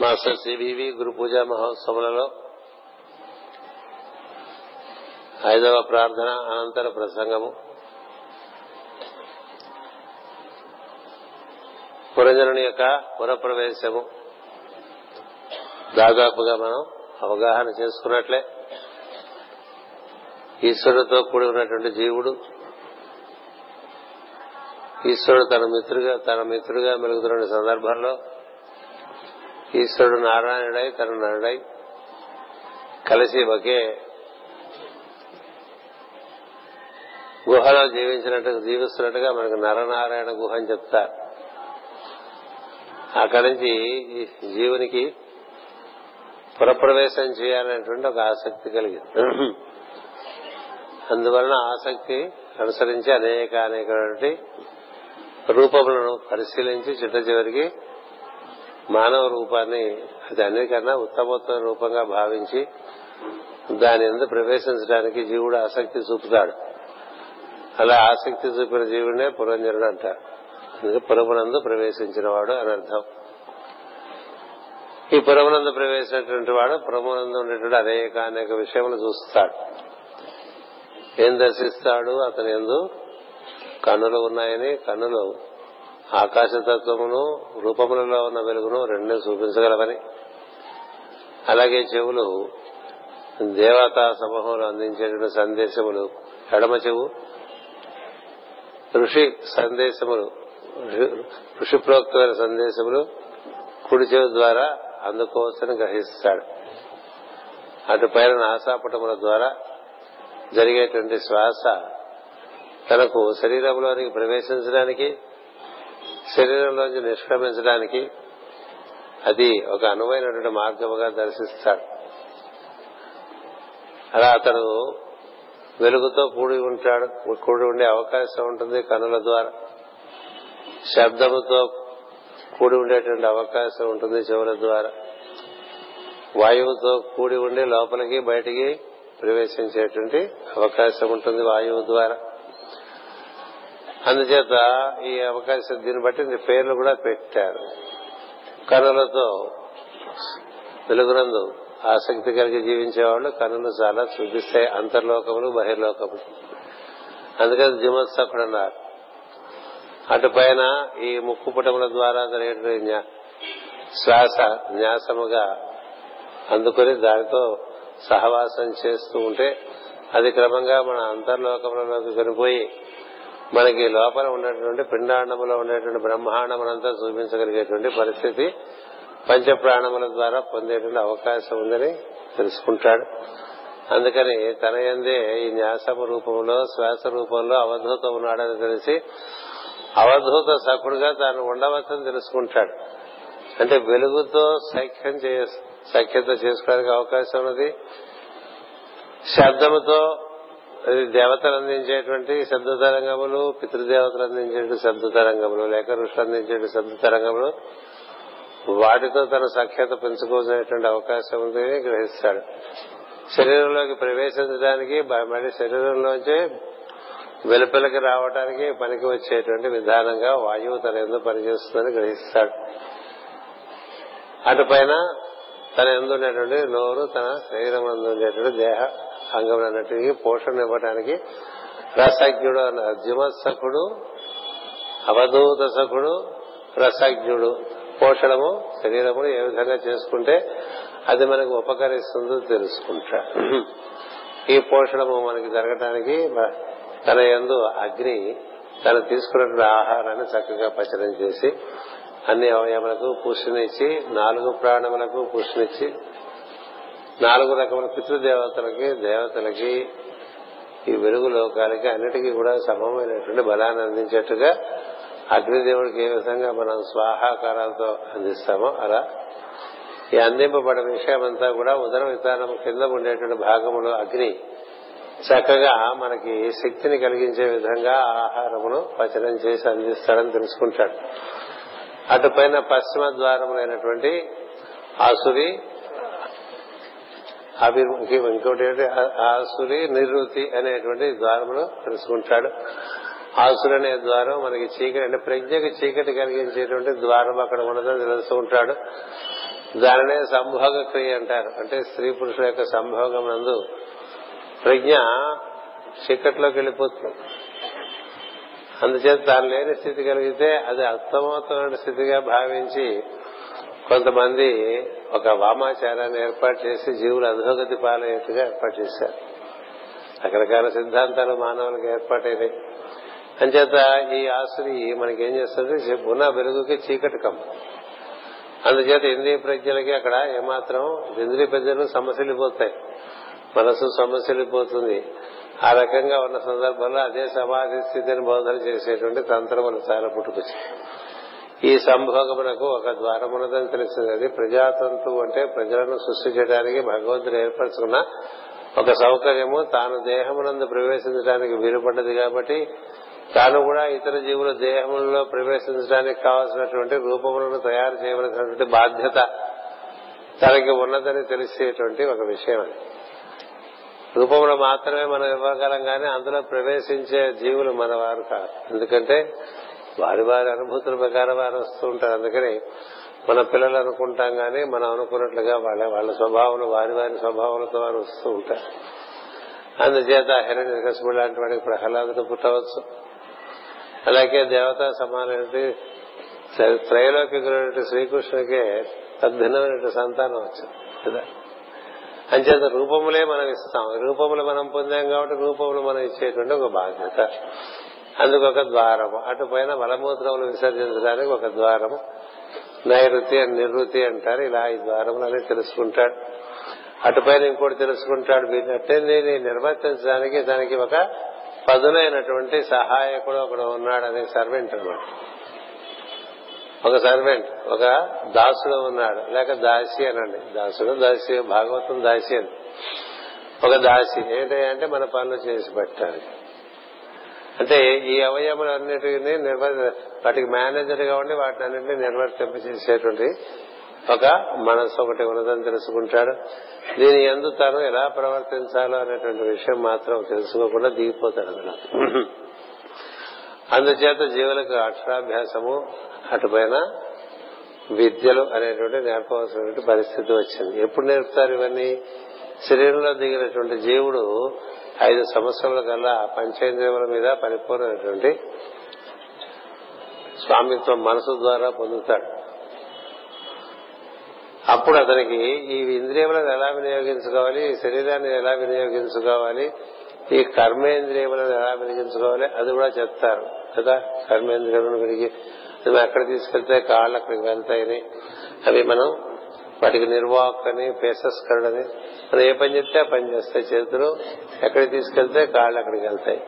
Master CVV గురు పూజా మహోత్సవాలలో ఐదవ ప్రార్థన అనంతర ప్రసంగము. పురంజనుని యొక్క పురప్రవేశము. దాదాపుగా మనం అవగాహన చేసుకున్నట్లే ఈశ్వరుడితో కూడి ఉన్నటువంటి జీవుడు ఈశ్వరుడు తన మిత్రుగా తన మిత్రుగా మెలుగుతున్న సందర్భంలో ఈశ్వరుడు నారాయణుడై తన నరుడై కలిసి ఒకే గుహలో జీవించినట్టు జీవిస్తున్నట్టుగా మనకు నరనారాయణ గుహ అని చెప్తారు. అక్కడి నుంచి జీవునికి పురప్రవేశం చేయాలనేటువంటి ఒక ఆసక్తి కలిగింది. అందువలన ఆసక్తి అనుసరించి అనేక అనేకటువంటి రూపములను పరిశీలించి చిట్ట చివరికి మానవ రూపాన్ని అది అన్నిటికన్నా ఉత్తమోత్తమ రూపంగా భావించి దాని ఎందు ప్రవేశించడానికి జీవుడు ఆసక్తి చూపుతాడు. అలా ఆసక్తి చూపిన జీవుడే పురంజనుడు అంటారు. పురమునందు ప్రవేశించిన వాడు అని అర్థం. ఈ పురమునందు ప్రవేశించినటువంటి వాడు పురమునందు ఉండేటువంటి అనేక అనేక విషయములు చూస్తాడు. ఏం దర్శిస్తాడు? అతని ఎందు కన్నులు ఉన్నాయని కన్నులు ఆకాశతత్వమును రూపములలో ఉన్న వెలుగును రెండూ చూపించగలవని. అలాగే చెవులు దేవతా సమూహంలో అందించేటువంటి సందేశములు ఎడమ చెవు ఋషి సందేశములు ఋషి ప్రోక్తమైన సందేశములు కుడి చెవి ద్వారా అందుకోవచ్చని గ్రహిస్తాడు. అటు పైన నాసాపటముల ద్వారా జరిగేటువంటి శ్వాస తనకు శరీరంలోనికి ప్రవేశించడానికి శరీరంలోంచి నిష్క్రమించడానికి అది ఒక అనువైనటువంటి మార్గముగా దర్శిస్తాడు. అలా అతడు వెలుగుతో కూడి ఉంటాడు కూడి ఉండే అవకాశం ఉంటుంది కనుల ద్వారా. శబ్దముతో కూడి ఉండేటువంటి అవకాశం ఉంటుంది చెవుల ద్వారా. వాయువుతో కూడి ఉండి లోపలికి బయటికి ప్రవేశించేటువంటి అవకాశం ఉంటుంది వాయువు ద్వారా. అందుచేత ఈ అవకాశం దీన్ని బట్టి పేర్లు కూడా పెట్టారు. కనులతో వెలుగునందు ఆసక్తి కలిగి జీవించేవాళ్ళు కనులు చాలా చూపిస్తాయి. అంతర్లోకములు బహిర్లోకములు. అందుకని జిమోత్సకుడు అన్నారు. అటు పైన ఈ ముక్కు పుటముల ద్వారా జరిగే శ్వాస న్యాసముగా అందుకుని దానితో సహవాసం చేస్తూ ఉంటే అది క్రమంగా మన అంతర్లోకములలోకి కనిపోయి మనకి లోపల ఉన్నటువంటి పిండాండములో ఉండేటువంటి బ్రహ్మాండములంతా చూపించగలిగేటువంటి పరిస్థితి పంచప్రాణముల ద్వారా పొందేటువంటి అవకాశం ఉందని తెలుసుకుంటాడు. అందుకని తన ఎందే ఈ న్యాసము రూపంలో శ్వాస రూపంలో అవధూత ఉన్నాడని తెలిసి అవధూత సఖుడుగా తాను ఉండవచ్చని తెలుసుకుంటాడు. అంటే వెలుగుతో సఖ్యం సఖ్యత చేసుకోవడానికి అవకాశం ఉన్నది. శబ్దముతో దేవతలు అందించేటువంటి శబ్ద తరంగములు పితృదేవతలు అందించేటువంటి శబ్ద తరంగములు లేక ఋషులు అందించేటువంటి శబ్ద తరంగములు వాటితో తన సఖ్యత పెంచుకోవాల్సినటువంటి అవకాశం ఉందని గ్రహిస్తాడు. శరీరంలోకి ప్రవేశించడానికి మళ్ళీ శరీరంలోంచి వెలుపలికి రావడానికి పనికి వచ్చేటువంటి విధానంగా వాయువు తన ఎందు పనిచేస్తుందని గ్రహిస్తాడు. అటుపైన తన ఎందు ఉండేటువంటి నోరు తన శరీరం ఎందు ఉండేటువంటి దేహ అంగములన్నిటికీ పోషణ ఇవ్వడానికి రసజ్ఞుడు అన్న జిమత్సకుడు అవధూత సకుడు రసజ్ఞుడు. పోషణము శరీరము ఏ విధంగా చేసుకుంటే అది మనకు ఉపకరిస్తుందో తెలుసుకుంటా. ఈ పోషణము మనకి జరగటానికి తన ఎందు అగ్ని తను తీసుకున్నటువంటి ఆహారాన్ని చక్కగా పచనం చేసి అన్ని అవయములకు పుష్టినిచ్చి నాలుగు ప్రాణములకు పుష్టినిచ్చి నాలుగు రకముల పితృదేవతలకి దేవతలకి ఈ వెలుగు లోకాలకి అన్నిటికీ కూడా సమమైనటువంటి బలాన్ని అందించేట్టుగా అగ్నిదేవుడికి ఏ విధంగా మనం స్వాహాకారాలతో అందిస్తామో అలా ఈ అందింపబడిన విషయం అంతా కూడా ఉదరం విధానం కింద ఉండేటువంటి భాగములు అగ్ని చక్కగా మనకి శక్తిని కలిగించే విధంగా ఆహారమును పచనం చేసి అందిస్తాడని తెలుసుకుంటాడు. అటుపైన పశ్చిమ ద్వారములైనటువంటి ఆసురి అభిముఖి ఇంకోటి ఆసురి నిరుతి అనేటువంటి ద్వారములు తెలుసుకుంటాడు. ఆసురు అనే ద్వారం మనకి చీకటి అంటే ప్రజ్ఞకి చీకటి కలిగించేటువంటి ద్వారం అక్కడ ఉన్నదని తెలుసుకుంటాడు దానినే సంభోగ క్రియ అంటారు. అంటే స్త్రీ పురుషుల యొక్క సంభోగం నందు ప్రజ్ఞ చీకట్లోకి వెళ్ళిపోతుంది. అందుచేత తాను లేని స్థితి కలిగితే అది అస్తమోత్తమైన స్థితిగా భావించి కొంతమంది ఒక వామాచారాన్ని ఏర్పాటు చేసి జీవులు అధోగతి పాలయ్యేట్టుగా ఏర్పాటు చేశారు. రకరకాల సిద్ధాంతాలు మానవులకు ఏర్పాటైనాయి అంచేత ఈ ఆసురి మనకేం చేస్తుంది? ఉన్న వెలుగుకి చీకటి కమ్మ. అందుచేత ఇంద్రియ ప్రజ్ఞలకి అక్కడ ఏమాత్రం ఇంద్రియ ప్రజ్ఞలు సమస్యలిపోతాయి మనసు సమస్యలిపోతుంది ఆ రకంగా ఉన్న సందర్భంలో అదే సమాధి స్థితిని బోధన చేసేటువంటి తంత్రములు చాలా పుట్టుకొచ్చాయి. ఈ సంభోగమునకు ఒక ద్వారమున్నదని తెలిసింది అది ప్రజాతంతు అంటే ప్రజలను సృష్టి చేయడానికి భగవంతుడు ఏర్పరచుకున్న ఒక సౌకర్యము. తాను దేహమునందు ప్రవేశించడానికి వీలుపడ్డది కాబట్టి తాను కూడా ఇతర జీవుల దేహములలో ప్రవేశించడానికి కావలసినటువంటి రూపములను తయారు చేయవలసినటువంటి బాధ్యత తనకి ఉన్నదని తెలిసేటువంటి ఒక విషయం అది. రూపంలో మాత్రమే మనం ఇవ్వగలం కానీ అందులో ప్రవేశించే జీవులు మన వారు కాదు. ఎందుకంటే వారి వారి అనుభూతుల ప్రకారం వారు వస్తూ ఉంటారు. అందుకని మన పిల్లలు అనుకుంటాం కానీ మనం అనుకున్నట్లుగా వాళ్ళ వాళ్ళ స్వభావాలు వారి వారి స్వభావాలతో వారు వస్తూ ఉంటారు. అందుచేత హిరణ్య కసుబుడు లాంటి వాడికి ప్రహ్లాదుడు పుట్టవచ్చు. అలాగే దేవతా సమానమైన త్రైలోకి శ్రీకృష్ణుడికే తద్భిన్నమైన సంతానం వచ్చింది. కదా? అంచేత రూపములే మనం ఇస్తాం రూపములు మనం పొందాం కాబట్టి రూపములు మనం ఇచ్చేటువంటి ఒక బాధ్యత. అందుకు ఒక ద్వారము. అటు పైన మలమూత్రములు విసర్జించడానికి ఒక ద్వారము. నైరుతి నిర్వృతి అంటారు. ఇలా ఈ ద్వారములని తెలుసుకుంటాడు. అటుపైన ఇంకోటి తెలుసుకుంటాడు. వీటినట్టే నిర్వర్తించడానికి దానికి ఒక పదునైనటువంటి సహాయకుడు ఒకడు ఉన్నాడు. అనే సర్వెంట్ అనమాట ఒక సర్వెంట్ ఒక దాసుడు ఉన్నాడు. లేక దాసి అనండి. దాసుడు దాసి భాగవతం దాసి అని. ఒక దాసి. ఏంటంటే మన పనులు చేసి పెట్టాలి అంటే ఈ అవయవములన్నిటిని నిర్వ వాటికి మేనేజర్గా ఉండి వాటిని అన్నింటినీ నిర్వర్తింపజేసేటువంటి ఒక మనసు ఒకటి ఉన్నదని తెలుసుకుంటాడు. దీని ఎందు తను ఎలా ప్రవర్తించాలో అనేటువంటి విషయం మాత్రం తెలుసుకోకుండా దిగిపోతాడు అందులో. అందుచేత జీవులకు అక్షరాభ్యాసము అటుపైన విద్యలు అనేటువంటి నేర్పవలసినటువంటి పరిస్థితి వచ్చింది. ఎప్పుడు నేర్పుతారు ఇవన్నీ? శరీరంలో దిగినటువంటి జీవుడు ఐదు సంవత్సరాల కల్లా పంచేంద్రియముల మీద పరిపూర్ణమైనటువంటి స్వామిత్వం మనసు ద్వారా పొందుతాడు. అప్పుడు అతనికి ఈ ఇంద్రియములను ఎలా వినియోగించుకోవాలి ఈ శరీరాన్ని ఎలా వినియోగించుకోవాలి ఈ కర్మేంద్రియములను ఎలా వినియోగించుకోవాలి అది కూడా చెప్తారు. కదా? కర్మేంద్రియములను వినిగి అవి ఎక్కడ తీసుకెళ్తే కాళ్ళు అక్కడికి వెళ్తాయని అవి మనం వాటికి నిర్వాక్ అని పేసస్కరుడు అని మనం ఏ పని చెప్తే ఆ పని చేస్తాయి. చేతులు ఎక్కడికి తీసుకెళ్తే కాళ్ళు అక్కడికి వెళ్తాయి.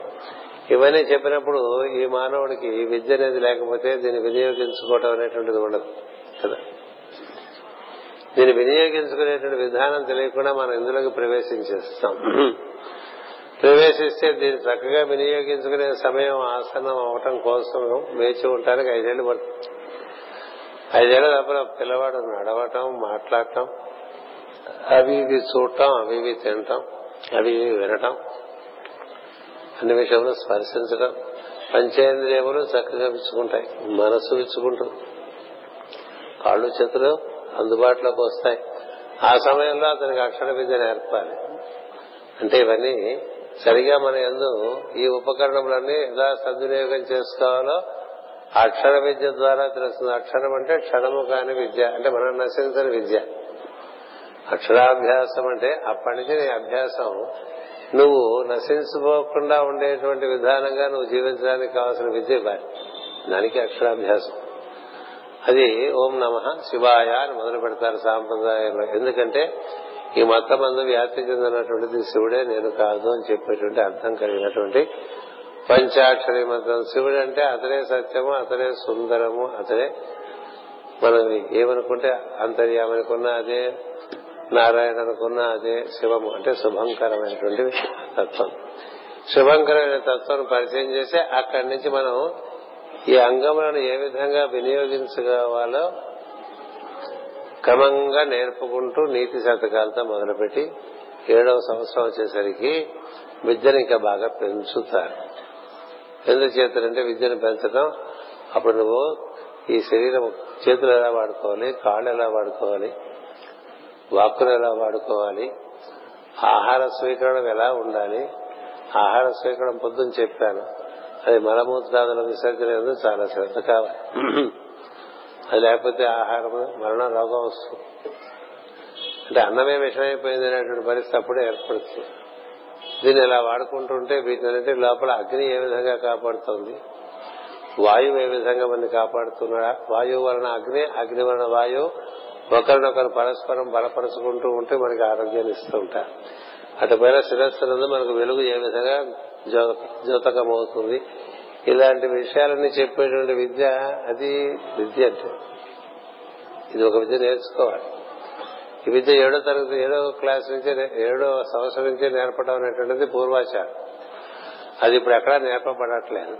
ఇవన్నీ చెప్పినప్పుడు ఈ మానవుడికి విద్య అనేది లేకపోతే దీన్ని వినియోగించుకోవటం అనేటువంటిది ఉండదు కదా? దీన్ని వినియోగించుకునేటువంటి విధానం తెలియకుండా మనం ఇందులోకి ప్రవేశించేస్తాం. ప్రవేశిస్తే దీన్ని చక్కగా వినియోగించుకునే సమయం ఆసనం అవటం కోసం వేచి ఉండటానికి ఐదేళ్ళు పడుతుంది. ఐదేళ్ళ లోపల పిల్లవాడు నడవటం మాట్లాడటం అవి ఇవి చూడటం అవి ఇవి తినటం అవి ఇవి వినటం అన్ని విషయంలో స్పర్శించడం పంచేంద్రియములు చక్కగా విచ్చుకుంటాయి మనసు విచ్చుకుంటుంది. కాళ్ళు చేతులు అందుబాటులోకి వస్తాయి. ఆ సమయంలో అతనికి అక్షర విద్య నేర్పాలి. అంటే ఇవన్నీ సరిగా మన ఎందు ఈ ఉపకరణములన్నీ ఎలా సద్వినియోగం చేసుకోవాలో అక్షర విద్య ద్వారా తెలుస్తుంది. అక్షరం అంటే క్షణము కాని విద్య. అంటే మనం నశించని విద్య. అక్షరాభ్యాసం అంటే అప్పటి నుంచి నీ అభ్యాసం. నువ్వు నశించుకోకుండా ఉండేటువంటి విధానంగా నువ్వు జీవించడానికి కావాల్సిన విద్య ఇవ్వాలి. దానికి అక్షరాభ్యాసం. అది ఓం నమ శివాయ అని మొదలు పెడతారు సాంప్రదాయంలో. ఎందుకంటే ఈ మతం అందు వ్యాప్తి చెందినటువంటిది శివుడే నేను కాదు అని చెప్పేటువంటి అర్థం కలిగినటువంటి పంచాక్షరి మంత్రం. శివుడు అంటే అతడే సత్యము అతడే సుందరము అతడే మనం ఏమనుకుంటే అంతర్యామనుకున్నా అదే నారాయణ అనుకున్నా అదే శివము. అంటే శుభంకరమైనటువంటి తత్వం. శుభంకరమైన తత్వం పరిచయం చేసి అక్కడి నుంచి మనం ఈ అంగములను ఏ విధంగా వినియోగించుకోవాలో క్రమంగా నేర్పుకుంటూ నీతి శతకాలతో మొదలుపెట్టి ఏడవ సంవత్సరం వచ్చేసరికి విద్యను ఇంకా బాగా పెంచుతారు. ఎందుకు చేతులంటే విద్యను పెంచడం. అప్పుడు నువ్వు ఈ శరీరం చేతులు ఎలా వాడుకోవాలి కాళ్ళు ఎలా వాడుకోవాలి వాక్కులు ఎలా వాడుకోవాలి ఆహార స్వీకరణ ఎలా ఉండాలి. ఆహార స్వీకరణ పొద్దున చెప్పాను. అది మలమూత్రాదుల విసర్జన చాలా శ్రద్ధ కావాలి. అది లేకపోతే ఆహారం మరణ రోగం వస్తుంది. అంటే అన్నమే విషమైపోయింది అనేటువంటి పరిస్థితి అప్పుడే ఏర్పడుతుంది. దీన్ని ఇలా వాడుకుంటుంటే వీటిని లోపల అగ్ని ఏ విధంగా కాపాడుతుంది? వాయువు ఏ విధంగా మనం కాపాడుతున్నాడా? వాయువు వలన అగ్ని అగ్ని వలన వాయువు ఒకరినొకరు పరస్పరం బలపరుచుకుంటూ ఉంటే మనకి ఆరోగ్యాన్ని ఇస్తూ ఉంటారు. అటుపైన శిరస్సు మనకు వెలుగు ఏ విధంగా జ్యోతకం అవుతుంది ఇలాంటి విషయాలన్నీ చెప్పేటువంటి విద్య అది విద్య అంటే. ఇది ఒక విద్య నేర్చుకోవాలి. ఈ విద్య ఏడో తరగతి ఏడో క్లాస్ నుంచి ఏడో సంవత్సరం నుంచి నేర్పడం అనేటువంటిది పూర్వాచారం. అది ఇప్పుడు ఎక్కడా నేర్పబడట్లేదు.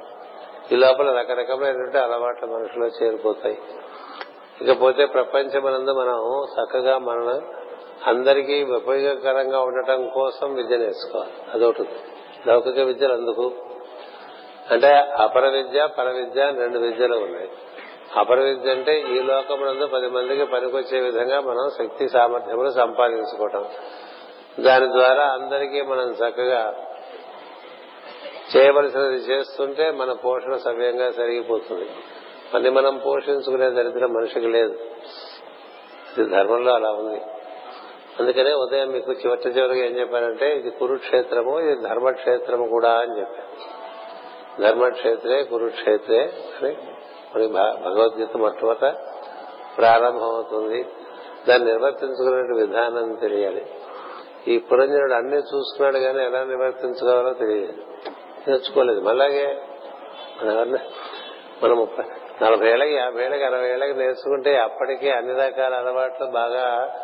ఈ లోపల రకరకమైనటువంటి అలవాట్లు మనుషులో చేరిపోతాయి. ఇకపోతే ప్రపంచమనందు మనం చక్కగా మన అందరికీ ఉపయోగకరంగా ఉండటం కోసం విద్య నేర్చుకోవాలి. అదొకటి. లౌకిక విద్యలు అందుకు. అంటే అపర విద్య పర విద్య రెండు విద్యలు ఉన్నాయి. అపర అంటే ఈ లోకమునందు పది మందికి పనికొచ్చే విధంగా మనం శక్తి సామర్థ్యములు సంపాదించుకోవటం. దాని ద్వారా అందరికీ మనం చక్కగా చేయవలసినది చేస్తుంటే మన పోషణ సవ్యంగా జరిగిపోతుంది మళ్ళీ మనం పోషించుకునే దరిద్రం మనిషికి లేదు. ఇది ధర్మంలో అలా ఉంది. అందుకనే ఉదయం మీకు చివరి చివరికి ఏం చెప్పారంటే ఇది కురుక్షేత్రము ఇది ధర్మక్షేత్రము కూడా అని చెప్పారు ధర్మక్షేత్రే కురుక్షేత్రే అని మరి భగవద్గీత మొట్టమొదట ప్రారంభమవుతుంది. దాన్ని నిర్వర్తించుకునే విధానం తెలియాలి. ఈ పురంజనుడు అన్ని చూసుకున్నాడు కానీ ఎలా నివర్తించుకోవాలో తెలియదు. నేర్చుకోలేదు. మళ్ళాగే మన మనం ముప్పై నలభై ఏళ్ళకి యాభై ఏళ్ళకి అరవై ఏళ్ళకి నేర్చుకుంటే అప్పటికే అన్ని రకాల అలవాట్లు బాగా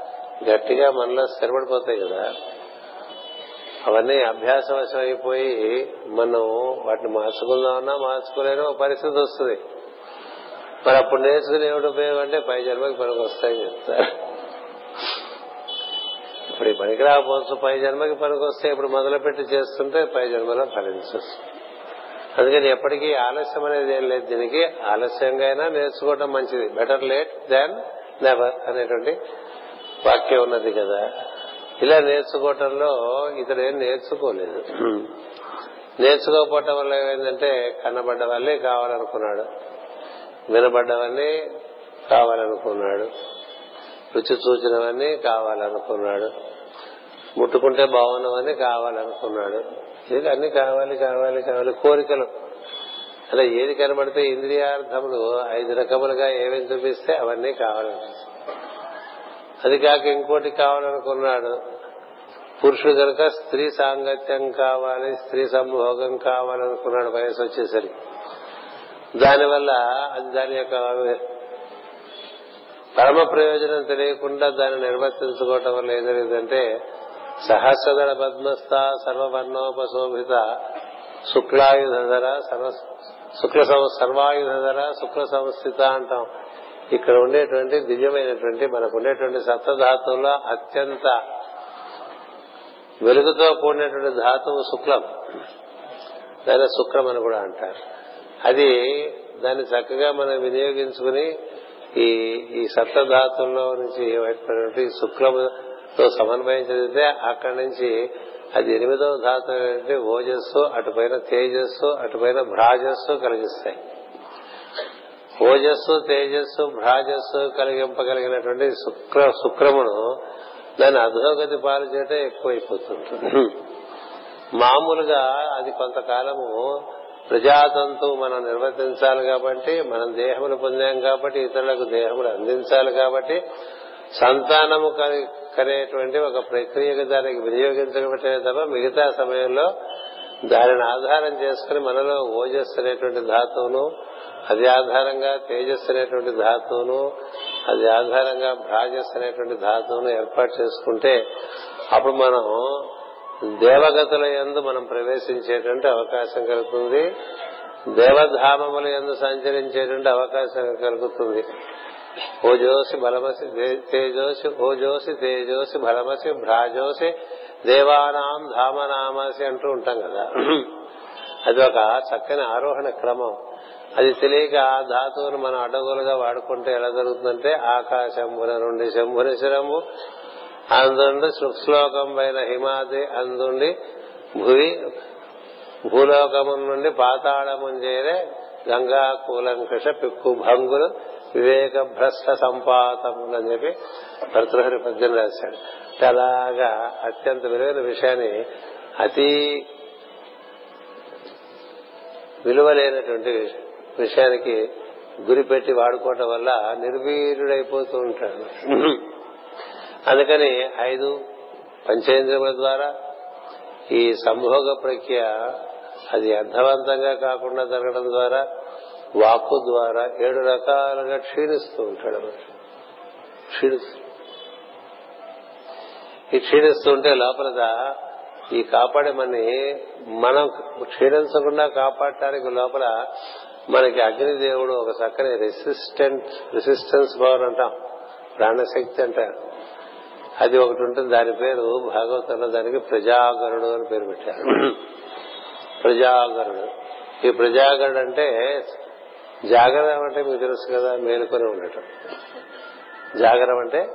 గట్టిగా మనలో స్థిరపడిపోతాయి కదా. అవన్నీ అభ్యాసవశం అయిపోయి మనం వాటిని మార్చుకుందామన్నా మార్చుకోలేని ఒక పరిస్థితి వస్తుంది. మరి అప్పుడు నేర్చుకుని ఏమిటి ఉపయోగం అంటే పై జన్మకి పనికి వస్తాయని చెప్తారు. ఇప్పుడు ఈ పనికి రాకపోవచ్చు పై జన్మకి పనికి వస్తే ఇప్పుడు మొదలుపెట్టి చేస్తుంటే పై జన్మలో ఫలించవచ్చు అందుకని ఎప్పటికీ ఆలస్యం అనేది ఏం లేదు దీనికి. ఆలస్యంగా అయినా నేర్చుకోవటం మంచిది. బెటర్ లేట్ దాన్ నెవర్ అనేటువంటి వాక్యం ఉన్నది కదా. ఇలా నేర్చుకోవటంలో ఇతడు ఏం నేర్చుకోలేదు. నేర్చుకోకపోవటం వల్ల ఏమైందంటే కన్నబడ్డవన్నీ కావాలనుకున్నాడు. వినబడ్డవన్నీ కావాలనుకున్నాడు. రుచి చూచినవన్నీ కావాలనుకున్నాడు. ముట్టుకుంటే బాగున్నవన్నీ కావాలనుకున్నాడు. ఇది అన్ని కావాలి కావాలి కావాలి కోరికలు. అలా ఏది కనబడితే ఇంద్రియార్థములు ఐదు రకములుగా ఏమేమి చూపిస్తే అవన్నీ కావాలనిపిస్తుంది అది కాక ఇంకోటి కావాలనుకున్నాడు. పురుషుడు కనుక స్త్రీ సాంగత్యం కావాలి స్త్రీ సంభోగం కావాలనుకున్నాడు వయసు వచ్చేసరికి. దానివల్ల అది దాని యొక్క పరమ ప్రయోజనం తెలియకుండా దాన్ని నిర్వర్తించుకోవటం వల్ల ఏం సహస్రదళ పద్మస్థ సర్వవర్ణోపశోభిత శుక్లాయుధర సర్వ శుక్ల సర్వాయుధర శుక్ల సంస్థిత అంటాం. ఇక్కడ ఉండేటువంటి దివ్యమైనటువంటి మనకు ఉండేటువంటి సప్తధాతువులో అత్యంత వెలుగుతో కూడినటువంటి ధాతువు శుక్లం. దాని శుక్రం అని కూడా అంటారు. అది దాన్ని చక్కగా మనం వినియోగించుకుని ఈ ఈ సప్తధాతుల్లో నుంచి ఏమైనటువంటి శుక్లముతో సమన్వయం చెందితే అక్కడి నుంచి అది ఎనిమిదవ ధాతు ఏంటంటే ఓజస్సు అటుపైన తేజస్సు అటుపైన భ్రాజస్సు కలిగిస్తాయి. ఓజస్సు తేజస్సు భ్రాజస్సు కలిగింపగలిగినటువంటి శుక్ర శుక్రమును దాన్ని అధోగతి పాలు చేయటం ఎక్కువైపోతుంటుంది. మామూలుగా అది కొంతకాలము ప్రజాతంతు మనం నిర్వర్తించాలి కాబట్టి మనం దేహములు పొందాం కాబట్టి ఇతరులకు దేహములు అందించాలి కాబట్టి సంతానము కనేటువంటి ఒక ప్రక్రియకు దానికి వినియోగించబట్టే తప్ప మిగతా సమయంలో దానిని ఆధారం చేసుకుని మనలో ఓజస్సు అనేటువంటి ధాతువును అది ఆధారంగా తేజస్సు అనేటువంటి ధాతువును అది ఆధారంగా భ్రాజస్సు అనేటువంటి ధాతువును ఏర్పాటు చేసుకుంటే అప్పుడు మనం దేవగతుల ఎందు మనం ప్రవేశించేటువంటి అవకాశం కలుగుతుంది. దేవధామముల ఎందు సంచరించేటువంటి అవకాశం కలుగుతుంది. ఓజోసి బలమసి తేజోసి ఓజోసి తేజోసి బలమసి భ్రాజోసి దేవానాం ధామనామసి అంటూ ఉంటాం కదా. అది ఒక చక్కని ఆరోహణ క్రమం. అది తెలియక ఆ ధాతువును మనం అడ్డగోలుగా వాడుకుంటే ఎలా జరుగుతుందంటే ఆకాశంబున నుండి శంభుని శిరము అందుండి శ్లోకం పైన హిమాది అందుండి భూమి భూలోకము నుండి పాతాళము చేరే గంగా కూలంకష పిక్కు భంగులు వివేక భ్రష్ట సంపాతములు అని చెప్పి భర్తృహరి పద్యం రాశాడు. అలాగా అత్యంత విలువైన విషయాన్ని అతి విలువలేనటువంటి విషయానికి గురిపెట్టి వాడుకోవటం వల్ల నిర్వీర్యుడైపోతూ ఉంటాడు. అందుకని ఐదు పంచేంద్రియముల ద్వారా ఈ సంభోగ ప్రక్రియ అది అర్థవంతంగా కాకుండా జరగడం ద్వారా వాక్కు ద్వారా ఏడు రకాలుగా క్షీణిస్తూ ఉంటాడు క్షీణిస్తూ. ఈ క్షీణిస్తుంటే లోపల ఈ కాపాడేమని మనం క్షీణించకుండా కాపాడటానికి లోపల మనకి అగ్నిదేవుడు ఒక చక్కని రెసిస్టెంట్ రెసిస్టెన్స్ పవర్ అంటాం. ప్రాణశక్తి అంటారు. అది ఒకటి ఉంటుంది దాని పేరు భాగవతంలో దానికి ప్రజాగరుడు అని పేరు పెట్టారు. ప్రజాగరుడు. ఈ ప్రజాగరుడు అంటే జాగరం అంటే మీకు తెలుసు కదా మేలుకొని ఉండటం. జాగరం అంటే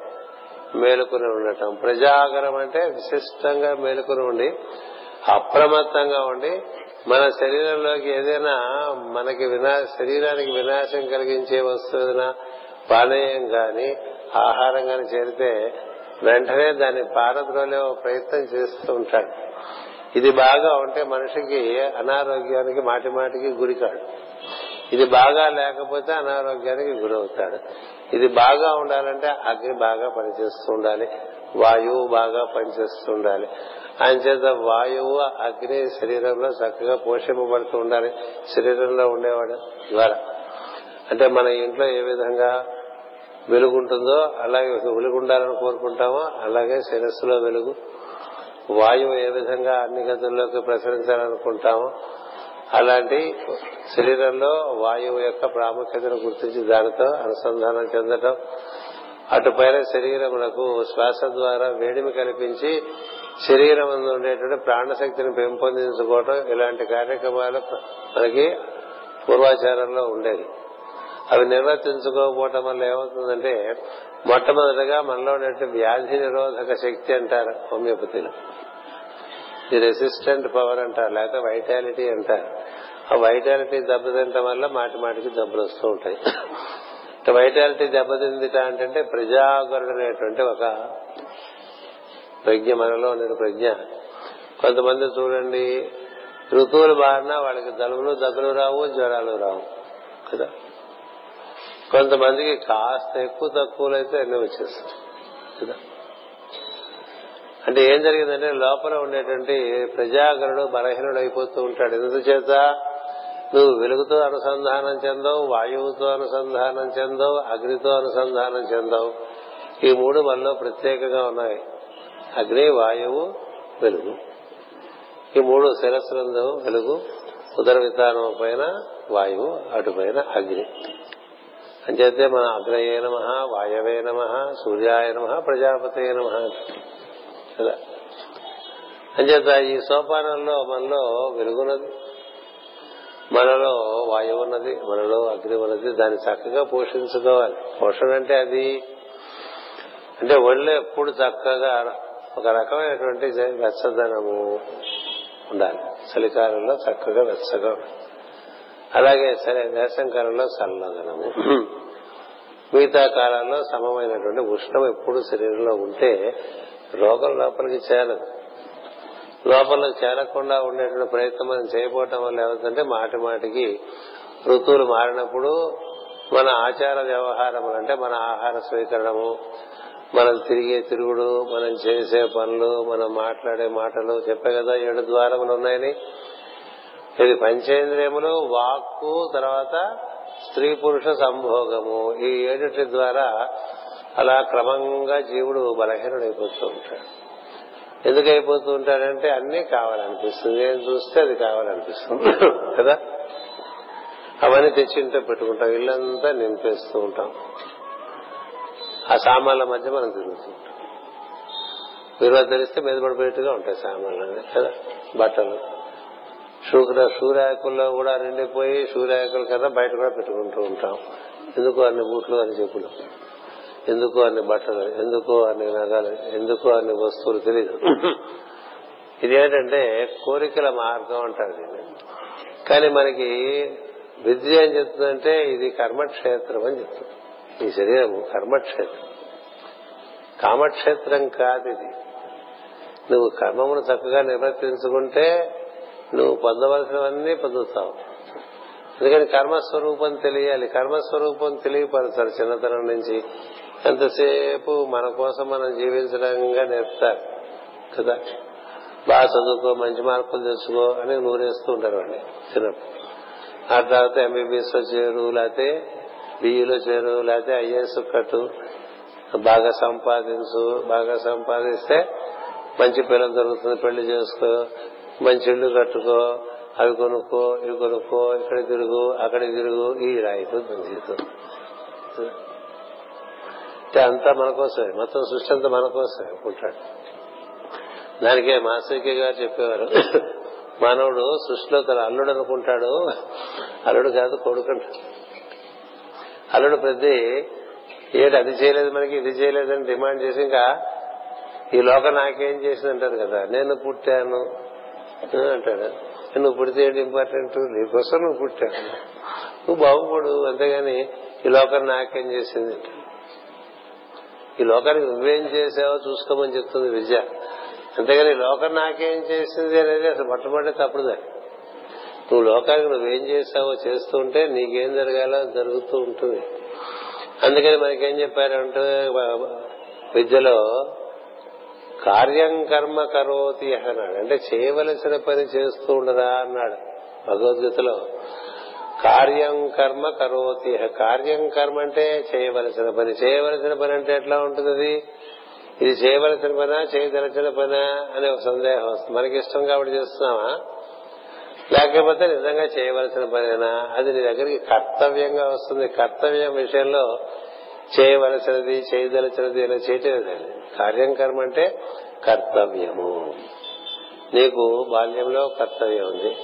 మేలుకొని ఉండటం. ప్రజాగరం అంటే విశిష్టంగా మేలుకొని ఉండి అప్రమత్తంగా ఉండి మన శరీరంలోకి ఏదైనా మనకి వినా శరీరానికి వినాశం కలిగించే వస్తువున పానీయం గాని ఆహారం గాని చేరితే వెంటనే దాన్ని పారద్రోలే ప్రయత్నం చేస్తూ ఉంటాడు. ఇది బాగా ఉంటే మనిషికి అనారోగ్యానికి మాటి మాటికి గురికాడు ఇది బాగా లేకపోతే అనారోగ్యానికి గురవుతాడు ఇది బాగా ఉండాలంటే అగ్ని బాగా పనిచేస్తూ ఉండాలి. వాయువు బాగా పనిచేస్తూ ఉండాలి. ఆయన చేత వాయువు అగ్ని శరీరంలో చక్కగా పోషింపబడుతూ ఉండాలి. శరీరంలో ఉండేవాడు ద్వారా అంటే మన ఇంట్లో ఏ విధంగా వెలుగుంటుందో అలాగే వెలుగు ఉండాలని కోరుకుంటామో అలాగే శిరస్సులో వెలుగు వాయువు ఏ విధంగా అన్ని గదుల్లోకి ప్రసరించాలనుకుంటామో అలాంటి శరీరంలో వాయువు యొక్క ప్రాముఖ్యతను గుర్తించి దానితో అనుసంధానం చెందటం అటుపైన శరీరమునకు శ్వాస ద్వారా వేడిమి కల్పించి శరీరం ఉండేటువంటి ప్రాణశక్తిని పెంపొందించుకోవటం ఇలాంటి కార్యక్రమాలు మనకి పూర్వాచారంలో ఉండేది అవి నిర్వర్తించుకోకపోవటం వల్ల ఏమవుతుందంటే మొట్టమొదటిగా మనలో ఉన్నట్టు వ్యాధి నిరోధక శక్తి అంటారు హోమియోపతిలో. ఇది రెసిస్టెంట్ పవర్ అంటారు లేకపోతే వైటాలిటీ అంటారు. ఆ వైటాలిటీ దెబ్బతింటం వల్ల మాటి మాటికి జబ్బులు వస్తూ ఉంటాయి. వైటాలిటీ దెబ్బతిందిట అంటే ప్రజాగరుడు అనేటువంటి ఒక ప్రజ్ఞ మనలో ఉన్న ప్రజ్ఞ. కొంతమంది చూడండి ఋతువులు బారినా వాళ్ళకి జలుబులు దగ్గులు రావు జ్వరాలు రావు. కదా? కొంతమందికి కాస్త ఎక్కువ తక్కువలు అయితే అన్నీ వచ్చేస్తాయి. కదా? అంటే ఏం జరిగిందంటే లోపల ఉండేటువంటి ప్రజాగరుడు బలహీనుడు అయిపోతూ ఉంటాడు. ఎందుచేత? నువ్వు వెలుగుతో అనుసంధానం చెందవు వాయువుతో అనుసంధానం చెందవు అగ్నితో అనుసంధానం చెందవు. ఈ మూడు మనలో ప్రత్యేకంగా ఉన్నాయి. అగ్ని వాయువు వెలుగు. ఈ మూడు శిరస్సులందు వెలుగు ఉదర విధానం పైన వాయువు అటుపైన అగ్ని. అంచేతే మన అగ్నయే నమ వాయవే నమ సూర్యాయ నమ ప్రజాపతే నమ. కదా అంచేత ఈ సోపానంలో మనలో వెలుగున్నది మనలో వాయువు ఉన్నది మనలో అగ్ని ఉన్నది దాన్ని చక్కగా పోషించుకోవాలి. పోషణ అంటే అది. అంటే ఒళ్ళు ఎప్పుడు చక్కగా ఒక రకమైనటువంటి వెచ్చదనము ఉండాలి. చలికాలంలో చక్కగా వెచ్చగా అలాగే సరే వేసంకాలంలో చల్లదనము మిగతా కాలంలో సమమైనటువంటి ఉష్ణం ఎప్పుడు శరీరంలో ఉంటే రోగం లోపలికి చేరదు. లోపలికి చేరకుండా ఉండేటువంటి ప్రయత్నం మనం చేయబోవటం వల్ల ఏమవుతుందంటే మాటి మాటికి ఋతువులు మారినప్పుడు మన ఆచార వ్యవహారములు అంటే మన ఆహార స్వీకరణము మనం తిరిగే తిరుగుడు మనం చేసే పనులు మనం మాట్లాడే మాటలు చెప్పే కదా ఏడు ద్వారములు ఉన్నాయని. ఇది పంచేంద్రియములు వాక్కు తర్వాత స్త్రీ పురుష సంభోగము. ఈ ఏడుటి ద్వారా అలా క్రమంగా జీవుడు బలహీనుడైపోతూ ఉంటాడు. ఎందుకు అయిపోతూ ఉంటాడంటే అన్నీ కావాలనిపిస్తుంది. ఏం చూస్తే అది కావాలనిపిస్తుంది. కదా? అవన్నీ తెచ్చింటే పెట్టుకుంటాం. ఇల్లంతా నింపేస్తూ ఉంటాం. ఆ సామాన్ల మధ్య మనం తిరుగుతూ ఉంటాం. మీరు తెలిస్తే మీద పడిపోయేట్టుగా ఉంటాయి సామాన్లు కదా? బట్టలు. శుక్ర సూర్యాకుల్లో కూడా నిండిపోయి సూర్యాకుల కదా బయట కూడా పెట్టుకుంటూ ఉంటాం. ఎందుకు అన్ని బూట్లు అని చెప్పులు? ఎందుకు అన్ని బట్టలు? ఎందుకు అన్ని నగలు? ఎందుకు అన్ని వస్తువులు తెలియదు ఇదేంటంటే కోరికల మార్గం అంటారు దీన్ని. కానీ మనకి విద్య ఏం చెప్తుందంటే ఇది కర్మక్షేత్రం అని చెప్తుంది. ఈ శరీరం కర్మక్షేత్రం. కామక్షేత్రం కాదు ఇది. నువ్వు కర్మమును చక్కగా నిర్వర్తించుకుంటే నువ్వు పొందవలసినవన్నీ పొందుతావు. ఎందుకని కర్మస్వరూపం తెలియాలి. కర్మస్వరూపం తెలియపరుస్తారు చిన్నతనం నుంచి ఎంతసేపు మన కోసం మనం జీవించడంగా నేర్పుతారు. కదా? బాగా చదువుకో మంచి మార్కులు తెచ్చుకో అని నూరేస్తూ ఉంటారు అండి చిన్నప్పుడు. ఆ తర్వాత ఎంబీబీఎస్లో చేరు లేకపోతే బిఈలో చేరు లేకపోతే ఐఏఎస్ కట్టు. బాగా సంపాదించు బాగా సంపాదిస్తే మంచి పిల్లలు దొరుకుతుంది పెళ్ళి చేసుకో. మంచి ఇల్లు కట్టుకో అవి కొనుక్కో ఇవి కొనుక్కో ఇక్కడ తిరుగు అక్కడ తిరుగు ఈ రాయితూ జీవితం అంటే అంతా మన కోసమే మొత్తం సృష్టి అంతా మన కోసమే అనుకుంటాడు దానికే మాస్టర్కే గారు చెప్పేవారు మానవుడు సృష్టిలో తన అల్లుడు అనుకుంటాడు అల్లుడు కాదు కొడుకుంటాడు అల్లుడు ప్రతి ఏడు అది చేయలేదు మనకి ఇది చేయలేదని డిమాండ్ చేసి ఇంకా ఈ లోకం నాకేం చేసింది అంటారు కదా నేను పుట్టాను. అంటాడు. నువ్వు పుడితే ఏంటి ఇంపార్టెంట్ నీకోసం నువ్వు పుట్టావు. నువ్వు బాగుపడు అంతేగాని ఈ లోకం నాకేం చేసింది? ఈ లోకానికి నువ్వేం చేసావో చూసుకోమని చెప్తుంది విద్య. అంతేగాని ఈ లోకం నాకేం చేసింది అనేది అసలు మొట్టమొదటి తప్పుడుదా నువ్వు లోకానికి నువ్వేం చేసావో చేస్తూ ఉంటే నీకేం జరగాలో జరుగుతూ ఉంటుంది. అందుకని మనకేం చెప్పారంటే విద్యలో కార్యం కర్మ కరోతి అన్నాడు. అంటే చేయవలసిన పని చేస్తూ ఉండరా అన్నాడు భగవద్గీతలో. కార్యం కర్మ కరోతి కార్యం కర్మ అంటే చేయవలసిన పని. చేయవలసిన పని అంటే ఎట్లా ఉంటుంది అది ఇది చేయవలసిన పనా చేయదలసిన పనా అనే ఒక సందేహం వస్తుంది. మనకి ఇష్టం కాబట్టి చేస్తున్నావా లేకపోతే నిజంగా చేయవలసిన పనేనా? అది నీ దగ్గరికి కర్తవ్యంగా వస్తుంది. కర్తవ్యం విషయంలో చేయవలసినది చేయదలచినది ఇలా చేయటం కార్యం కర్మ అంటే కర్తవ్యము. నీకు బాల్యంలో కర్తవ్యం ఉంది.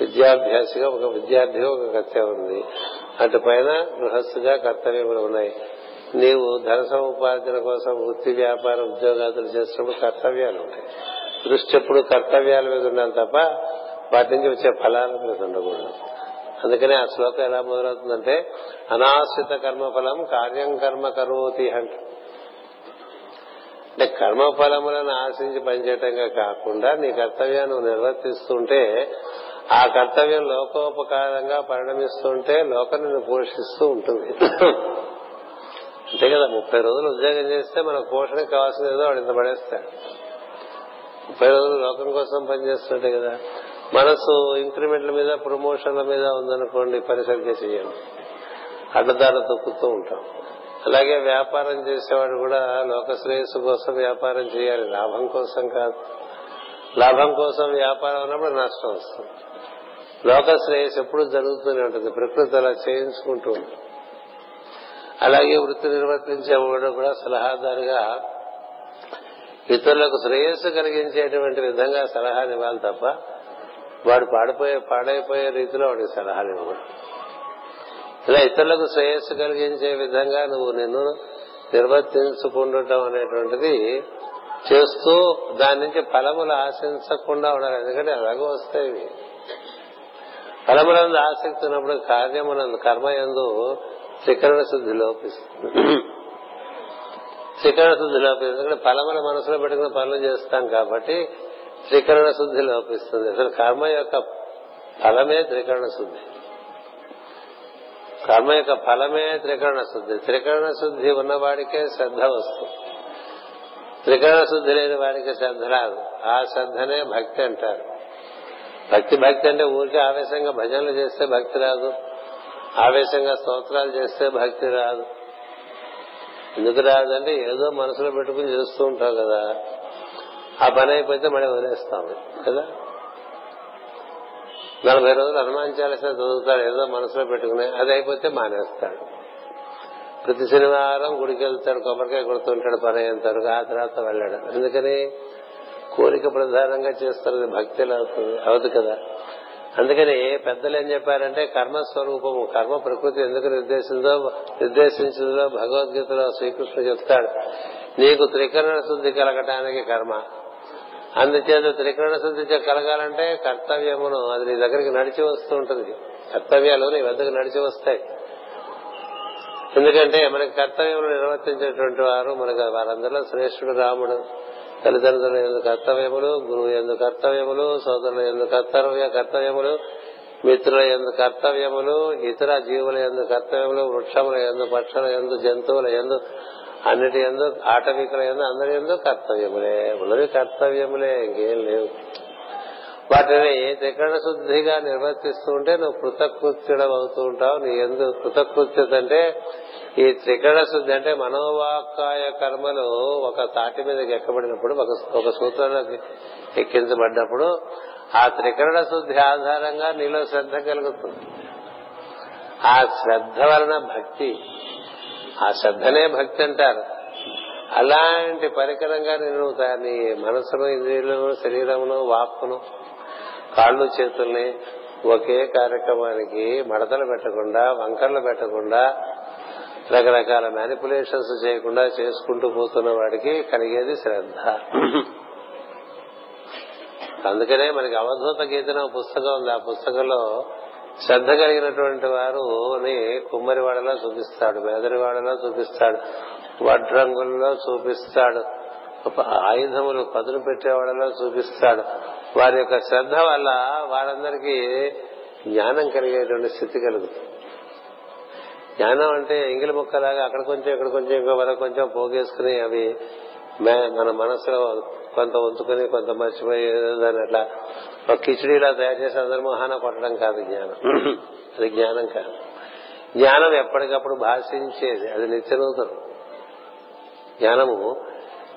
విద్యాభ్యాసిగా ఒక విద్యార్థిగా ఒక కర్తవ్యం ఉంది. అటు పైన గృహస్థుగా కర్తవ్యములు ఉన్నాయి. నీవు ధన సముపార్జన కోసం వృత్తి వ్యాపార ఉద్యోగాదులు చేసినప్పుడు కర్తవ్యాలు ఉంటాయి. దృష్టి ఎప్పుడు కర్తవ్యాల మీద ఉండాలి తప్ప వాటి నుంచి వచ్చే ఫలాల మీద ఉండకూడదు. అందుకనే ఆ శ్లోకం ఎలా మొదలవుతుందంటే అనాశ్రిత కర్మఫలం కార్యం కర్మ కరోతి అంట. అంటే కర్మఫలములను ఆశించి పనిచేయటంగా కాకుండా నీ కర్తవ్యాన్ని నిర్వర్తిస్తుంటే ఆ కర్తవ్యం లోకోపకారంగా పరిణమిస్తుంటే లోకం నిన్ను పోషిస్తూ ఉంటుంది. అంతే కదా ముప్పై రోజులు ఉద్యోగం చేస్తే మన పోషణకు కావాల్సిన ఏదో వాడు ఇంత పడేస్తాడు. ముప్పై రోజులు లోకం కోసం పనిచేస్తుంటే కదా మనసు ఇంక్రిమెంట్ల మీద ప్రమోషన్ల మీద ఉందనుకోండి పని సరిగ్గా చేయండి అడ్డదారులు తొక్కుతూ ఉంటాం. అలాగే వ్యాపారం చేసేవాడు కూడా లోక శ్రేయస్సు కోసం వ్యాపారం చేయాలి. లాభం కోసం కాదు. లాభం కోసం వ్యాపారం అన్నప్పుడు నష్టం వస్తుంది. లోక శ్రేయస్సు ఎప్పుడు జరుగుతూనే ఉంటుంది. ప్రకృతి అలా చేయించుకుంటూ ఉంటుంది. అలాగే వృత్తి నిర్వర్తించేవాడు కూడా సలహాదారుగా ఇతరులకు శ్రేయస్సు కలిగించేటువంటి విధంగా సలహాలు ఇవ్వాలి తప్ప వాడు పాడిపోయే పాడైపోయే రీతిలో వాడికి సలహాలు ఇవ్వడం ఇలా ఇతరులకు శ్రేయస్సు కలిగించే విధంగా నువ్వు నిన్ను నిర్వర్తించుకుండటం అనేటువంటిది చేస్తూ దాని నుంచి ఫలములు ఆశించకుండా ఉండాలి. ఎందుకంటే అలాగే వస్తాయి ఇవి. ఫలములందు ఆసక్తి ఉన్నప్పుడు కార్యమునందు కర్మ ఎందు త్రికరణ శుద్ధి లోపిస్తుంది. త్రికరణ శుద్ధి లోపిస్తుంది ఎందుకంటే ఫలముల మనసులో పెట్టుకుని పనులు చేస్తాం కాబట్టి త్రికరణ శుద్ధి లోపిస్తుంది. అసలు కర్మ యొక్క ఫలమే త్రికరణ శుద్ధి. కర్మ యొక్క ఫలమే త్రికరణ శుద్ధి. త్రికరణ శుద్ధి ఉన్నవాడికే శ్రద్ధ వస్తుంది. త్రికరణ శుద్ధి లేని వాడికి శ్రద్ధ రాదు. ఆ శ్రద్ధనే భక్తి అంటారు. భక్తి భక్తి అంటే ఊరికే ఆవేశంగా భజనలు చేస్తే భక్తి రాదు. ఆవేశంగా స్తోత్రాలు చేస్తే భక్తి రాదు. ఎందుకు రాదంటే ఏదో మనసులో పెట్టుకుని చేస్తూ ఉంటావు కదా. ఆ పని అయిపోతే మళ్ళీ వదిలేస్తాం. కదా? నలభై రోజులు హనుమాన్ చాలీసా చదువుతాడు ఏదో మనసులో పెట్టుకుని అది అయిపోతే మానేస్తాడు. ప్రతి శనివారం గుడికి వెళ్తాడు కొబ్బరికాయ కొడుతుంటాడు పని అయిన ఆ తర్వాత వెళ్ళాడు. అందుకని కోరిక ప్రధానంగా చేస్తారు భక్తి అవుతుంది. అవదు కదా? అందుకని పెద్దలు ఏం చెప్పారంటే కర్మస్వరూపము కర్మ ప్రకృతి ఎందుకు నిర్దేశిందో నిర్దేశించిందో భగవద్గీతలో శ్రీకృష్ణుడు చెప్తాడు. నీకు త్రికరణ శుద్ధి కలగటానికి కర్మ. అందుచేత త్రికరణ శుద్ధి కలగాలంటే కర్తవ్యమును అది నీ దగ్గరికి నడిచి వస్తూ ఉంటుంది. కర్తవ్యాలు నీ వద్దకు నడిచి వస్తాయి. ఎందుకంటే మనకి కర్తవ్యములు నిర్వర్తించేటువంటి వారు మనకు వారందరిలో శ్రేష్ఠుడు రాముడు. తల్లిదండ్రుల ఎందు కర్తవ్యములు గురువు ఎందు కర్తవ్యములు సోదరుల ఎందు కర్తవ్య కర్తవ్యములు మిత్రుల ఎందు కర్తవ్యములు ఇతర జీవుల ఎందు కర్తవ్యములు వృక్షముల ఎందు పక్షుల ఎందు జంతువుల ఎందు అన్నిటి ఎందు ఆటవికుల ఎందు అందరి ఎందు కర్తవ్యములే ఉన్నవి కర్తవ్యములే ఇంకేం లేవు. వాటిని త్రికరణ శుద్ధిగా నిర్వర్తిస్తూ ఉంటే నువ్వు కృతకృత్యుడం అవుతూ ఉంటావు నీ ఎందు కృతకృత్యత అంటే ఈ త్రికరణ శుద్ధి అంటే మనోవాకాయ కర్మలు ఒక తాటి మీదకి ఎక్కబడినప్పుడు ఒక ఒక సూత్రంలోకి ఆ త్రికరణ శుద్ధి ఆధారంగా నీలో శ్రద్ధ కలుగుతుంది. ఆ శ్రద్ధ వలన భక్తి ఆ శ్రద్ధనే భక్తి అంటారు. అలాంటి పరికరంగా నేను నీ మనసును ఇంద్రియులను శరీరమును వాక్కును కాళ్ళు చేతుల్ని ఒకే కార్యక్రమానికి మడతలు పెట్టకుండా వంకర్లు పెట్టకుండా రకరకాల మ్యానిపులేషన్స్ చేయకుండా చేసుకుంటూ పోతున్న వాడికి కలిగేది శ్రద్ధ. అందుకనే మనకి అవధూత గీతన పుస్తకం ఉంది. ఆ పుస్తకంలో శ్రద్ధ కలిగినటువంటి వారు కుమ్మరివాడలో చూపిస్తాడు మేదరివాడలో చూపిస్తాడు వడ్రంగుల్లో చూపిస్తాడు ఆయుధములు పదును పెట్టేవాడలో చూపిస్తాడు. వారి యొక్క శ్రద్ధ వల్ల వారందరికీ జ్ఞానం కలిగేటువంటి స్థితి కలుగుతుంది. జ్ఞానం అంటే ఎంగిలి ముక్కలాగా అక్కడ కొంచెం ఇక్కడ కొంచెం ఇంకో వరకు కొంచెం పోగేసుకుని అవి మన మనసులో కొంత వంతుకుని కొంత మర్చిపోయి దాన్ని అట్లా ఒక కిచడీలా తయారు చేసి అందరి మొహాన కొట్టడం కాదు జ్ఞానం. అది జ్ఞానం కాదు. జ్ఞానం ఎప్పటికప్పుడు భాషించేది అది నిత్యనూతనం. జ్ఞానము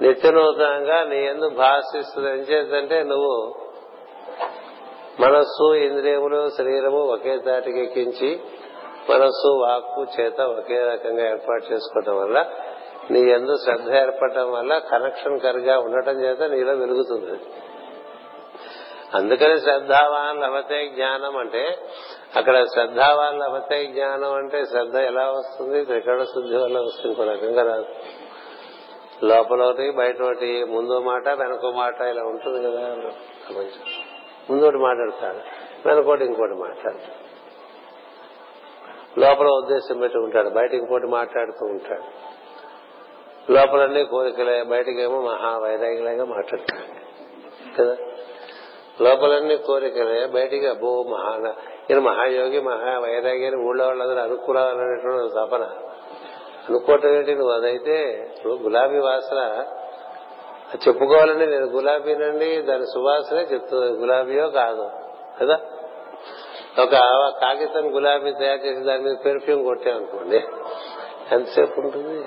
నిత్యనూతనంగా నీ ఎందు భాషిస్తుంది ఏం చేద్దంటే నువ్వు మనస్సు ఇంద్రియములు శరీరము ఒకే తాటికి ఎక్కించి మనస్సు వాక్కు చేత ఒకే రకంగా ఏర్పాటు చేసుకోవటం వల్ల నీ ఎందు శ్రద్ధ ఏర్పడటం వల్ల కనెక్షన్ కరిగా ఉండటం చేత నీలో వెలుగుతుంది. అందుకని శ్రద్ధావాన్ లభతే జ్ఞానం అంటే అక్కడ శ్రద్ధావాన్ లభతే జ్ఞానం అంటే శ్రద్ధ ఎలా వస్తుంది? త్రికరణ శుద్ధి వల్ల వస్తుంది ఇంకో రకంగా రాదు లోపల ఒకటి బయట ఒకటి ముందు మాట వెనక మాట ఇలా ఉంటుంది కదా. ముందు ఒకటి మాట్లాడతాడు వెనకోటి ఇంకోటి మాట్లాడతాడు. లోపల ఉద్దేశం పెట్టి ఉంటాడు బయట ఇంకోటి మాట్లాడుతూ ఉంటాడు. లోపలన్నీ కోరికలే బయటకేమో మహా వైరాగ్యలాగా మాట్లాడతాడు కదా? లోపలన్నీ కోరికలే బయటికి అబ్బో మహా ఈయన మహాయోగి మహా వైరాగి అని ఊళ్ళో వాళ్ళందరూ అనుకూలనేటువంటి తపన అనుకోవటం ఏంటి? నువ్వు అదైతే నువ్వు గులాబీ వాసన చెప్పుకోవాలండి నేను గులాబీనండి దాని సువాసనే చెప్తుంది. గులాబీయో కాదు కదా? ఒక కాగితం గులాబీ తయారు చేసి దాని మీద పెర్ఫ్యూమ్ కొట్టామనుకోండి ఎంతసేపు ఉంటుంది?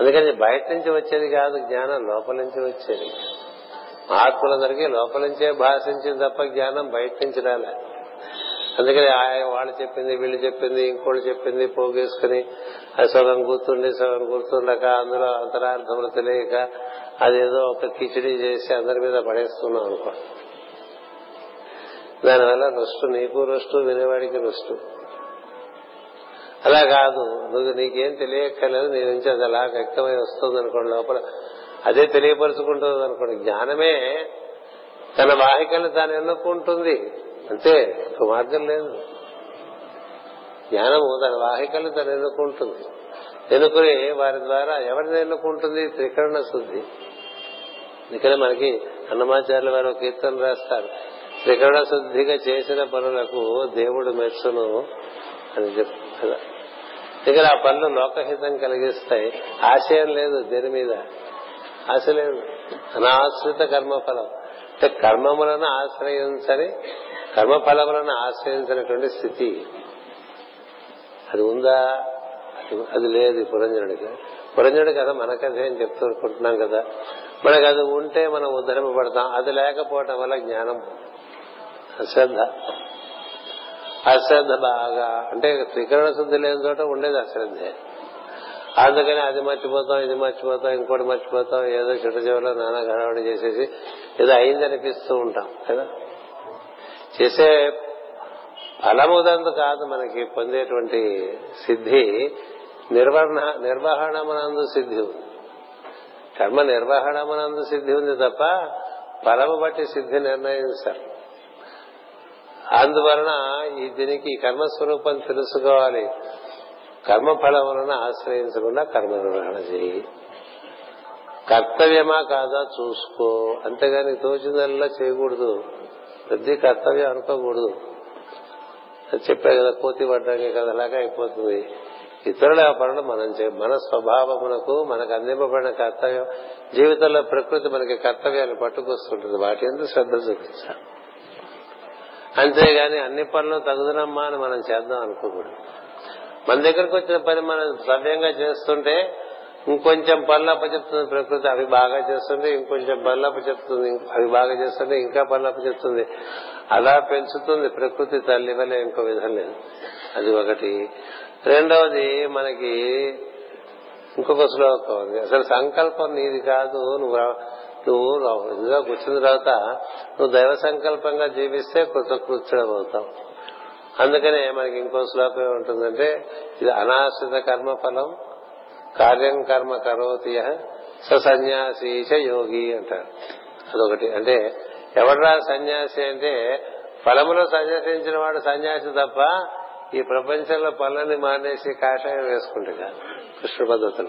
అందుకని బయట నుంచి వచ్చేది కాదు జ్ఞానం లోపల నుంచి వచ్చేది. ఆత్మలందరికీ లోపల నుంచే భాషించింది తప్ప జ్ఞానం బయట నుంచి రాలే. అందుకని వాళ్ళు చెప్పింది వీళ్ళు చెప్పింది ఇంకోళ్ళు చెప్పింది పోగేసుకుని సగం గుర్తుండి సగం గుర్తుండక అందులో అంతరార్థములు తెలియక అదేదో ఒక కిచిడి చేసి అందరి మీద పడేస్తున్నాం అనుకో. దానివల్ల రుష్టు నీకు రుష్టు వినేవాడికి రుష్టు. అలా కాదు. నువ్వు నీకేం తెలియక్కర్లేదు నీ నుంచి అది అలా వ్యక్తమై వస్తుంది అనుకోండి లోపల. అదే తెలియపరుచుకుంటుంది అనుకోండి జ్ఞానమే తన వాహికల్ని తాను ఎన్నుకుంటుంది. అంతే ఒక మార్గం లేదు. జ్ఞానము తన వాహికల్ని తను ఎన్నుకుంటుంది. ఎన్నుకుని వారి ద్వారా ఎవరిని ఎన్నుకుంటుంది? త్రికరణ శుద్ధి. ఇక్కడ మనకి అన్నమాచార్యుల వారు కీర్తన రాస్తారు. త్రికరణ శుద్ధిగా చేసిన పనులకు దేవుడు మెచ్చును అని చెప్తారు. ఇక్కడ ఆ పనులు లోకహితం కలిగిస్తాయి ఆశయం లేదు దేని మీద? ఆశ లేదు. అనాశ్రిత కర్మఫలం. అంటే కర్మములను ఆశ్రయించని కర్మఫలములను ఆశ్రయించినటువంటి స్థితి. అది ఉందా? అది లేదు పురంజనుడికి. పురంజనుడి కదా మన కథ ఏం చెప్తూ అనుకుంటున్నాం కదా. మనకు అది ఉంటే మనం ఉద్ధరింపబడతాం. అది లేకపోవటం వల్ల జ్ఞానం అశ్రద్ధ అశ్రద్ధ బాగా. అంటే త్రికరణ శుద్ధి లేని చోట ఉండేది అశ్రద్ధే. అందుకని అది మర్చిపోతాం ఇది మర్చిపోతాం ఇంకోటి మర్చిపోతాం ఏదో చిట్ట చివరిలో నానా గడవడి చేసేసి ఏదో అయిందనిపిస్తూ ఉంటాం కదా? చేసే ఫలముదందు కాదు మనకి పొందేటువంటి సిద్ధి. నిర్వహణ నిర్వహణమునందు సిద్ధి ఉంది. కర్మ నిర్వహణమునందు సిద్ధి ఉంది తప్ప ఫలము బట్టి సిద్ధి నిర్ణయించారు. అందువలన ఈ దీనికి కర్మస్వరూపం తెలుసుకోవాలి. కర్మ ఫలములను ఆశ్రయించకుండా కర్మ నిర్వహణ చేయి. కర్తవ్యమా కాదా చూసుకో. అంతేగాని తోచిందల్లా చేయకూడదు. ప్రతి కర్తవ్యం అనుకోకూడదు. చెప్పే కదా కోతి పడ్డానికి కదా అలాగే అయిపోతుంది. ఇతరుల పనులు మనం మన స్వభావమునకు మనకు అందింపబడిన కర్తవ్యం జీవితంలో ప్రకృతి మనకి కర్తవ్యాన్ని పట్టుకొస్తుంటుంది. వాటి ఎందుకు శ్రద్ధ చూపించాలి. అంతేగాని అన్ని పనులు తగుదనమ్మా అని మనం చేద్దాం అనుకోకూడదు. మన దగ్గరకు వచ్చిన పని మనం సవ్యంగా చేస్తుంటే ఇంకొంచెం పనులప్ప చెప్తుంది ప్రకృతి అవి బాగా చేస్తుంది ఇంకొంచెం పనులప్ప చెప్తుంది అవి బాగా చేస్తుంది ఇంకా పనులప్ప చెప్తుంది అలా పెంచుతుంది ప్రకృతి తల్లి వల్ల ఇంకో విధం లేదు. అది ఒకటి. రెండవది మనకి ఇంకొక శ్లోకం ఉంది. అసలు సంకల్పం నీది కాదు నువ్వు నువ్వు ఇందులో కూర్చున్న తర్వాత నువ్వు దైవ సంకల్పంగా జీవిస్తే కృతకృత్యుడం అవుతావు అందుకనే మనకి ఇంకో శ్లోకం ఏముంటుందంటే ఇది అనాశ్రిత కర్మఫలం కార్యం కర్మ కరోతి సన్యాసీచ యోగి అంటారు. అదొకటి. అంటే ఎవడరా సన్యాసి అంటే ఫలములో సన్యాసించిన వాడు సన్యాసి తప్ప ఈ ప్రపంచంలో పనులని మానేసి కాషాయం వేసుకుంటే కృష్ణ పద్ధతిలో.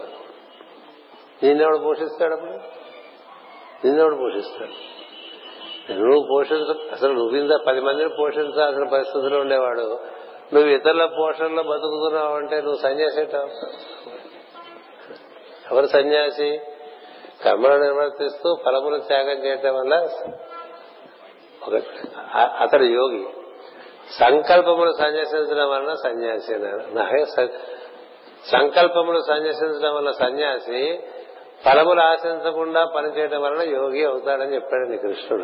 నిన్నెవడు పోషిస్తాడు అప్పుడు? నిన్నెవడు పోషిస్తాడు? నువ్వు పోషించ అసలు నువ్విందా పది మందిని పోషించాల్సిన పరిస్థితిలో ఉండేవాడు. నువ్వు ఇతరుల పోషణలో బతుకుతున్నావు అంటే నువ్వు సన్యాసి ఎవరు సన్యాసి? కర్మలు నిర్వర్తిస్తూ ఫలములు త్యాగం చేయటం వల్ల ఒక అతడు యోగి. సంకల్పములు సన్యాసించడం వలన సన్యాసి సంకల్పములు సన్యాసించడం వల్ల సన్యాసి ఫలములు ఆశించకుండా పనిచేయడం వలన యోగి అవుతాడని చెప్పాడు కృష్ణుడు.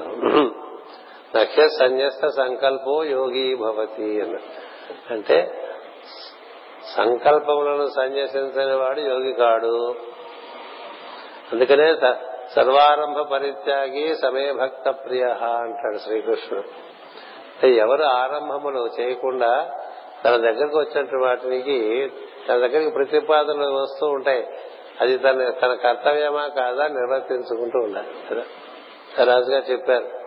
నక్ష సన్యస్త సంకల్పో యోగి భవతి అన్న అంటే సంకల్పములను సన్యసించని వాడు యోగి కాడు. అందుకనే సర్వారంభ పరిత్యాగి సమయ భక్త ప్రియ అంటాడు శ్రీకృష్ణుడు. ఎవరు ఆరంభములు చేయకుండా తన దగ్గరకు వచ్చినట్టు వాటికి తన దగ్గరికి ప్రతిపాదనలు వస్తూ ఉంటాయి. అది తన తన కర్తవ్యమా కాదా నిర్వర్తించుకుంటూ ఉండాలి. కదా రాజుగా చెప్పారు.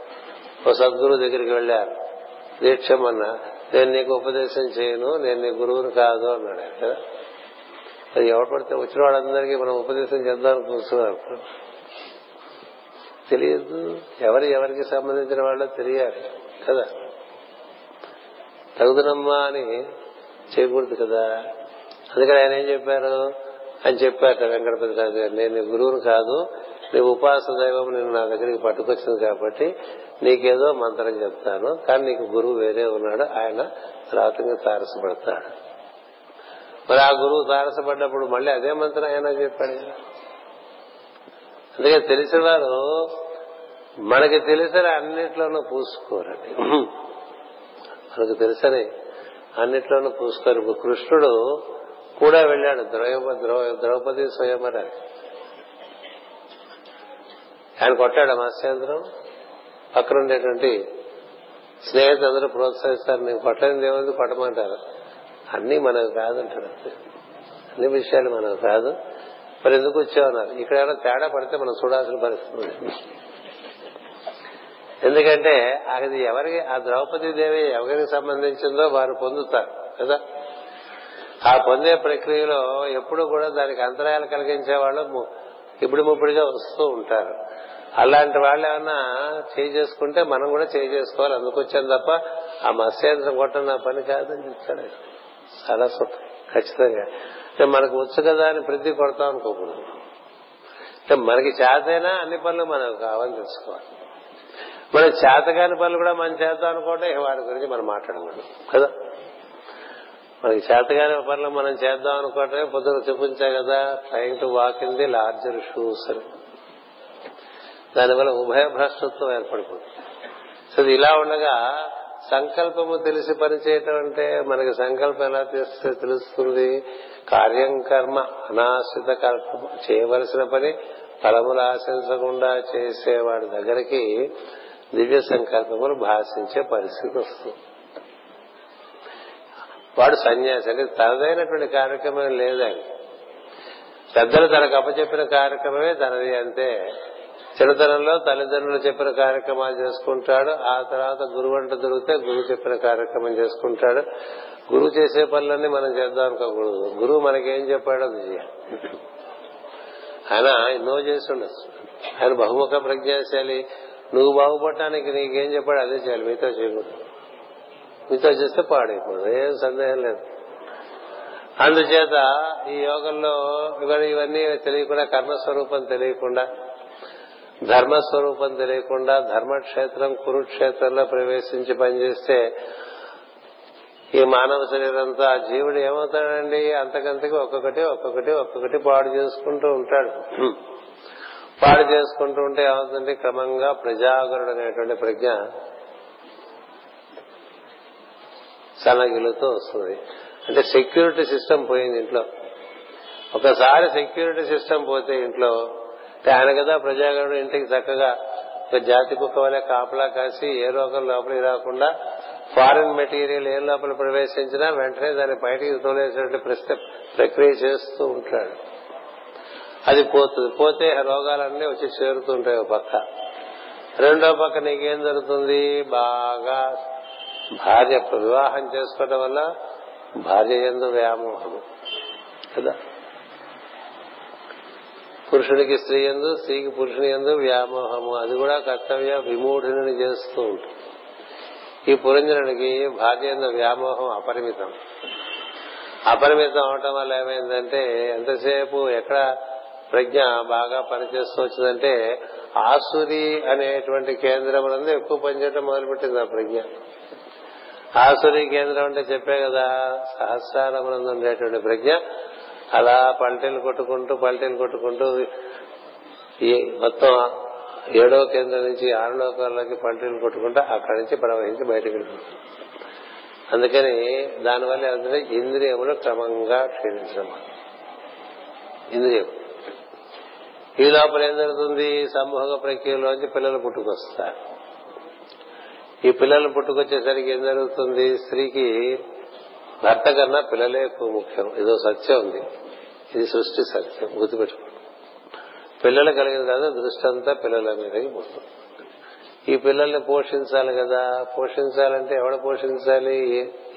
ఓ సద్గురు దగ్గరికి వెళ్ళారు దీక్షమన్న నేను నీకు ఉపదేశం చేయను నేను నీ గురువుని కాదు అన్నాడు కదా అది ఎవరు పడితే వచ్చిన వాళ్ళందరికీ మనం ఉపదేశం చేద్దామని కూర్చున్నారు తెలియదు. ఎవరు ఎవరికి సంబంధించిన వాళ్ళో తెలియాలి. కదా? తగుదనమ్మా అని చేయకూడదు కదా? అందుకని ఆయన ఏం చెప్పారు? అని చెప్పాట వెంకటపతి రాజు గారు. నేను నీ గురువును కాదు నీ ఉపాస దైవం నేను నా దగ్గరికి పట్టుకొచ్చింది కాబట్టి నీకేదో మంత్రం చెప్తాను. కానీ నీకు గురువు వేరే ఉన్నాడు ఆయన తర్వాత తారసపడతాడు. మరి ఆ గురువు తారసపడ్డప్పుడు మళ్ళీ అదే మంత్రం ఆయన చెప్పాడు అందుకే తెలిసిన వారు మనకి తెలిసిన అన్నిట్లోనూ పూసుకోరండి. మనకు తెలుసని అన్నిట్లోనూ పూసుకోరు. ఇప్పుడు కృష్ణుడు కూడా వెళ్ళాడు. ద్రౌపది స్వయంవరానికి ఆయన కొట్టాడు మత్స్యంద్రం పక్కన ఉండేటువంటి స్నేహితులందరూ ప్రోత్సహిస్తారు. నేను కొట్టలేనిది ఏముంది? కొట్టమంటారు. అన్ని మనకు కాదంటారు. అన్ని విషయాలు మనకు కాదు. మరి ఎందుకు వచ్చామన్నారు ఇక్కడ ఏమైనా తేడా పడితే మనం చూడాల్సిన పరిస్థితి ఎందుకంటే అది ఎవరికి ఆ ద్రౌపది దేవి ఎవరికి సంబంధించిందో వారు పొందుతారు. కదా? ఆ పొందే ప్రక్రియలో ఎప్పుడు కూడా దానికి అంతరాయాలు కలిగించే వాళ్ళు ఇప్పుడు ముప్పుడుగా వస్తూ ఉంటారు. అలాంటి వాళ్ళు ఏమన్నా చేయి చేసుకుంటే మనం కూడా చేయి చేసుకోవాలి అందుకొచ్చాను తప్ప ఆ మత్స్యంత్రం కొట్టడం నా పని కాదని చెప్తాడు చాలా ఖచ్చితంగా. మనకు వచ్చు కదా అని ప్రతి కొడతాం అనుకోకూడదు. మనకి చేతైనా అన్ని పనులు మనకు కావాలని తెలుసుకోవాలి. మన చేతగాని పనులు కూడా మనం చేద్దాం అనుకోండి వాటి గురించి మనం మాట్లాడకూడదు. కదా? మనకి చేతగాని పనులు మనం చేద్దాం అనుకోవటమే పొద్దున చూపించా కదా trying to walk in the larger shoes అని. దానివల్ల ఉభయ భ్రష్టత్వం ఏర్పడిపోతుంది. సో ఇలా ఉండగా సంకల్పము తెలిసి పనిచేయటం అంటే మనకి సంకల్పం ఎలా తెలిస్తే తెలుస్తుంది? కార్యం కర్మ అనాశ్రిత కల్పం చేయవలసిన పని ఫలములు ఆశించకుండా చేసేవాడి దగ్గరికి దివ్య సంకల్పములు భాషించే పరిస్థితి వస్తుంది. వాడు సన్యాసి అంటే తనదైనటువంటి కార్యక్రమం లేదని పెద్దలు తనకు అప్పచెప్పిన కార్యక్రమమే తనది అంతే చిన్నతనంలో తల్లిదండ్రులు చెప్పిన కార్యక్రమాలు చేసుకుంటాడు ఆ తర్వాత గురువు అంట దొరికితే గురువు చెప్పిన కార్యక్రమం చేసుకుంటాడు. గురువు చేసే పనులన్నీ మనం చేద్దాం అనుకోకూడదు. గురువు మనకేం చెప్పాడో అది ఆయన ఎన్నో చేసి ఉండొచ్చు ఆయన బహుముఖ ప్రజ్ఞాశాలి. నువ్వు బాగుపడటానికి నీకేం చెప్పాడు అదే చేయాలి. మీతో చేయకూడదు. మీతో చేస్తే పాడైపోదు ఏం సందేహం లేదు. అందుచేత ఈ యోగంలో ఇవన్నీ తెలియకుండా కర్మస్వరూపం తెలియకుండా ధర్మస్వరూపం తెలియకుండా ధర్మక్షేత్రం కురుక్షేత్రంలో ప్రవేశించి పనిచేస్తే ఈ మానవ శరీరంతో ఆ జీవుడు ఏమవుతాడండి? అంతకంతకి ఒక్కొక్కటి ఒక్కొక్కటి ఒక్కొక్కటి పాడు చేసుకుంటూ ఉంటాడు. పాడు చేసుకుంటూ ఉంటే ఏమవుతుంది క్రమంగా ప్రజాగరుడు అనేటువంటి ప్రజ్ఞ సన్నగిలుతూ వస్తుంది. అంటే సెక్యూరిటీ సిస్టమ్ పోయింది ఇంట్లో. ఒకసారి సెక్యూరిటీ సిస్టమ్ పోతే ఇంట్లో ఆయన కదా ప్రజాగరుడు ఇంటికి చక్కగా ఒక జాతి కుక్క వల్ల కాపలా కాసి ఏ రోగం లోపలికి రాకుండా ఫారిన్ మెటీరియల్ ఏ లోపల ప్రవేశించినా వెంటనే దాన్ని బయటికి తోలేసేటువంటి ప్రక్రియ చేస్తూ ఉంటాడు. అది పోతుంది. పోతే రోగాలన్నీ వచ్చి చేరుతుంటాయి ఒక పక్క. రెండో పక్క నీకేం జరుగుతుంది? బాగా భార్య వివాహం చేసుకోవడం వల్ల భార్య ఎందు వ్యామోహం కదా? పురుషుడికి స్త్రీ ఎందు స్త్రీకి పురుషుని ఎందు వ్యామోహము. అది కూడా కర్తవ్య విమూఢుని చేస్తూ ఉంటుంది. ఈ పురంజనుడికి భార్య ఎందు వ్యామోహం అపరిమితం. అపరిమితం అవటం వల్ల ఏమైందంటే ఎంతసేపు ఎక్కడ ప్రజ్ఞ బాగా పనిచేస్తూ వచ్చిందంటే ఆసురి అనేటువంటి కేంద్రం నందు ఎక్కువ పనిచేయటం మొదలుపెట్టింది ఆ ప్రజ్ఞ. ఆసురి కేంద్రం అంటే చెప్పే కదా సహస్రారమునందు ఉండేటువంటి ప్రజ్ఞ. అలా పల్టీలు కొట్టుకుంటూ పల్టీలు కొట్టుకుంటూ ఈ మొత్తం ఏడో కేంద్రం నుంచి ఆరు లోకాల్లోకి పల్టీలు కొట్టుకుంటూ అక్కడి నుంచి ప్రవహించి బయటకు వెళ్తుంది అందుకని దానివల్ల ఏమంటే ఇంద్రియములు క్రమంగా క్షీణించడం ఇంద్రియం. ఈ లోపల ఏం జరుగుతుంది? సమూహ ప్రక్రియలోంచి పిల్లలు పుట్టుకొస్తారు. ఈ పిల్లలు పుట్టుకొచ్చేసరికి ఏం జరుగుతుంది? స్త్రీకి భర్త కన్నా పిల్లలే ఎక్కువ ముఖ్యం. ఇదో సత్యం ఉంది. ఇది సృష్టి సత్యం. గుర్తుపెట్టుకోండి. పిల్లలు కలిగిన కదా దృష్టి అంతా పిల్లల మీదకి పోతుంది. ఈ పిల్లల్ని పోషించాలి కదా. పోషించాలంటే ఎవడ పోషించాలి?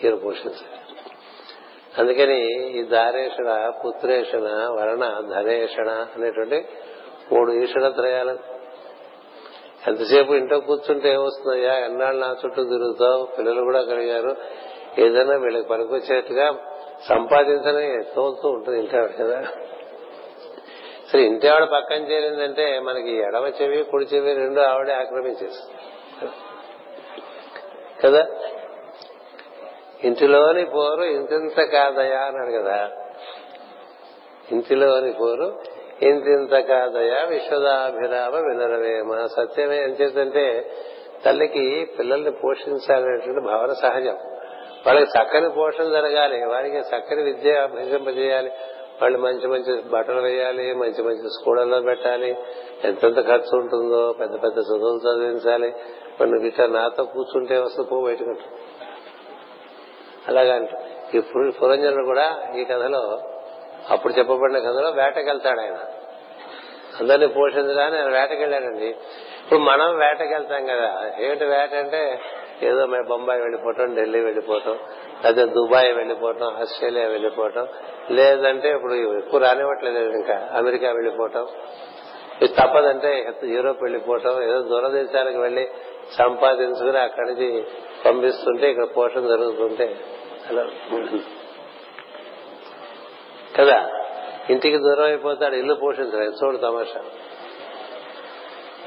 ఈయన పోషించాలి. అందుకని ఈ దారేషణ పుత్రేషణ వరణ ధనేషణ అనేటువంటి మూడు ఈషణ త్రయాలు ఎంతసేపు ఇంట్లో కూర్చుంటే ఏమొస్తుందయ్యా? ఎన్నాళ్ళు నా చుట్టూ తిరుగుతావు? పిల్లలు కూడా కలిగారు. ఏదైనా వీళ్ళకి పనికొచ్చేట్టుగా సంపాదించని తోలుతూ ఉంటుంది ఇంటి కదా. సరే ఇంటి ఆవిడ పక్కన చేరిందంటే మనకి ఎడమ చెవి కుడి చెవి రెండు ఆవిడే ఆక్రమించేస్తుంది కదా? ఇంటిలోని పోరు ఇంతింత కాదయా అన్నాడు కదా. ఇంటిలోని పోరు ఇంతింత కాదయ విశ్వదాభిరామ వినరవేమ. సత్యమే ఎంచేతంటే తల్లికి పిల్లల్ని పోషించాలనేటువంటి భావన సహజం. వాళ్ళకి చక్కని పోషణ జరగాలి. వారికి చక్కని విద్య అభ్యసింపజేయాలి. వాళ్ళు మంచి మంచి బట్టలు వేయాలి మంచి మంచి స్కూళ్ళలో పెట్టాలి. ఎంతెంత ఖర్చు ఉంటుందో పెద్ద పెద్ద చదువులు చదివించాలి. కొన్ని గిట్ట నాతో కూర్చుంటే వస్తుంది పో బయటకు అలాగంట ఈ పురంజనుడు కూడా ఈ కథలో అప్పుడు చెప్పబడిన కథలో వేటకెళ్తాడు ఆయన. అందరినీ పోషించడానికి ఆయన వేటకెళ్ళాడండి. ఇప్పుడు మనం వేటకెళ్తాం కదా. ఏమిటి వేట అంటే ఏదో మేము బొంబాయి వెళ్ళిపోవటం ఢిల్లీ వెళ్ళిపోవటం లేదా దుబాయ్ వెళ్ళిపోవటం ఆస్ట్రేలియా వెళ్ళిపోవటం లేదంటే ఇప్పుడు ఎక్కువ రానివ్వట్లేదు ఇంకా అమెరికా వెళ్ళిపోవటం ఇది తప్పదంటే యూరోప్ వెళ్ళిపోవటం ఏదో దూరదేశాలకు వెళ్ళి సంపాదించుకుని అక్కడి నుంచి పంపిస్తుంటే ఇక్కడ పోషణ జరుగుతుంటే అలా. కదా? ఇంటికి దూరం అయిపోతాడు ఇల్లు పోషించలేదు చూడు తమాషా.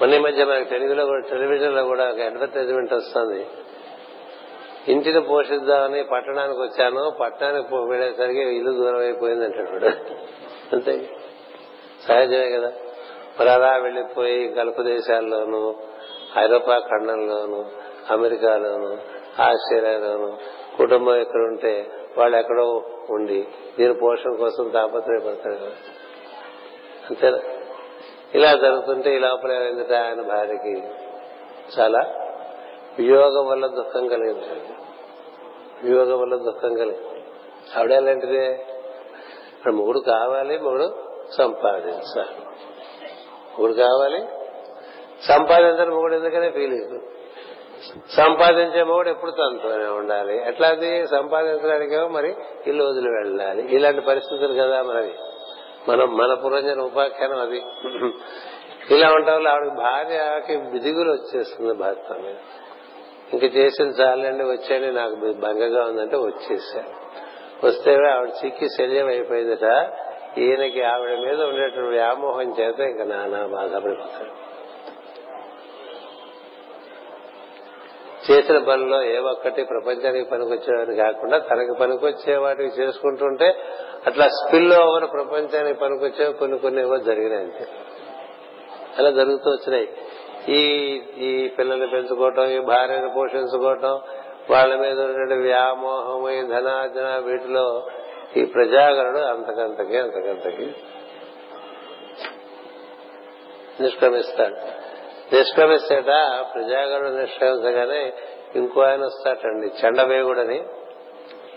మొన్న మధ్య మనకి తెలుగులో కూడా టెలివిజన్లో కూడా ఒక అడ్వర్టైజ్మెంట్ వస్తుంది. ఇంటిని పోషిద్దామని పట్టణానికి వచ్చాను పట్టణానికి వెళ్ళేసరికి ఇల్లు దూరం అయిపోయింది అంటాడు అంతే. సహజమే కదా. మరి అలా వెళ్ళిపోయి గల్ఫ్ దేశాల్లోనూ ఐరోపా ఖండంలోను అమెరికాలోను ఆస్ట్రేలియాలోను కుటుంబం ఎక్కడుంటే వాళ్ళు ఎక్కడో ఉండి దీని పోషణ కోసం తాపత్రయపడతాడు కదా. అంతేనా? ఇలా జరుగుతుంటే ఈ లోపల ఏమైందట? ఆయన భార్యకి చాలా వియోగం వల్ల దుఃఖం కలిగింది వియోగం వల్ల దుఃఖం కలిగింది. ఆవిడ ఎలాంటిదే? ఇక్కడ మొగుడు కావాలి మొగుడు సంపాదించాలి. మొగుడు కావాలి సంపాదించాలి మొగుడు ఎందుకనే ఫీలింగ్ సంపాదించే మొగుడు ఎప్పుడు తనతోనే ఉండాలి? ఎట్లా అది సంపాదించడానికేమో మరి ఇల్లు వదిలి వెళ్ళాలి. ఇలాంటి పరిస్థితులు కదా మనవి మనం మన పురంజన ఉపాఖ్యానం అది. ఇలా ఉండటం వల్ల ఆవిడ భార్యకి బిదిగులు వచ్చేస్తుంది భర్త మీద ఇంక చేసిన చాలండి వచ్చాయని నాకు భంగగా ఉందంటే వచ్చేసాడు వస్తే ఆవిడ చిక్కి శల్యం అయిపోయిందట. ఈయనకి ఆవిడ మీద ఉండేటువంటి వ్యామోహం చేత ఇంకా నానా బాధపడిపోతాడు చేసిన పనిలో ఏ ఒక్కటి ప్రపంచానికి పనికొచ్చేవాడిని కాకుండా తనకి పనికొచ్చే వాటికి చేసుకుంటుంటే అట్లా స్పిల్ ఓవర్ ప్రపంచానికి పనికొచ్చే కొన్ని కొన్ని ఏవో జరిగినాయి అంతే. అలా జరుగుతూ వచ్చినాయి. ఈ ఈ పిల్లల్ని పెంచుకోవటం ఈ భార్యను పోషించుకోవటం వాళ్ళ మీద ఉన్నటువంటి వ్యామోహం ఈ ధనార్జన వీటిలో ఈ ప్రజాగరుడు అంతకంతకి అంతకంతకి నిష్క్రమిస్తాడు. నిష్క్రమిస్తేట ప్రజాగరుడు నిష్క్రమించగానే ఇంకో ఆయన వస్తాటండి చండవేగుడని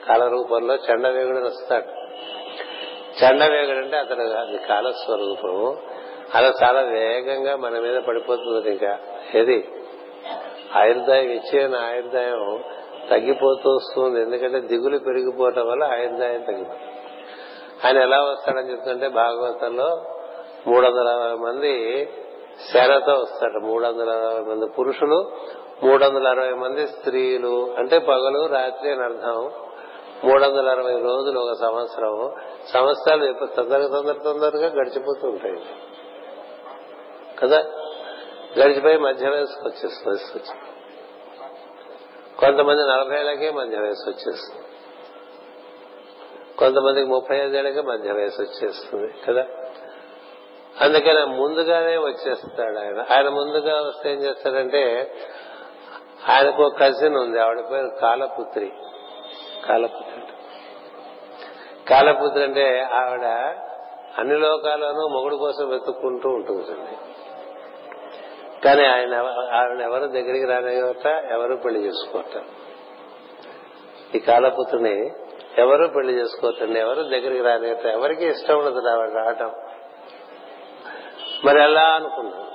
కాలరూపంలో చండవేగుడని వస్తాడు. చండవేగుడు అంటే అతను అది కాలస్వరూపము. అలా చాలా వేగంగా మన మీద పడిపోతుంది ఇంకా. ఏది? ఆయుర్దాయం ఇచ్చిన ఆయుర్దాయం తగ్గిపోతూ వస్తుంది. ఎందుకంటే దిగులు పెరిగిపోవటం వల్ల ఆయుర్దాయం తగ్గిపోతుంది. ఆయన ఎలా వస్తాడని చెప్తుంటే భాగవతంలో మూడు వందల మంది సేనతో వస్తాడు. మూడు వందల అరవై మంది పురుషులు మూడు వందల అరవై మంది స్త్రీలు. అంటే పగలు రాత్రి అని అర్థం. మూడు వందల అరవై రోజులు ఒక సంవత్సరం. సంవత్సరాలు ఎప్పుడు తొందరగా తొందర తొందరగా గడిచిపోతుంటాయి కదా? గడిచిపోయి మధ్య వయసుకు వచ్చేస్తుంది వయసు కొంతమంది నలభై ఏళ్ళకే మధ్య వయసు వచ్చేస్తుంది. కొంతమందికి ముప్పై ఐదేళ్ళకే మధ్య వయసు వచ్చేస్తుంది. కదా? అందుకని ముందుగానే వచ్చేస్తాడు ఆయన. ఆయన ముందుగా వస్తే ఏం చేస్తాడంటే ఆయనకు ఒక కజిన్ ఉంది. ఆవిడ పేరు కాలపుత్రి. కాలపుత్రి కాలపుత్రి అంటే ఆవిడ అన్ని లోకాల్లోనూ మొగుడు కోసం వెతుక్కుంటూ ఉంటుందండి. కానీ ఆయన ఆవిడ ఎవరు దగ్గరికి రానివ్వట ఎవరు పెళ్ళి చేసుకోట ఈ కాలపుత్రిని ఎవరు పెళ్ళి చేసుకోవటండి ఎవరు దగ్గరికి రానివ్వట ఎవరికి ఇష్టం ఉండదు ఆవిడ రావటం. మరి ఎలా అనుకున్నాను.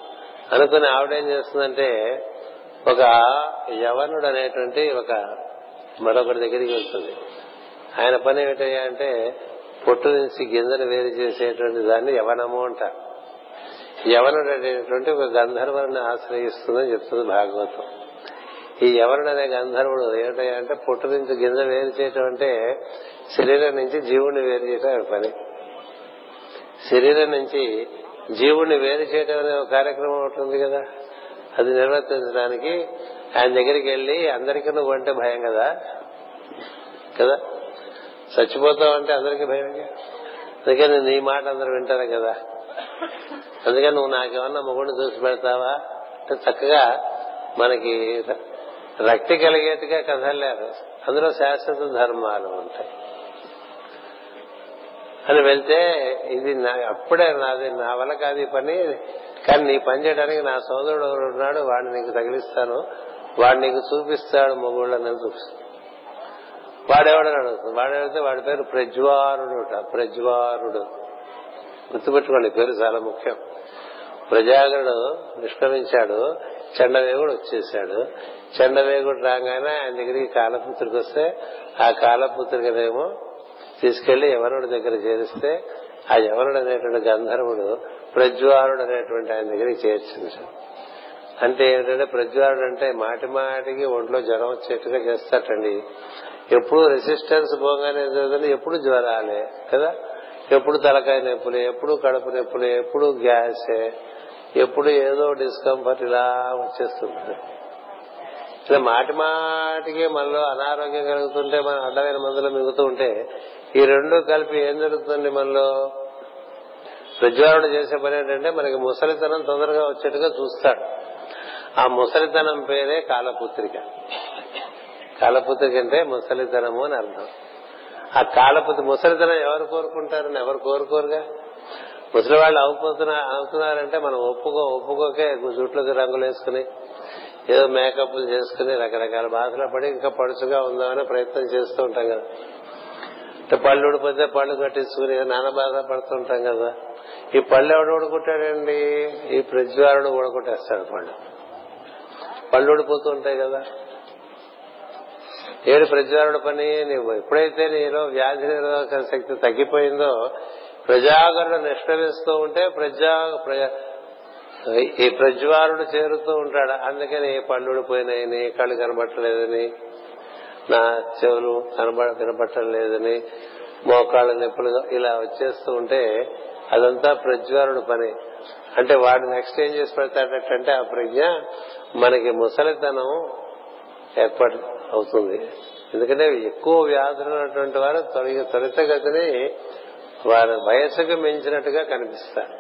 అనుకుని ఆవిడేం చేస్తుందంటే ఒక యవనుడు అనేటువంటి ఒక మరొకటి దగ్గరికి వెళ్తుంది. ఆయన పని ఏమిటయ్యా అంటే పొట్టు నుంచి గింజను వేరు చేసేటువంటి దాన్ని యవనము అంటారు. యవనుడు అనేటువంటి ఒక గంధర్వుని ఆశ్రయిస్తుందని చెప్తుంది భాగవతం. ఈ యవనుడు అనే గంధర్వుడు ఏమిటయ్యా అంటే పొట్టు నుంచి గింజ వేరు చేయటం అంటే శరీరం నుంచి జీవుని వేరు చేయటం పని. శరీరం నుంచి జీవుణ్ణి వేరు చేయడం అనే ఒక కార్యక్రమం ఉంటుంది కదా. అది నిర్వర్తించడానికి ఆయన దగ్గరికి వెళ్ళి అందరికీ నువ్వు అంటే భయం కదా. కదా? చచ్చిపోతావు అంటే అందరికీ భయం అందుకని నీ మాట అందరు వింటారు కదా. అందుకని నువ్వు నాకేమన్నా మొగుడిని చూసి పెడతావా? అంటే చక్కగా మనకి రక్తి కలిగేట్టుగా కథలు అందులో శాశ్వత ధర్మాలు ఉంటాయి. అని వెళ్తే ఇది అప్పుడే నాది నా వల్ల కాదు ఈ పని. కానీ నీ పని చేయడానికి నా సోదరుడు ఎవరు ఉన్నాడు వాడిని నీకు తగిలిస్తాను. వాడు నీకు చూపిస్తాడు మొగుళ్ళని చూపిస్తాడు వాడెవడని అడుగుతుంది వాడు వాడి పేరు ప్రజ్వారుడు ప్రజ్వారుడు. గుర్తుపెట్టుకోండి పేరు చాలా ముఖ్యం. ప్రజాగరుడు నిష్క్రమించాడు. చండవేగుడు వచ్చేసాడు చండవేగుడు రాగానే ఆయన దగ్గరికి కాలపుత్రికి వస్తే ఆ కాలపుత్రికనేమో తీసుకెళ్ళి యవనుడి దగ్గర చేరిస్తే ఆ యవనుడు అనేటువంటి గంధర్వుడు ప్రజ్వారుడు అనేటువంటి ఆయన దగ్గరికి చేర్చింది అంటే ఏంటంటే ప్రజ్వారుడు అంటే మాటి మాటికి ఒంట్లో జ్వరం వచ్చేట్టుగా చేస్తాటండి ఎప్పుడు రెసిస్టెన్స్ పోగానే జరుగుతుంది? ఎప్పుడు జ్వరాలే కదా? ఎప్పుడు తలకాయ నొప్పులు ఎప్పుడు కడుపు నొప్పులు ఎప్పుడు గ్యాసే ఎప్పుడు ఏదో డిస్కంఫర్ట్ ఇలా వచ్చేస్తుంది ఇలా మాటి మాటికి మనలో అనారోగ్యం కలుగుతుంటే మనం అడ్డమైన మందులు మిగుతూ ఉంటే ఈ రెండు కలిపి ఏం జరుగుతుంది మనలో? ప్రజ్వరణ చేసే పని ఏంటంటే మనకి ముసలితనం తొందరగా వచ్చేట్టుగా చూస్తాడు. ఆ ముసలితనం పేరే కాలపుత్రిక. కాలపుత్రిక అంటే ముసలితనము అని అర్థం. ఆ కాలపుత్రి ముసలితనం ఎవరు కోరుకుంటారని ఎవరు కోరుకోరుగా? ముసలి వాళ్ళు అవుతున్నా అవుతున్నారంటే మనం ఒప్పుకో ఒప్పుకోకే జుట్లోకి రంగులు వేసుకుని ఏదో మేకప్లు చేసుకుని రకరకాల బాధలు పడి ఇంకా పడుచుగా ఉందామని ప్రయత్నం చేస్తూ ఉంటాం కదా. పళ్ళు ఊడిపోతే పళ్ళు కట్టించుకుని నాన్న బాధ పడుతుంటాం కదా. ఈ పళ్ళు ఎవడు ఊడుకుంటాడండి? ఈ ప్రజ్వారుడు ఊడగొట్టేస్తాడు పళ్ళు. పళ్ళు ఊడిపోతూ ఉంటాయి కదా. ఏడు ప్రజ్వారుడు పని నువ్వు ఎప్పుడైతే నీలో వ్యాధి నిరోధక శక్తి తగ్గిపోయిందో ప్రజాగరుడు నిష్క్రమిస్తూ ఉంటే ప్రజా ఈ ప్రజ్వారుడు చేరుతూ ఉంటాడు. అందుకని పళ్ళు ఊడిపోయినాయి కళ్ళు కనబట్టలేదని. నా చెవులు కనబడ వినపట్టం లేదని మోకాళ్ళ నొప్పులు ఇలా వచ్చేస్తూ ఉంటే అదంతా ప్రజ్వరుడు పని. అంటే వాడు నెక్స్ట్ ఏం చేసి పెడతాడటంటే ఆ ప్రజ్ఞ మనకి ముసలితనం ఏర్పాటు అవుతుంది. ఎందుకంటే ఎక్కువ వ్యాధులు ఉన్నటువంటి వారు త్వరిత త్వరితగతిని వారి వయసుకు మించినట్టుగా కనిపిస్తారు.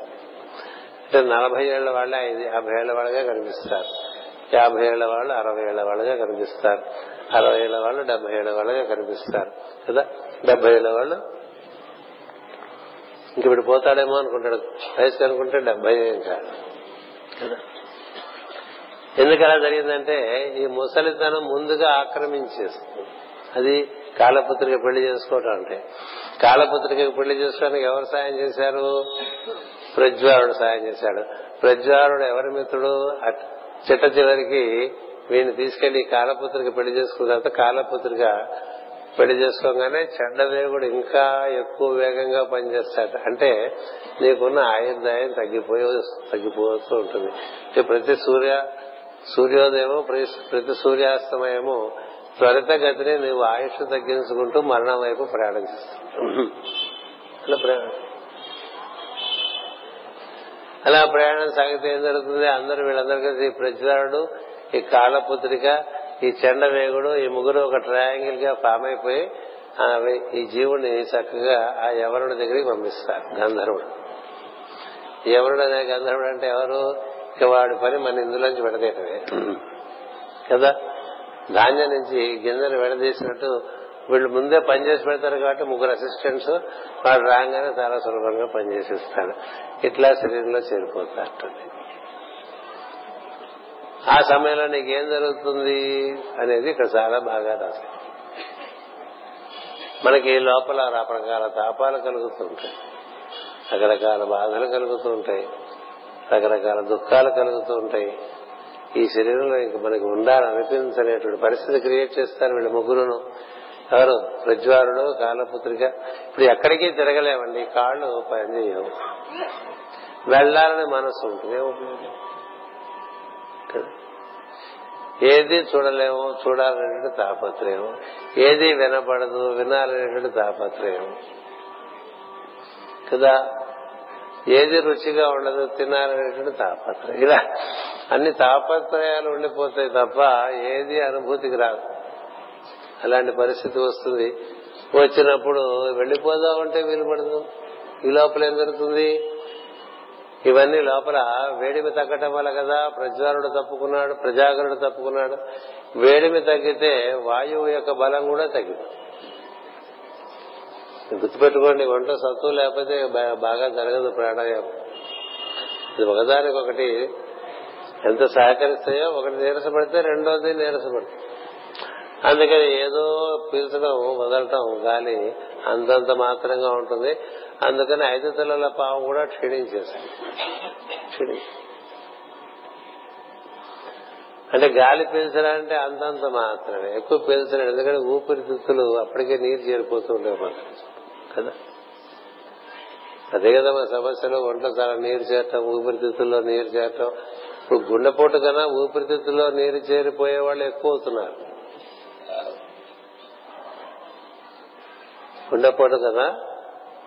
అంటే నలభై ఏళ్ళ వాళ్ళే ఐదు యాభై ఏళ్ళ వాళ్ళగా కనిపిస్తారు. యాభై ఏళ్ళ వాళ్ళు అరవై ఏళ్ళ వాళ్ళగా కనిపిస్తారు. అరవై ఏళ్ళ వాళ్ళు డెబ్బై ఏళ్ళ వాళ్ళగా కనిపిస్తారు. కదా? డెబ్బై ఏళ్ళ వాళ్ళు. ఇంక ఇప్పుడు పోతాడేమో అనుకుంటాడు. వయసు అనుకుంటే డెబ్బై ఏం కాదు. కదా? ఎందుకు అలా జరిగిందంటే ఈ ముసలితనం ముందుగా ఆక్రమించేస్తుంది. అది కాలపుత్రిక పెళ్ళి చేసుకోవటం అంటే. కాలపుత్రిక పెళ్ళి చేసుకోవడానికి ఎవరు సాయం చేశారు? ప్రజ్వారుడు సాయం చేశాడు. ప్రజ్వారుడు ఎవరి మిత్రుడు? చిట్ట చివరికి వీడిని తీసుకెళ్ళి కాలపుత్రికి పెళ్ళి చేసుకున్న తర్వాత కాలపుత్రిక పెళ్ళి చేసుకోగానే చెడ్డదేవుడు ఇంకా ఎక్కువ వేగంగా పనిచేస్తాడు. అంటే నీకున్న ఆయుర్దాయం తగ్గిపోయి తగ్గిపోతూ ఉంటుంది. ప్రతి సూర్య సూర్యోదయము ప్రతి సూర్యాస్తమయము త్వరితగతిని నువ్వు ఆయుష్ తగ్గించుకుంటూ మరణం వైపు ప్రయాణం చేస్తావు అలా ప్రయాణం సాగితే ఏం జరుగుతుంది? అందరూ వీళ్ళందరూ కలిసి ప్రజ్వరుడు ఈ కాలపుత్రిక ఈ చెండవేగుడు ఈ ముగ్గురు ఒక ట్రయాంగిల్గా ఫామ్ అయిపోయి ఈ జీవుని చక్కగా ఆ యవనుడి దగ్గరికి పంపిస్తారు గంధర్వుడు. ఎవరుడు అనే గంధర్వుడు అంటే ఎవరు? ఇక వాడి పని మన ఇందులోంచి విడదీయటమే. కదా? ధాన్యం నుంచి గింజలు విడదీసినట్టు వీళ్ళు ముందే పనిచేసి పెడతారు కాబట్టి ముగ్గురు అసిస్టెంట్స్ వాడు రాగానే చాలా సులభంగా పనిచేసిస్తాడు ఇట్లా శరీరంలో చేరిపోతారు ఆ సమయంలో నీకేం జరుగుతుంది అనేది ఇక్కడ చాలా బాగా రాశారు. మనకి లోపల రకరకాల తాపాలు కలుగుతుంటాయి రకరకాల బాధలు కలుగుతూ ఉంటాయి. రకరకాల దుఃఖాలు కలుగుతూ ఉంటాయి. ఈ శరీరంలో ఇంక మనకి ఉండాలనిపించనేటువంటి పరిస్థితి క్రియేట్ చేస్తారు వీళ్ళు ముగ్గురును. ఎవరు? ప్రజ్వారుడు కాలపుత్రిక. ఇప్పుడు ఎక్కడికి తిరగలేమండి. కాళ్ళు పనిచేయవు. వెళ్ళాలని మనసు ఉంటుంది ఏది చూడలేము చూడాలనేటువంటి తాపత్రయం. ఏది వినపడదు వినాలనేటువంటి తాపత్రయం. కదా? ఏది రుచిగా ఉండదు తినాలనేటువంటి తాపత్రయం. ఇలా అన్ని తాపత్రయాలు ఉండిపోతాయి తప్ప ఏది అనుభూతికి రాదు. అలాంటి పరిస్థితి వస్తుంది. వచ్చినప్పుడు వెళ్ళిపోదామంటే వీలు పడదు. ఈ లోపల ఏం జరుగుతుంది? ఇవన్నీ లోపల వేడిమి తగ్గటం వల్ల కదా ప్రజ్వరుడు తప్పుకున్నాడు ప్రజాగరుడు తప్పుకున్నాడు. వేడిమి తగ్గితే వాయువు యొక్క బలం కూడా తగ్గింది గుర్తుపెట్టుకోండి వంట సత్తు లేకపోతే బాగా జరగదు ప్రాణాయామం. ఇది ఒకదానికొకటి ఎంత సహకరిస్తాయో ఒకటి నీరసపడితే రెండోది నీరసపడుతుంది. అందుకని ఏదో పీల్చడం వదలటం గాలి అంతంత మాత్రంగా ఉంటుంది. అందుకని ఐదు తలల పాము కూడా క్షీణించేసింది అంటే గాలి పీల్చడానికి అంతంత మాత్రమే. ఎక్కువ పీల్చలేదు ఎందుకంటే ఊపిరితిత్తులు అప్పటికే నీరు చేరిపోతూ ఉండేవి కదా? అదే కదా మన సమస్యలో ఒంట్లో చాలా నీరు చేరటం ఊపిరితిత్తుల్లో నీరు చేరటం. ఇప్పుడు గుండెపోటు కన్నా ఊపిరితిత్తుల్లో నీరు చేరిపోయే వాళ్ళు ఎక్కువ అవుతున్నారు. గుండెపోటు కదా?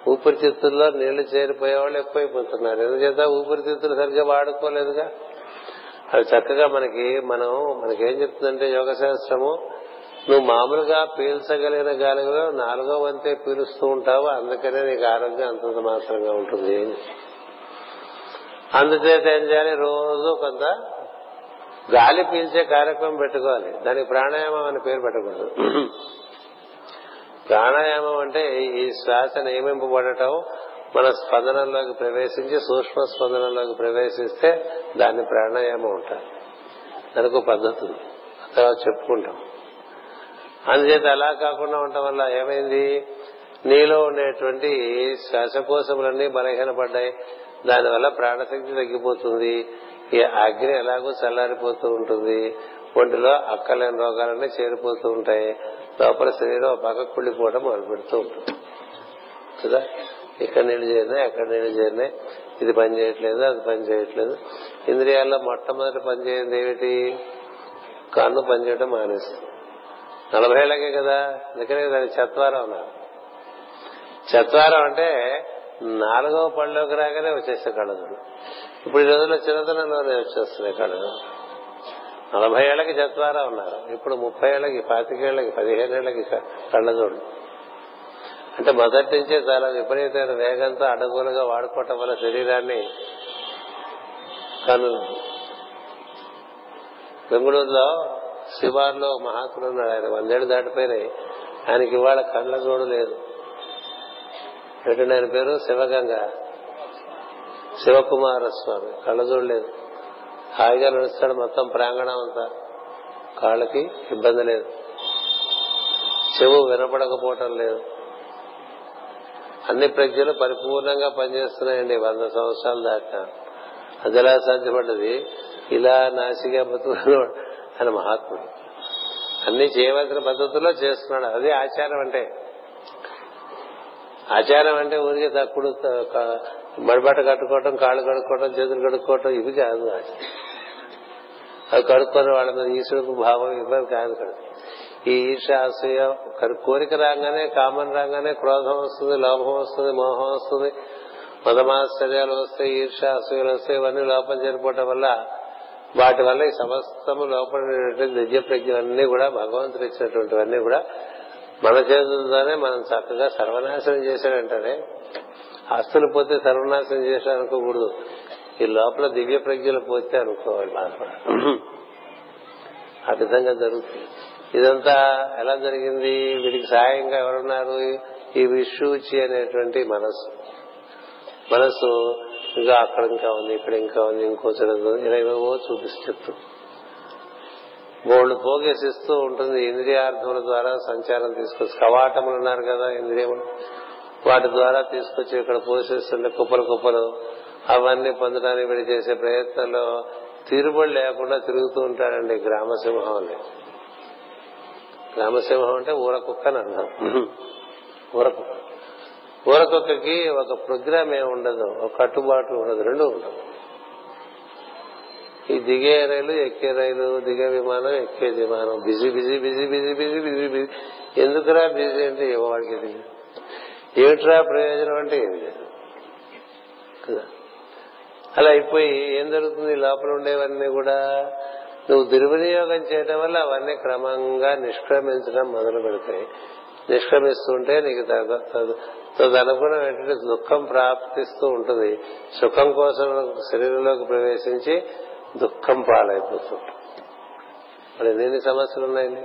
ఊపిరితిత్తుల్లో నీళ్ళు చేరిపోయేవాళ్ళు ఎక్కువైపోతున్నారు. ఎందుచేత ఊపిరితిత్తులు సరిగ్గా వాడుకోలేదుగా? అవి చక్కగా మనకి మనం మనకేం చెప్తుందంటే యోగ శాస్త్రము నువ్వు మామూలుగా పీల్చగలిగిన గాలిలో నాలుగో వంతే పీలుస్తూ ఉంటావు? అందుకనే నీకు ఆరోగ్యం అంతంత మాత్రంగా ఉంటుంది. అందుచేత ఏం చేయాలి? రోజు కొంత గాలి పీల్చే కార్యక్రమం పెట్టుకోవాలి. దానికి ప్రాణాయామం అని పేరు పెట్టకూడదు. ప్రాణాయామం అంటే ఈ శ్వాస నియమింపబడటం మన స్పందనంలోకి ప్రవేశించి సూక్ష్మ స్పందనంలోకి ప్రవేశిస్తే దాన్ని ప్రాణాయామం ఉంటారు దానికి పద్ధతి ఉంది తర్వాత చెప్పుకుంటాం. అందుచేత అలా కాకుండా ఉండటం వల్ల ఏమైంది? నీలో ఉండేటువంటి శ్వాసకోశములన్నీ బలహీనపడ్డాయి. దానివల్ల ప్రాణశక్తి తగ్గిపోతుంది. ఈ అగ్ని ఎలాగో చల్లారిపోతూ ఉంటుంది. ఒంటిలో అక్కలేని రోగాలన్నీ చేరిపోతూ ఉంటాయి. లోపల శరీరం పక్క కుళ్ళిపోవడం మొదలు పెడుతూ ఉంటుంది. కదా? ఇక్కడ నీళ్ళు చేరినాయి అక్కడ నీళ్ళు చేరినాయి. ఇది పని చేయట్లేదు అది పని చేయట్లేదు. ఇంద్రియాల్లో మొట్టమొదటి పని ఏమిటి? కన్ను పనిచేయడం మానేస్తుంది నలభై ఏళ్ళకే కదా? అందుకనే దాని చత్వారం అన్నారు. చత్వారం అంటే నాలుగవ పళ్ళలోకి రాగానే వచ్చేసే కళ్ళజోడు ఇప్పుడు ఈ రోజుల్లో చిన్నతనంలోనే వచ్చేస్తున్నాయి కళ్ళజోడు నలభై ఏళ్ళకి చత్వారా ఉన్నారు. ఇప్పుడు ముప్పై ఏళ్ళకి పాతికేళ్ళకి పదిహేను ఏళ్ళకి కళ్ళజోడు. అంటే మొదటి నుంచే చాలా విపరీతమైన వేగంతో అడగోలుగా వాడుకోవటం వల్ల శరీరాన్ని కను బెంగళూరులో శివార్లో మహాత్ముడు ఉన్నాడు ఆయన. వందేళ్ళు దాటిపోయినాయి. ఆయనకి ఇవాళ కళ్ళ జోడు లేదు. ఏంటంటే ఆయన పేరు శివగంగ. శివకుమార స్వామి కళ్ళజోడు లేదు. హాయిగా నడుస్తాడు మొత్తం ప్రాంగణం అంతా. కాళ్ళకి ఇబ్బంది లేదు. చెవు వినపడకపోవటం లేదు. అన్ని ప్రజ్ఞలు పరిపూర్ణంగా పనిచేస్తున్నాయండి వంద సంవత్సరాలు దాకా. అది ఎలా సాధ్యపడ్డది? ఇలా నాసిగా బతుకు అని మహాత్ముడు. అన్ని చేయవలసిన పద్ధతుల్లో చేస్తున్నాడు. అదే ఆచారం అంటే. ఆచారం అంటే ఊరికే తక్కుడు మడిబట్ట కట్టుకోవటం కాళ్ళు కడుక్కోవటం చేతులు కడుక్కోవటం ఇవి కాదు అవి కడుక్కొని వాళ్ళ మీద ఈశ్వరుకు భావం ఇవ్వరు కాదు కదా. ఈ ఈర్ష అసూయ కోరిక రాగానే కామన్ రాగానే క్రోధం వస్తుంది లోభం వస్తుంది మోహం వస్తుంది. మతమాశ్చర్యాలు వస్తాయి ఈర్ష అసూయలు వస్తాయి ఇవన్నీ లోపం చేరిపోవటం వల్ల వాటి వల్ల ఈ సమస్తము లోపల దివ్య ప్రజ్ఞలన్నీ కూడా భగవంతుడు ఇచ్చినటువంటివన్నీ కూడా మన చేతులతోనే మనం చక్కగా సర్వనాశనం చేశాడంటారే ఆస్తులు పోతే సర్వనాశనం చేశాడు అనుకోకూడదు ఈ లోపల దివ్య ప్రజ్ఞలు పోతే అనుకోవాలి ఆ విధంగా జరుగుతుంది. ఇదంతా ఎలా జరిగింది? వీటికి సహాయంగా ఎవరున్నారు? ఈ విషూచి అనేటువంటి మనస్సు. మనస్సు ఇంకా అక్కడ ఇంకా ఉంది ఇక్కడ ఇంకా ఉంది ఇంకో చదువు ఇరవైవో చూపిస్తూ చెప్తూ బోళ్ళు పోగేసిస్తూ ఉంటుంది ఇంద్రియార్థముల ద్వారా సంచారం తీసుకొచ్చి. కవాటములు ఉన్నారు కదా ఇంద్రియములు. వాటి ద్వారా తీసుకొచ్చి ఇక్కడ పోషిస్తుంటే కుప్పలు కుప్పలు అవన్నీ పొందడానికి వీడు చేసే ప్రయత్నంలో తిరుబడి లేకుండా తిరుగుతూ ఉంటాడండి గ్రామసింహం గ్రామసింహం అంటే ఊరకుక్క అని అన్నాం ఊరకుక్క ఊరకుక్కకి ఒక ప్రోగ్రామ్ ఏమి ఉండదు ఒక కట్టుబాటు ఉండదు రెండు ఉండదు ఈ దిగే రైలు ఎక్కే రైలు దిగే విమానం ఎక్కే విమానం. Busy busy busy busy busy busy busy. ఎందుకురా బిజీ అంటే వాడికి ఏమిట్రా ప్రయోజనం అంటే ఏమి లేదు. కదా? అలా అయిపోయి ఏం జరుగుతుంది? లోపల ఉండేవన్నీ కూడా నువ్వు దుర్వినియోగం చేయడం వల్ల అవన్నీ క్రమంగా నిష్క్రమించడం మొదలు పెడతాయి. నిష్క్రమిస్తుంటే నీకు తదనుగుణం ఏంటంటే దుఃఖం ప్రాప్తిస్తూ ఉంటుంది. సుఖం కోసం శరీరంలోకి ప్రవేశించి దుఃఖం పాలైపోతుంది మరి ఎన్ని సమస్యలు ఉన్నాయండి?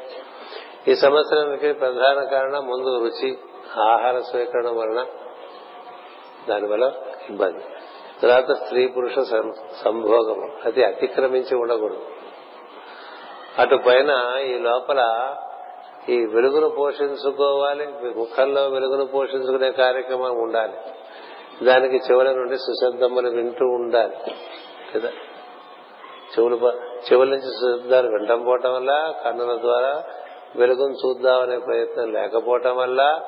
ఈ సమస్యలకి ప్రధాన కారణం ముందు రుచి ఆహార స్వీకరణ వలన దానివల్ల ఇబ్బంది. తర్వాత స్త్రీ పురుష సంభోగము అది అతిక్రమించి ఉండకూడదు. అటు పైన ఈ లోపల ఈ వెలుగును పోషించుకోవాలి ముఖంలో వెలుగును పోషించుకునే కార్యక్రమం ఉండాలి. దానికి చివరి నుండి సుశబ్దములు వింటూ ఉండాలి. కదా? చెవులు చెవుల నుంచి సుశబ్దాలు వినటం పోవటం వల్ల కన్నుల ద్వారా వెలుగును చూద్దామనే ప్రయత్నం లేకపోవటం వల్ల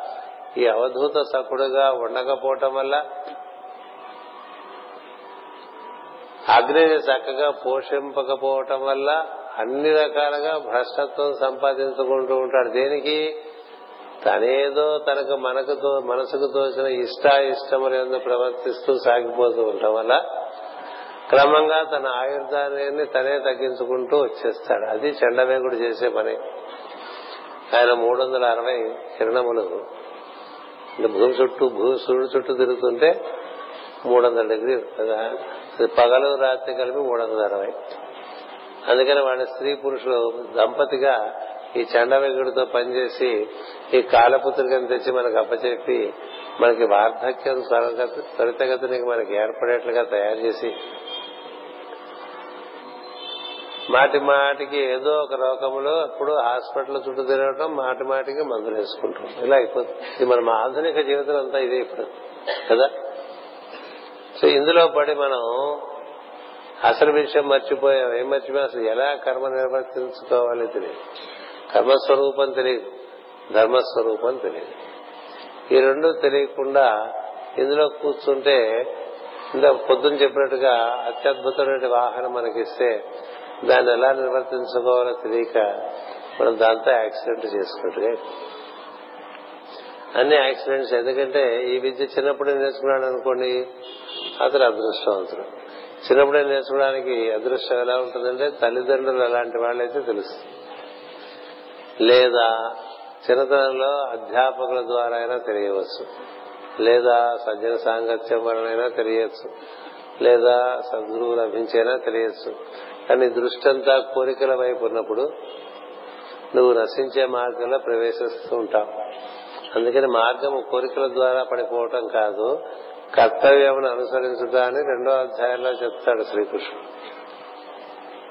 ఈ అవధూత సకుడుగా ఉండకపోవటం వల్ల అగ్నిని చక్కగా పోషింపకపోవటం వల్ల అన్ని రకాలుగా భ్రష్టత్వం సంపాదించుకుంటూ ఉంటాడు. దేనికి? తనేదో తనకు మనకు మనసుకు తోచిన ఇష్టాయిష్టములందు ఎందుకు ప్రవర్తిస్తూ సాగిపోతూ ఉండటం వల్ల క్రమంగా తన ఆయుర్దాన్ని తనే తగ్గించుకుంటూ వచ్చేస్తాడు. అది చండవేగుడు చేసే పని. ఆయన మూడు వందల అరవై కిరణములు భూమి చుట్టూ భూ సూర్యుడు చుట్టూ తిరుగుతుంటే మూడు వందల డిగ్రీ కదా పగలు రాత్రి కలిపి మూడు వందల అరవై. అందుకని వాళ్ళ స్త్రీ పురుషులు దంపతిగా ఈ చండవేగుడితో పనిచేసి ఈ కాలపుత్రికను తెచ్చి మనకు అప్పచెప్పి మనకి వార్ధక్యం త్వరితగతిని మనకి ఏర్పడేట్లుగా తయారు చేసి మాటి మాటికి ఏదో ఒక రోగములో అప్పుడు హాస్పిటల్ చుట్టూ తిరగటం మాటి మాటికి మందులు వేసుకుంటాం. ఇలా అయిపోతుంది. ఇది మన ఆధునిక జీవితం అంతా ఇదే ఇప్పుడు. కదా? సో ఇందులో పడి మనం అసలు విషయం మర్చిపోయాం. ఏం మర్చిపోయాం? అసలు ఎలా కర్మ నిర్వర్తించుకోవాలి తెలియదు. కర్మస్వరూపం తెలియదు. ధర్మస్వరూపం తెలియదు. ఈ రెండు తెలియకుండా ఇందులో కూర్చుంటే ఇంత పొద్దున చెప్పినట్టుగా అత్యద్భుతమైన వాహనం మనకిస్తే దాన్ని ఎలా నిర్వర్తించుకోవాలో తెలియక మనం దాంతో యాక్సిడెంట్ చేసుకుంటే అన్ని యాక్సిడెంట్స్. ఎందుకంటే ఈ విద్య చిన్నప్పుడే నేర్చుకున్నాడు అనుకోండి అతను అదృష్టవంతుడు. చిన్నప్పుడే నేర్చుకోవడానికి అదృష్టం ఎలా ఉంటుందంటే తల్లిదండ్రులు అలాంటి వాళ్ళైతే తెలుసు. లేదా చిన్నతనంలో అధ్యాపకుల ద్వారా అయినా తెలియవచ్చు. లేదా సజ్జన సాంగత్యం వలనైనా తెలియచ్చు. లేదా సద్గురువు లభించైనా తెలియచ్చు. కానీ దృష్టి అంతా కోరికల వైపు ఉన్నప్పుడు నువ్వు నశించే మార్గంలో ప్రవేశిస్తూ ఉంటావు. అందుకని మార్గం కోరికల ద్వారా పడిపోవటం కాదు కర్తవ్యమును అనుసరించుట అని రెండో అధ్యాయంలో చెప్తాడు శ్రీకృష్ణుడు.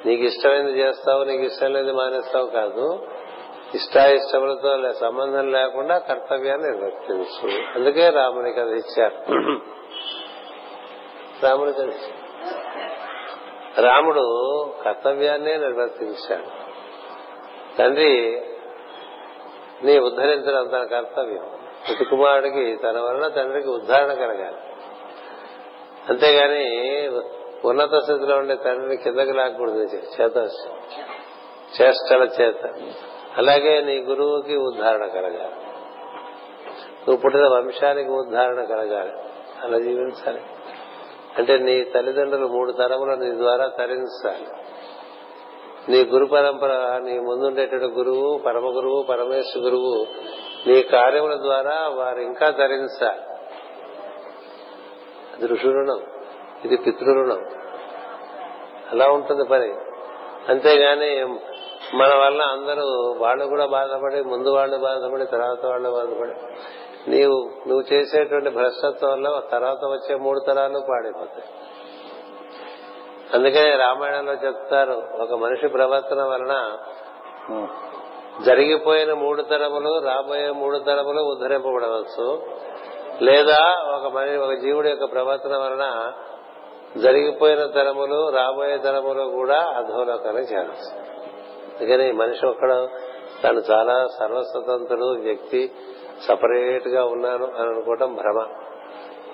నీకు ఇష్టమైనది చేస్తావు నీకు ఇష్టం లేదు మానేస్తావు కాదు. ఇష్టాయిష్టములతో సంబంధం లేకుండా కర్తవ్యాన్ని నిర్వర్తించు. అందుకే రామునికి అది ఇచ్చారు. రామునికి అది రాముడు కర్తవ్యాన్నే నిర్వర్తించాడు. తండ్రి నీ ఉద్ధరించడం తన కర్తవ్యం. ప్రతి కుమారుడికి తన వలన తండ్రికి ఉద్ధారణ కలగాలి. అంతేగాని ఉన్నత స్థితిలో ఉండే తండ్రిని కిందకి లాక్కూడదు చేత చేష్టల చేత. అలాగే నీ గురువుకి ఉద్ధారణ కలగాలి. నువ్వు పుట్టిన వంశానికి ఉద్ధారణ కలగాలి. అలా జీవించాలి. అంటే నీ తల్లిదండ్రులు మూడు తరములు నీ ద్వారా తరించాలి. నీ గురు పరంపర నీ ముందుండేటటువంటి గురువు పరమ గురువు పరమేశ్వర గురువు నీ కార్యముల ద్వారా వారు ఇంకా ధరించాలి. అది ఋషు రుణం ఇది పితృరుణం అలా ఉంటుంది పని. అంతేగాని మన వల్ల అందరూ వాళ్ళు కూడా బాధపడి ముందు వాళ్ళు బాధపడి తర్వాత వాళ్ళు బాధపడి నీవు నువ్వు చేసేటువంటి భ్రష్టత్వం వల్ల తర్వాత వచ్చే మూడు తరాలు పాడైపోతాయి. అందుకనే రామాయణంలో చెప్తారు ఒక మనిషి ప్రవర్తన వలన జరిగిపోయిన మూడు తరములు రాబోయే మూడు తరములు ఉద్ధరింపబడవచ్చు. లేదా ఒక మనిషి ఒక జీవుడి యొక్క ప్రవర్తన వలన జరిగిపోయిన తరములు రాబోయే తరములు కూడా అధోలోకాన్ని చేరవచ్చు. అందుకని మనిషి ఒక్కడ తాను చాలా సర్వస్వతంత్రుడు వ్యక్తి సపరేట్గా ఉన్నాను అని అనుకోవటం భ్రమ.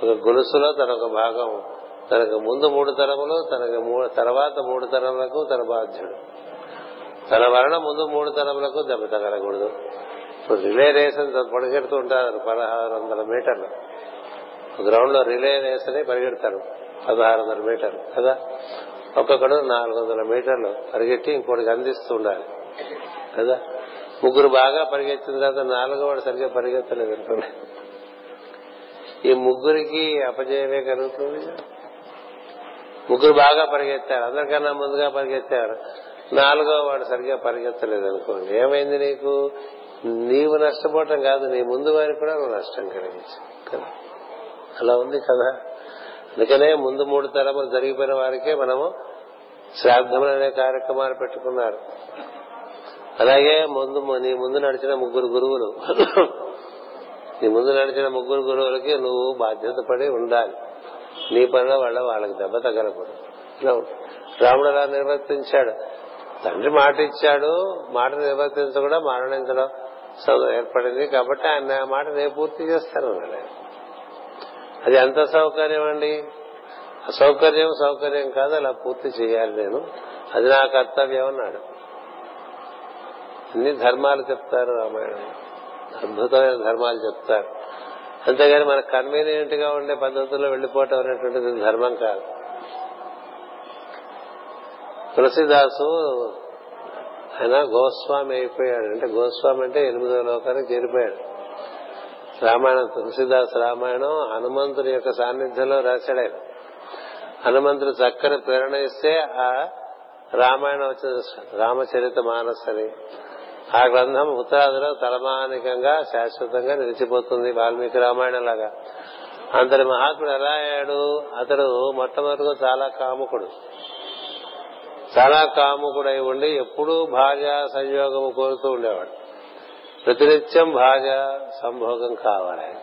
ఒక గొలుసులో తన ఒక భాగం తనకు ముందు మూడు తరములు తనకు తర్వాత మూడు తరములకు తన బాధ్యుడు. తన వలన ముందు మూడు తరములకు దెబ్బ తగలకూడదు. ఇప్పుడు రిలే రేస్ అని పరిగెడుతూ ఉంటారు పదహారు వందల మీటర్లు. గ్రౌండ్లో రిలే రేస్ అని పరిగెడతారు పదహారు వందల మీటర్లు కదా? ఒక్కొక్కడు నాలుగు వందల మీటర్లు పరిగెట్టి ఇంకోటికి అందిస్తూ ఉండాలి కదా? ముగ్గురు బాగా పరిగెత్తిన తర్వాత నాలుగో వాడు సరిగ్గా పరిగెత్తలేదు అనుకోండి. ఈ ముగ్గురికి అపజయమే కలుగుతుంది. ముగ్గురు బాగా పరిగెత్తారు. అందరికన్నా ముందుగా పరిగెత్తారు. నాలుగో వాడు సరిగ్గా పరిగెత్తలేదు అనుకోండి. ఏమైంది నీకు? నీవు నష్టపోవటం కాదు. నీ ముందు వారికి కూడా నువ్వు నష్టం కలిగించు అలా ఉంది కదా అందుకనే ముందు మూడు తరములు జరిగిపోయిన వారికే మనము శ్రాద్ధములు అనే కార్యక్రమాలు పెట్టుకున్నారు. అలాగే ముందు నీ ముందు నడిచిన ముగ్గురు గురువులు. నీ ముందు నడిచిన ముగ్గురు గురువులకి నువ్వు బాధ్యత పడి ఉండాలి. నీ పనిలో వాళ్ళ వాళ్ళకి దెబ్బ తగలకూడదు. రాముడు అలా నిర్వర్తించాడు. తండ్రి మాట ఇచ్చాడు. మాట నిర్వర్తించకుండా మరణించడం ఏర్పడింది కాబట్టి ఆయన మాట నేను పూర్తి చేస్తాను అది ఎంత సౌకర్యం అండి? అసౌకర్యం సౌకర్యం కాదు అలా పూర్తి చేయాలి నేను. అది నా కర్తవ్యం అన్నాడు. అన్ని ధర్మాలు చెప్తారు రామాయణం. అద్భుతమైన ధర్మాలు చెప్తారు. అంతేగాని మనకు కన్వీనియంట్గా ఉండే పద్ధతుల్లో వెళ్ళిపోవటం అనేటువంటిది ధర్మం కాదు. తులసిదాసు ఆయన గోస్వామి అయిపోయాడు. అంటే గోస్వామి అంటే ఎనిమిదో లోకానికి చేరిపోయాడు. రామాయణం తులసిదాస్ రామాయణం హనుమంతుని యొక్క సాన్నిధ్యంలో రాశాడు ఆయన. హనుమంతుడు చక్కని ప్రేరణ ఇస్తే ఆ రామాయణం వచ్చిన రామచరిత మానస్ అని ఆ గ్రంథం ఉత్తరాదిలో తలమానికంగా శాశ్వతంగా నిలిచిపోతుంది వాల్మీకి రామాయణం లాగా. అంతటి మహాత్ముడు ఎలా అయ్యాడు? అతడు మొట్టమొదటిగా చాలా కాముకుడు. చాలా కాముకుడై ఉండి ఎప్పుడూ భార్య సంయోగం కోరుతూ ఉండేవాడు. ప్రతినిత్యం భార్య సంభోగం కావాలి.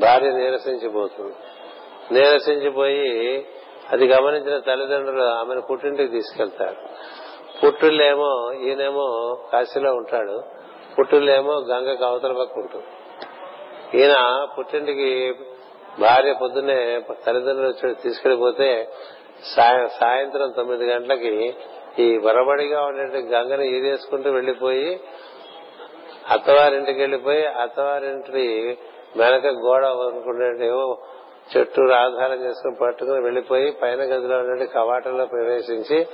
భార్య నీరసించిపోతుంది నీరసించిపోయి అది గమనించిన తల్లిదండ్రులు ఆమెను పుట్టింటికి తీసుకెళ్తారు. పుట్టులేమో ఈయనేమో కాశీలో ఉంటాడు. పుట్టులేమో గంగకు అవతల పక్క ఉంటుంది. ఈయన పుట్టింటికి భార్య పొద్దున్నే తల్లిదండ్రులు వచ్చి తీసుకెళ్ళిపోతే సాయంత్రం తొమ్మిది గంటలకి ఈ వరబడిగా ఉండే గంగని ఈదేసుకుంటూ వెళ్ళిపోయి అత్తవారింటికి వెళ్ళిపోయి అత్తవారింటి వెనక గోడ అనుకునేటేమో చెట్టు ఆధారం చేసుకుని పట్టుకుని వెళ్ళిపోయి పైన గదిలో ఉండే కవాటంలో ప్రవేశించి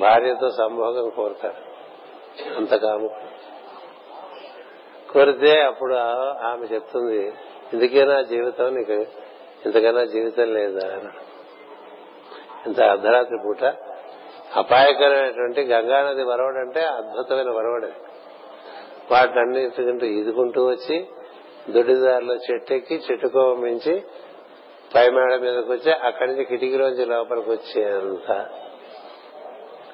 భార్యతో సంభోగం కోరుతాడు అంత కాము కోరితే అప్పుడు ఆమె చెప్తుంది ఇందుకేనా జీవితం నీకు? ఇంతకైనా జీవితం లేదా? ఇంత అర్ధరాత్రి పూట. అపాయకరమైనటువంటి గంగానది వరవడు అంటే అద్భుతమైన వరవడే. వాటినన్నింటికంటూ ఇదుకుంటూ వచ్చి దొడ్డిదారిలో చెట్టెక్కి చెట్టుకో మించి పై మేడ మీదకి వచ్చి అక్కడి నుంచి కిటికీలోంచి లోపలికి వచ్చేంత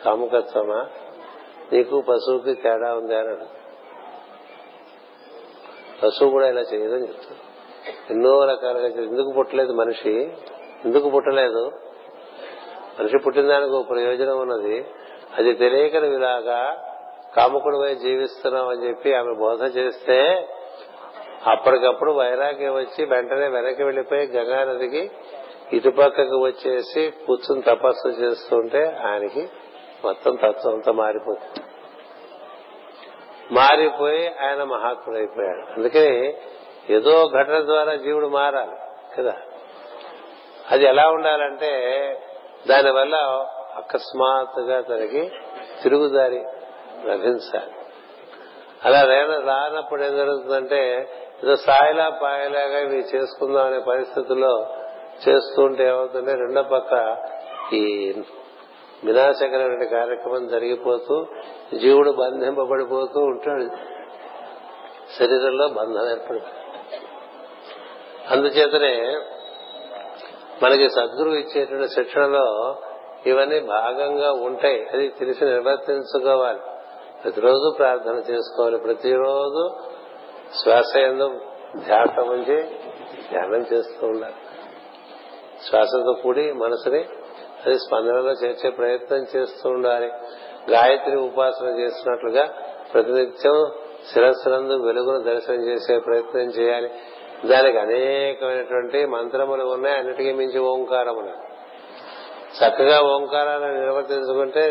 కాముకత్వమా? నీకు పశువుకి తేడా ఉంది అన్నాడు పశువు కూడా ఇలా చేయదని చెప్తాడు. ఎన్నో రకాలుగా ఎందుకు పుట్టలేదు మనిషి? ఎందుకు పుట్టలేదు? మనిషి పుట్టిన దానికి ఒక ప్రయోజనం ఉన్నది. అది తెలియక ఇలాగా కాముకుడిపై జీవిస్తున్నాం అని చెప్పి ఆమె బోధ చేస్తే అప్పటికప్పుడు వైరాగ్యం వచ్చి వెంటనే వెనక్కి వెళ్ళిపోయి గంగానదికి ఇటుపక్కకు వచ్చేసి కూర్చుని తపస్సు చేస్తుంటే ఆయనకి మొత్తం తత్వం అంతా మారిపోతుంది. మారిపోయి ఆయన మహాత్ముడు అయిపోయాడు అందుకని ఏదో ఘటన ద్వారా జీవుడు మారాలి కదా? అది ఎలా ఉండాలంటే దానివల్ల అకస్మాత్తుగా తనకి తిరుగుదారి లభించాలి. అలా రేన రానప్పుడు ఏం జరుగుతుందంటే ఏదో సాయిలా పాయలాగా ఇవి చేసుకుందాం అనే పరిస్థితుల్లో చేస్తుంటే ఏమవుతుంటే రెండో పక్క ఈ వినాశకరమైన కార్యక్రమం జరిగిపోతూ జీవుడు బంధింపబడిపోతూ ఉంటాడు. శరీరంలో బంధం ఏర్పడి అందుచేతనే మనకి సద్గురువు ఇచ్చేటువంటి శిక్షణలో ఇవన్నీ భాగంగా ఉంటాయి. అది తెలిసి నిర్వర్తించుకోవాలి. ప్రతిరోజు ప్రార్థన చేసుకోవాలి. ప్రతిరోజు శ్వాస ఎందు ధ్యాస ఉంచి ధ్యానం చేస్తూ ఉండాలి. శ్వాసతో కూడి మనసుని అది స్పందనలో చేర్చే ప్రయత్నం చేస్తూ ఉండాలి. గాయత్రి ఉపాసన చేస్తున్నట్లుగా ప్రతినిత్యం శిరస్సునందు వెలుగును దర్శనం చేసే ప్రయత్నం చేయాలి. దానికి అనేకమైనటువంటి మంత్రములు ఉన్నాయి. అన్నిటికీ మించి ఓంకారములు చక్కగా ఓంకారాలను నిర్వర్తించుకుంటే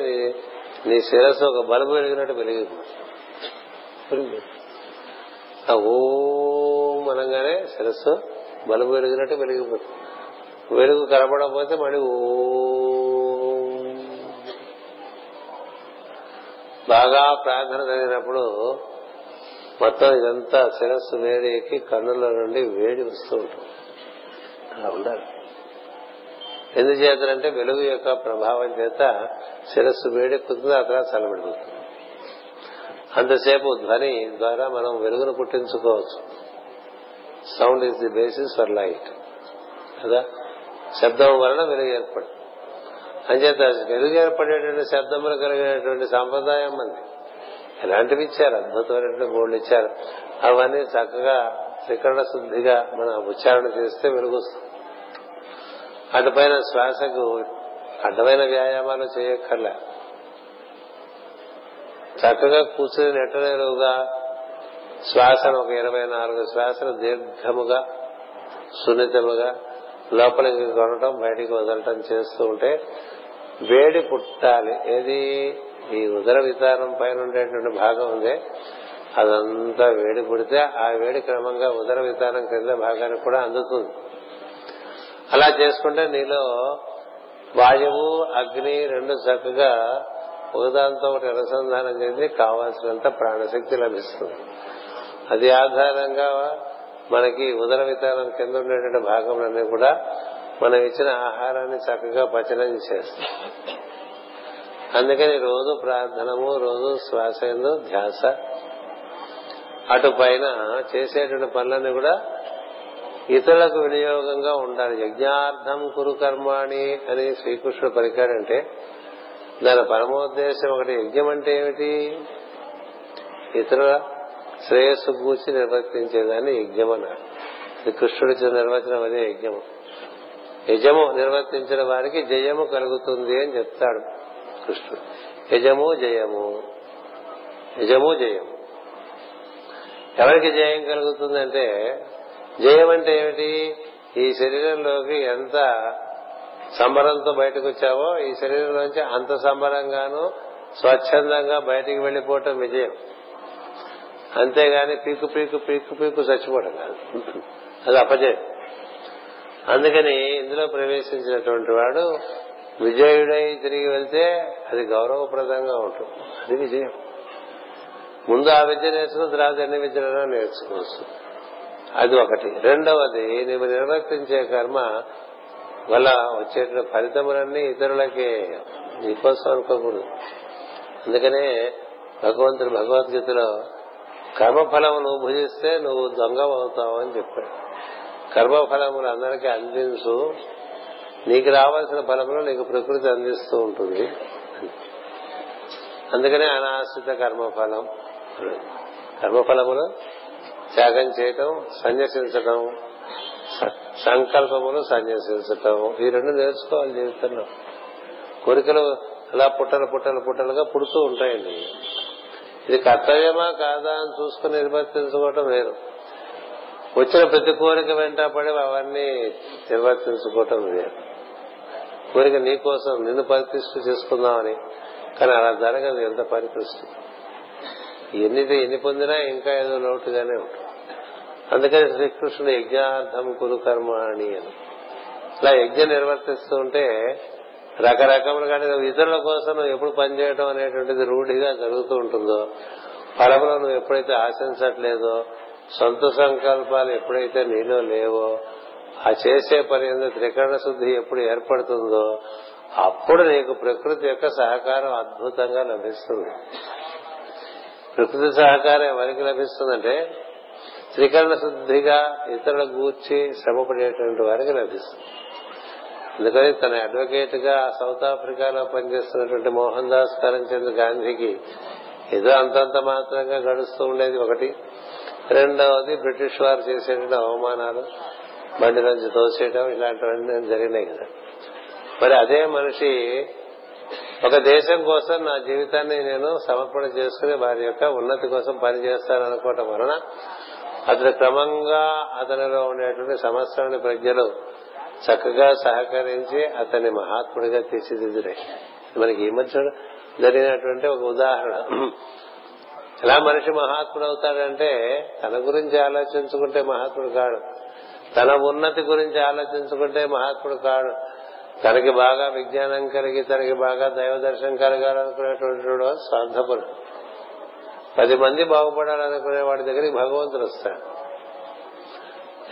నీ శిరస్సు ఒక బల్బు వెలిగినట్టు వెలిగిపోతుంది ఆ ఓం అనగానే శిరస్సు బల్బు వెలిగినట్టు వెలిగిపోతుంది. వెలుగు కనపడకపోతే మళ్ళీ ఓ బాగా ప్రార్థన జరిగినప్పుడు మొత్తం ఇదంతా శిరస్సు వేడి ఎక్కి కన్నుల నుండి వేడి వస్తూ ఉంటుంది. అలా ఉండాలి. ఎందుచేతంటే వెలుగు యొక్క ప్రభావం చేత శిరస్సు వేడెక్కుతుంది ఆ తర్వాత చల్లబడిపోతుంది అంతసేపు ధ్వని ద్వారా మనం వెలుగును పుట్టించుకోవచ్చు. Sound is the basis for light. కదా? శబ్దం వలన వెలుగు ఏర్పడుతుంది. అంచేత వెలుగు ఏర్పడేటువంటి శబ్దములు కలిగినటువంటి సంప్రదాయం మంది ఎలాంటివి ఇచ్చారు? అద్భుతమైనటువంటి గోళ్ళు ఇచ్చారు. అవన్నీ చక్కగా త్రికరణ శుద్ధిగా మనం ఉచ్చారణ చేస్తే వెలుగు వస్తుంది అటుపైన శ్వాసకు అడ్డమైన వ్యాయామాలు చేయక్కర్లే. చక్కగా కూర్చుని నెట్టలేరుగా శ్వాసను ఒక ఇరవై నాలుగు శ్వాసను దీర్ఘముగా సున్నితముగా లోపలికి కొనటం బయటికి వదలటం చేస్తూ ఉంటే వేడి పుట్టాలి. ఏది? ఈ ఉదర వితానం పైన ఉండేటువంటి భాగం ఉంది. అదంతా వేడి పుడితే ఆ వేడి క్రమంగా ఉదర వితానం క్రింద భాగానికి కూడా అందుతుంది. అలా చేసుకుంటే నీలో వాయువు అగ్ని రెండు చక్కగా ఒకదాంతో ఒకటి అనుసంధానం చెంది కావాల్సినంత ప్రాణశక్తి లభిస్తుంది. అది ఆధారంగా మనకి ఉదర వితానం కింద ఉండేటువంటి భాగంలోనే కూడా మనం ఇచ్చిన ఆహారాన్ని చక్కగా పచనం చేస్తాం. అందుకని రోజు ప్రార్థనము రోజు శ్వాస ధ్యాస. అటు పైన చేసేటువంటి పనులన్నీ కూడా ఇతరులకు వినియోగంగా ఉండాలి. యజ్ఞార్థం కురు కర్మాణి అని శ్రీకృష్ణుడు పలికాడంటే దాని పరమోద్దేశం ఒకటి యజ్ఞం అంటే ఏమిటి? ఇతరుల శ్రేయస్సు కూర్చి నిర్వర్తించేదాన్ని యజ్ఞం అన్నారు. ఇది కృష్ణుడి ఇచ్చిన నిర్వచనం అదే యజ్ఞము. యజము నిర్వర్తించిన వారికి జయము కలుగుతుంది అని చెప్తాడు కృష్ణుడు. యజము జయము. యజము జయము. ఎవరికి జయం కలుగుతుందంటే జయం అంటే ఏమిటి? ఈ శరీరంలోకి ఎంత సంబరంతో బయటకు వచ్చావో ఈ శరీరంలోంచి అంత సంబరంగాను స్వచ్ఛందంగా బయటికి వెళ్ళిపోవటం విజయం. అంతేగాని పీకు పీకు పీకు పీకు చచ్చిపోవడం కాదు అది అపజయం. అందుకని ఇందులో ప్రవేశించినటువంటి వాడు విజయుడై తిరిగి వెళ్తే అది గౌరవప్రదంగా ఉంటుంది. అది విజయం. ముందు ఆ విద్య నేర్చుకున్న తర్వాత ఎన్ని విద్యలైనా నేర్చుకోవచ్చు. అది ఒకటి. రెండవది నువ్వు నిర్వర్తించే కర్మ వల్ల వచ్చే ఫలితములన్నీ ఇతరులకి నీకోసం అనుకోకూడదు అందుకనే భగవంతుడు భగవద్గీతలో కర్మఫలము నువ్వు భుజిస్తే నువ్వు దొంగ అవుతావు అని చెప్పాడు. కర్మఫలములు అందరికీ అందించు. నీకు రావాల్సిన ఫలములు నీకు ప్రకృతి అందిస్తూ ఉంటుంది. అందుకనే అనాశ్రిత కర్మఫలం. కర్మఫలములు త్యాగం చేయటం సన్యసించటం సంకల్పములు సన్యసించటం. ఈ రెండు నేర్చుకోవాలి జీవితంలో. కోరికలు అలా పుట్టలు పుట్టలు పుట్టలుగా పుడుతూ ఉంటాయండి. ఇది కర్తవ్యమా కాదా అని చూసుకుని నిర్వర్తించుకోవటం వేరు. వచ్చిన ప్రతి కోరిక వెంట పడి అవన్నీ నిర్వర్తించుకోవటం వేరు. కోరిక నీ కోసం నిన్ను పరికృష్టి చేసుకుందామని కానీ అలా జరగదు ఎంత పరికృష్టి ఎన్ని ఎన్ని పొందినా ఇంకా ఏదో లోటుగానే ఉంటుంది. అందుకని శ్రీకృష్ణుడు యజ్ఞార్థం కురు కర్మ అని అని. ఇలా యజ్ఞం నిర్వర్తిస్తూ ఉంటే రకరకములుగానే ఇతరుల కోసం నువ్వు ఎప్పుడు పనిచేయడం అనేటువంటిది రూఢిగా జరుగుతూ ఉంటుందో ఫలములు నువ్వు ఎప్పుడైతే ఆశించట్లేదో సొంత సంకల్పాలు ఎప్పుడైతే నీలో లేవో ఆ చేసే పని త్రికరణ శుద్ధి ఎప్పుడు ఏర్పడుతుందో అప్పుడు నీకు ప్రకృతి యొక్క సహకారం అద్భుతంగా లభిస్తుంది. ప్రకృతి సహకారం ఎవరికి లభిస్తుందంటే త్రికరణ శుద్ధిగా ఇతరుల గూర్చి శ్రమపడేటువంటి వారికి లభిస్తుంది. అందుకని తన అడ్వకేట్గా సౌత్ ఆఫ్రికాలో పనిచేస్తున్నటువంటి మోహన్ దాస్ కరంచంద్ గాంధీకి ఏదో అంతంత మాత్రంగా గడుస్తూ ఉండేది ఒకటి. రెండవది బ్రిటిష్ వారు చేసేటువంటి అవమానాలు బండి నుంచి తోసేయడం ఇలాంటివన్నీ జరిగినాయి కదా. మరి అదే మనిషి ఒక దేశం కోసం నా జీవితాన్ని నేను సమర్పణ చేసుకుని వారి యొక్క ఉన్నతి కోసం పనిచేస్తాననుకోవటం వలన అతను క్రమంగా అతనిలో ఉండేటువంటి సమస్యలని ప్రజలు చక్కగా సహకరించి అతన్ని మహాత్ముడిగా తీర్చిదిద్దురే మనకి ఈ మధ్య జరిగినటువంటి ఒక ఉదాహరణ. ఎలా మనిషి మహాత్ముడు అవుతాడంటే తన గురించి ఆలోచించుకుంటే మహాత్ముడు కాడు. తన ఉన్నతి గురించి ఆలోచించుకుంటే మహాత్ముడు కాడు. తనకి బాగా విజ్ఞానం కలిగి తనకి బాగా దైవ దర్శనం కలగాలనుకునేటువంటి స్వార్థపడు పది మంది బాగుపడాలనుకునే వాడి దగ్గరికి భగవంతుడు వస్తాడు.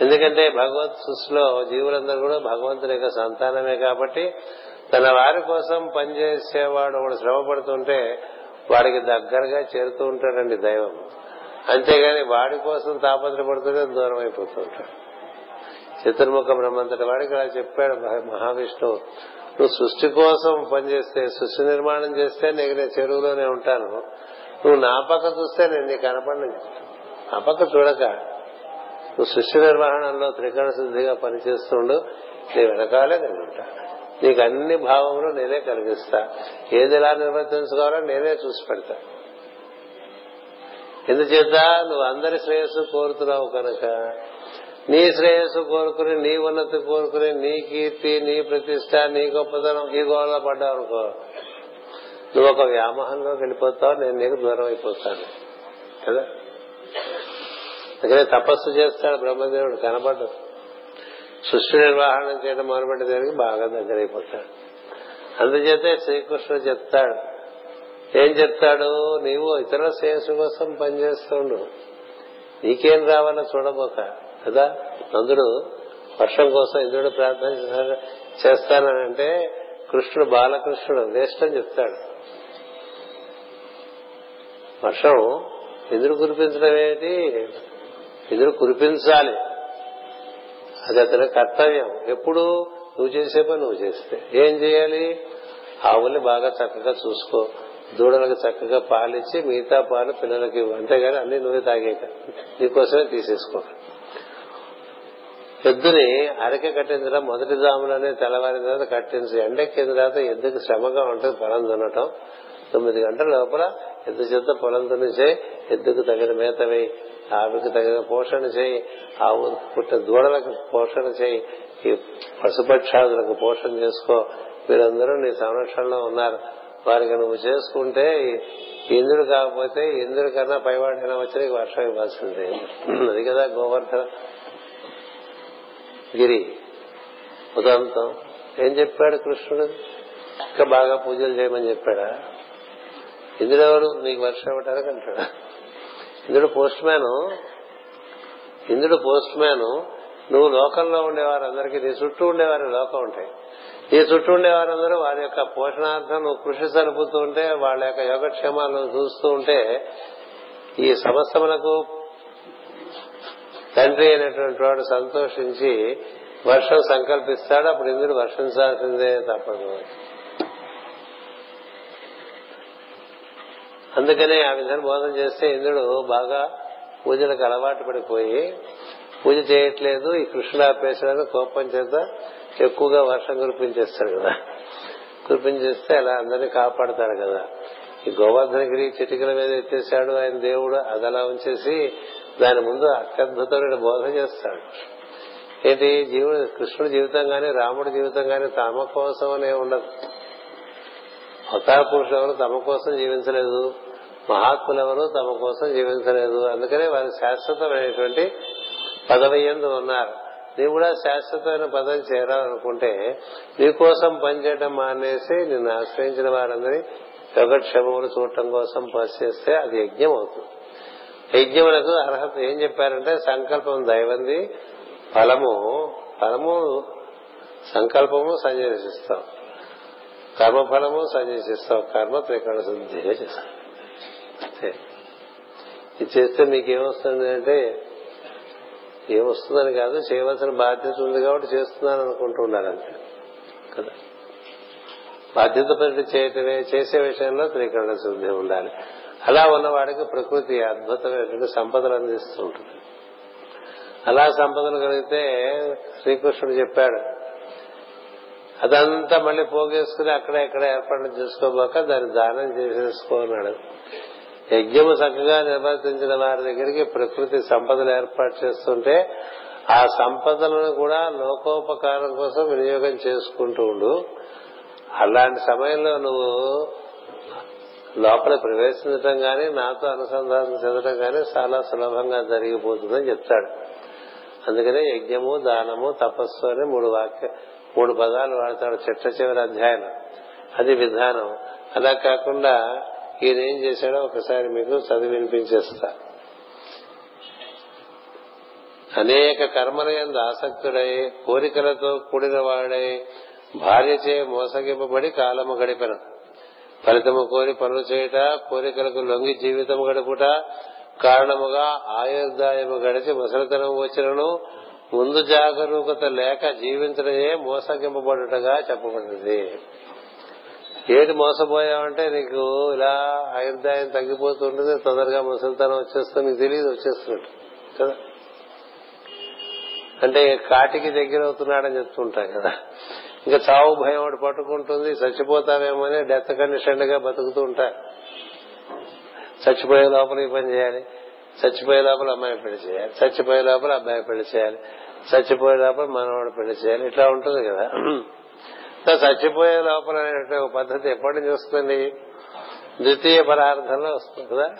ఎందుకంటే భగవత్ సృష్టిలో జీవులందరూ కూడా భగవంతుని యొక్క సంతానమే కాబట్టి తన వారి కోసం పనిచేసేవాడు ఒకడు శ్రమ పడుతుంటే వాడికి దగ్గరగా చేరుతూ ఉంటాడండి దైవం. అంతేగాని వాడి కోసం తాపత్రపడుతూనే దూరం అయిపోతుంటాడు చతుర్ముఖ బ్రహ్మంతటి వాడికి అలా చెప్పాడు మహావిష్ణువు. నువ్వు సృష్టి కోసం పనిచేస్తే సృష్టి నిర్మాణం చేస్తే నీకు నేను చెరువులోనే ఉంటాను. నువ్వు నా పక్క చూస్తే నేను నీకు కనపడని. నా పక్క చూడక నువ్వు సృష్టి నిర్వహణలో త్రికరణ శుద్ధిగా పనిచేస్తుండు నీ వెనకాలే నేను ఉంటా నీకు అన్ని భావములు నేనే కలిగిస్తా. ఏది ఎలా నిర్వర్తించుకోవాలో నేనే చూసి పెడతా. ఎందుచేత నువ్వు అందరి శ్రేయస్సు కోరుతున్నావు కనుక నీ శ్రేయస్సు కోరుకుని నీ ఉన్నతి కోరుకుని నీ కీర్తి నీ ప్రతిష్ట నీ గొప్పతనం ఈ గోళ పడ్డావు అనుకో నువ్వు ఒక వ్యామోహంలోకి వెళ్ళిపోతావు నేను నీకు దూరం అయిపోతాను. కదా? అందుకనే తపస్సు చేస్తాడు బ్రహ్మదేవుడు కనబడ్డు. సృష్టి నిర్వహణ చేయడం మొదలుపెట్టే దానికి బాగా దగ్గరైపోతాడు. అందుచేతే శ్రీకృష్ణుడు చెప్తాడు ఏం చెప్తాడు? నీవు ఇతరుల శ్రేయస్సు కోసం పనిచేస్తుండు. నీకేం రావాలో చూడబోక కదా? నందుడు వర్షం కోసం ఇంద్రుడు ప్రార్థన చేస్తానంటే కృష్ణుడు బాలకృష్ణుడు వేస్ట్ అని చెప్తాడు. వర్షం ఇంద్రుడు కురిపించడం ఏంటి ఇంద్రుడు కురిపించాలి. అది అతని కర్తవ్యం. ఎప్పుడు? నువ్వు చేసే పని నువ్వు చేస్తే. ఏం చేయాలి? ఆవుల్ని బాగా చక్కగా చూసుకో. దూడలకు చక్కగా పాలిచ్చి మిగతా పాలు పిల్లలకి ఇవ్వు. అంతేగాని అన్ని నువ్వే తాగేక. నీకోసమే తీసేసుకో. ఎద్దుని అరక కట్టిన తర్వాత మొదటి జాములనే తెల్లవారిన తర్వాత కట్టించి ఎండెక్కిన తర్వాత ఎద్దుకి శ్రమగా ఉంటుంది పొలం దున్నటం. తొమ్మిది గంటల లోపల ఎద్దు చేత పొలం దున్ని చేయి ఎద్దుకు తగిన మేత వేయి. ఆమెకు తగిన పోషణ చేయి ఆవు పుట్టిన దూడలకు పోషణ చేయి ఈ పశుపక్షాదులకు పోషణ చేసుకో. వీరందరూ నీ సంరక్షణలో ఉన్నారు. వారికి నువ్వు చేసుకుంటే ఇంద్రుడు కాకపోతే ఇంద్రుడి కన్నా పైవాడైనా వచ్చి నీకు వర్షం ఇవ్వాల్సిందే. అది కదా గోవర్ధన. గిరి ఉదంతం. ఏం చెప్పాడు కృష్ణుడు? ఇంకా బాగా పూజలు చేయమని చెప్పాడా? ఇంద్రుడు ఎవరు నీకు వర్షం ఇవ్వటానికి అంటాడా? ఇంద్రుడు పోస్ట్ మ్యాన్ ఇంద్రుడు పోస్ట్ మ్యాన్ నువ్వు లోకంలో ఉండేవారందరికీ నీ చుట్టూ ఉండేవారి లోకం ఉంటాయి. నీ చుట్టూ ఉండేవారందరూ వారి యొక్క పోషణార్థం నువ్వు కృషి సరుపుతూ ఉంటే వాళ్ళ యొక్క యోగక్షేమాలను చూస్తూ ఉంటే ఈ సమస్తములకు తండ్రి అయినటువంటి వాడు సంతోషించి వర్షం సంకల్పిస్తాడు. అప్పుడు ఇంద్రుడు వర్షించాల్సిందే తప్పదు. అందుకనే ఆ విధంగా బోధన చేస్తే ఇంద్రుడు బాగా పూజలకు అలవాటు పడిపోయి పూజ చేయట్లేదు ఈ కృష్ణుడు ఆపేసాడు కోపం చేత ఎక్కువగా వర్షం కురిపించేస్తాడు కదా. కురిపించేస్తే అలా అందరినీ కాపాడతాడు కదా. ఈ గోవర్ధనగిరి చిటికల మీద ఎత్తేసాడు ఆయన దేవుడు అది అలా ఉంచేసి దాని ముందు అత్యద్భుతమైన బోధ చేస్తాడు. ఏంటి? జీవుడు కృష్ణుడి జీవితం గాని రాముడి జీవితం గాని తమ కోసం అనే ఉండదు. అవతార పురుషులు ఎవరు తమ కోసం జీవించలేదు. మహాత్ములెవరూ తమ కోసం జీవించలేదు. అందుకనే వారు శాశ్వతమైనటువంటి పదవి ఎందు ఉన్నారు. నీవు కూడా శాశ్వతమైన పదవి చేరాలనుకుంటే నీ కోసం పనిచేయడం మానేసి నిన్ను ఆశ్రయించిన వారందరి యోగక్షేమములు చూడటం కోసం పనిచేస్తే అది యజ్ఞం అవుతుంది యజ్ఞములకు అర్హత ఏం చెప్పారంటే సంకల్పం దైవంది ఫలము ఫలము సంకల్పము సన్యసిస్తాం కర్మఫలము సన్యసిస్తాం కర్మ త్రికరణ శుద్ధి చేస్తాం ఇది చేస్తే మీకేమొస్తుంది అంటే ఏమొస్తుందని కాదు చేయవలసిన బాధ్యత ఉంది కాబట్టి చేస్తున్నాను అనుకుంటూ ఉండాలంటే కదా? బాధ్యత పని చేయటమే చేసే విషయంలో త్రికరణ శుద్ధి ఉండాలి. అలా ఉన్నవాడికి ప్రకృతి అద్భుతమైనటువంటి సంపదలు అందిస్తూ ఉంటుంది. అలా సంపదలు కలిగితే శ్రీకృష్ణుడు చెప్పాడు అదంతా మళ్ళీ పోగేసుకుని అక్కడ ఎక్కడ ఏర్పాటు చేసుకోబోక దాన్ని దానం చేసేసుకోన్నాడు యజ్ఞము చక్కగా నిర్వర్తించిన వారి దగ్గరికి ప్రకృతి సంపదలు ఏర్పాటు చేస్తుంటే ఆ సంపదలను కూడా లోకోపకారం కోసం వినియోగం చేసుకుంటూ ఉండు. అలాంటి సమయంలో నువ్వు లోపల ప్రవేశించడం కానీ నాతో అనుసంధానం చెందడం కానీ చాలా సులభంగా జరిగిపోతుందని చెప్తాడు. అందుకనే యజ్ఞము దానము తపస్సు అని మూడు వాక్య మూడు పదాలు వాడతాడు చిట్ట చివరి అధ్యాయం అది విధానం. అలా కాకుండా ఈయన ఏం చేశాడో ఒకసారి మీకు చదివి వినిపించేస్తా. అనేక కర్మల ఎందు ఆసక్తుడై కోరికలతో కూడిన వాడై భార్యచే మోసగింపబడి కాలము గడిపెను. ఫలితము కోరి పనులు చేయుట కోరికలకు లొంగి జీవితము గడుపుట కారణముగా ఆయుర్దాయము గడిచి ముసలితనం వచ్చినను ముందు జాగరూకత లేక జీవించడమే మోసగింపబడుటగా చెప్పబడింది ఏది మోసపోయావంటే నీకు ఇలా ఆయుర్దాయం తగ్గిపోతుంటుంది తొందరగా ముసలితనం వచ్చేస్తుంది నీకు తెలియదు వచ్చేస్తున్నట్టు కదా? అంటే కాటికి దగ్గర అవుతున్నాడని చెప్తుంటాం కదా? ఇంకా చావు భయం ఒకటి పట్టుకుంటుంది చచ్చిపోతావేమో అని డెత్ కండిషన్గా బతుకుతూ ఉంటారు చచ్చిపోయే లోపల ఈ పని చేయాలి చచ్చిపోయే లోపల అమ్మాయి పెళ్ళి చేయాలి చచ్చిపోయే లోపల అబ్బాయి పెళ్ళి చేయాలి చచ్చిపోయే లోపల మనవాడు పెళ్ళి చేయాలి ఇట్లా ఉంటుంది కదా? చచ్చిపోయే లోపల అనేటువంటి ఒక పద్ధతి ఎప్పటి నుంచి వస్తుంది? ద్వితీయ పరార్థంలో వస్తుంది కదా?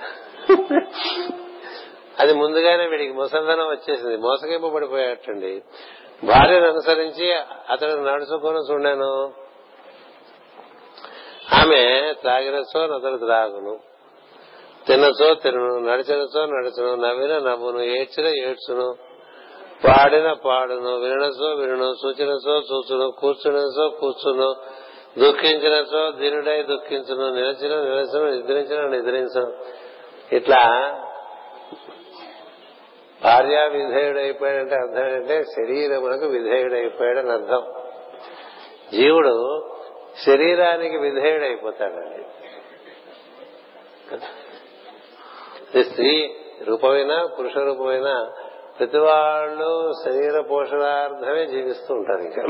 అది ముందుగానే వీడికి ముసంధనం వచ్చేసింది. మోసగింపబడిపోయాటండి. భార్యను అనుసరించి అతడు నడుచుకొని చూడాను. ఆమె త్రాగినచో అతడు త్రాగును. తినచో తినను. నడిచినచో నడుచును. నవ్విన నవ్వును. ఏడ్చిన ఏడ్చును. పాడిన పాడును వినసో వినును సూచనసో చూచును కూర్చునసో కూర్చును దుఃఖించినసో దీనుడై దుఃఖించును నిలచిన నిలసిన నిద్రించిన నిద్రించను. ఇట్లా భార్య విధేయుడైపోయాడంటే అర్థం ఏంటంటే శరీరమునకు విధేయుడైపోయాడని అర్థం. జీవుడు శరీరానికి విధేయుడైపోతాడండి. స్త్రీ రూపమైనా పురుష రూపమైనా ప్రతి వాళ్ళు శరీర పోషణార్థమే జీవిస్తూ ఉంటారు ఇంకా.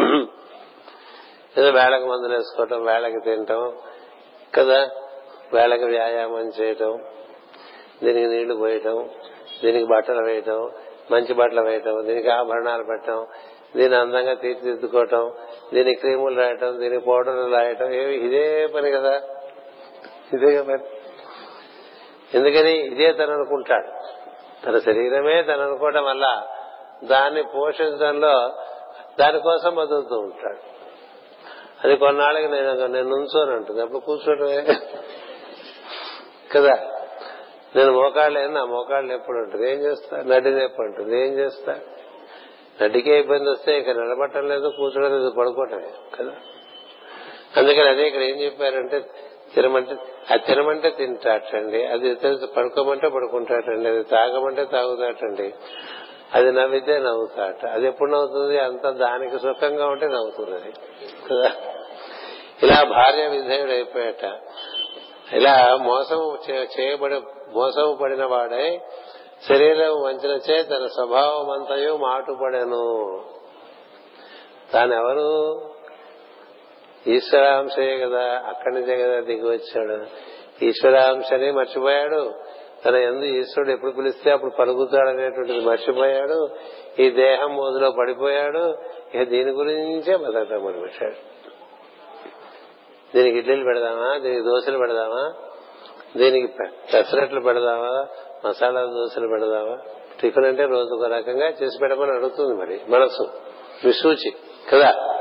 ఏదో వేళకు మందులు వేసుకోవటం వేళకి తినటం కదా? వేళకి వ్యాయామం చేయటం దీనికి నీళ్ళు పోయటం దీనికి బట్టలు వేయటం మంచి బట్టలు వేయటం దీనికి ఆభరణాలు పెట్టడం దీన్ని అందంగా తీర్చిదిద్దుకోవటం దీనికి క్రీములు రాయటం దీనికి పౌడర్లు రాయటం ఏమి? ఇదే పని కదా? ఇదే పని. ఎందుకని? ఇదే తను అనుకుంటాడు. తన శరీరమే తను అనుకోవటం వల్ల దాన్ని పోషించడంలో దానికోసం బతుకుతూ ఉంటాడు. అది కొన్నాళ్ళకి నేను నేను నుంచోని అంటుంది. అప్పుడు కూర్చోటమే. కదా? నేను మోకాళ్ళు నా మోకాళ్ళు ఎప్పుడు ఉంటుంది ఏం చేస్తా? నడ్డి నొప్పి ఉంటుంది ఏం చేస్తా? నడికే ఇబ్బంది వస్తే ఇక నిలబట్టం లేదు కూర్చోడం లేదు పడుకోవటమే. కదా? అందుకని అదే ఇక్కడ ఏం చెప్పారంటే తినమంటే అది తినమంటే తింటాటండి. అది తెలుసు పడుకోమంటే పడుకుంటాటండి. అది తాగమంటే తాగుతాటండి. అది నవ్వితే నవ్వుతాట. అది ఎప్పుడు నవ్వుతుంది? అంత దానికి సుఖంగా ఉంటే నవ్వుతుంది కదా? ఇలా భార్య విధేయుడు అయిపోయాట ఇలా మోసం చేయబడి మోసం పడిన వాడై శరీరం వంచిన చే తన స్వభావం అంతయు మాటుపడెను. తానెవరు? ఈశ్వరాంశయే కదా అక్కడి నుంచే కదా దిగి వచ్చాడు ఈశ్వరాంశని మర్చిపోయాడు. తన ఎందు ఈశ్వరుడు ఎప్పుడు పిలిస్తే అప్పుడు పలుకుతాడనేటువంటిది మర్చిపోయాడు. ఈ దేహం మోదులో పడిపోయాడు. ఇక దీని గురించే బతకటం మొదలుపెట్టాడు. దీనికి ఇడ్లీలు పెడదామా? దీనికి దోశలు పెడదామా? దీనికి పెసరట్లు పెడదామా? మసాలా దోశలు పెడదామా? టిఫిన్ అంటే రోజు ఒక రకంగా చేసి పెట్టమని అడుగుతుంది మరి. మనసు విసూచి కదా?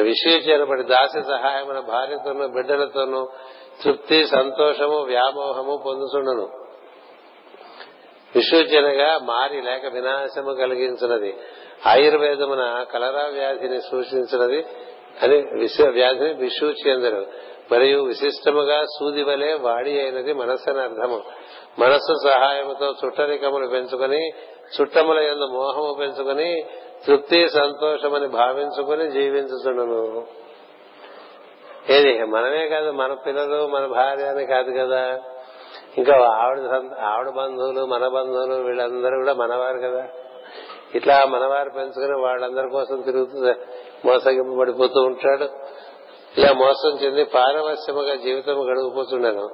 విషయచేరబడి దాసి సహాయమున భార్యతోనూ బిడ్డలతోనూ తృప్తి సంతోషము వ్యామోహము పొందుచుండను. విసూచనగా మారి లేక వినాశము కలిగించినది. ఆయుర్వేదమున కలరా వ్యాధిని సూచించినది అని విశ్వ వ్యాధిని విసూచి అందరు మరియు విశిష్టముగా సూది వలె వాడి అయినది మనస్సని అర్థము. మనస్సు సహాయముతో చుట్టరికములు పెంచుకొని చుట్టముల ఎందు మోహము పెంచుకొని తృప్తి సంతోషమని భావించుకుని జీవించుతుండను ఏది? మనమే కాదు మన పిల్లలు మన భార్య అని కాదు కదా. ఇంకా ఆవిడ ఆవిడ బంధువులు మన బంధువులు వీళ్ళందరూ కూడా మనవారు కదా. ఇట్లా మనవారు పెంచుకుని వాళ్ళందరి కోసం తిరుగుతుంది మోసగింపబడిపోతూ ఉంటాడు. ఇలా మోసం చెంది పారవశ్యముగా జీవితం గడిగిపోతున్నాను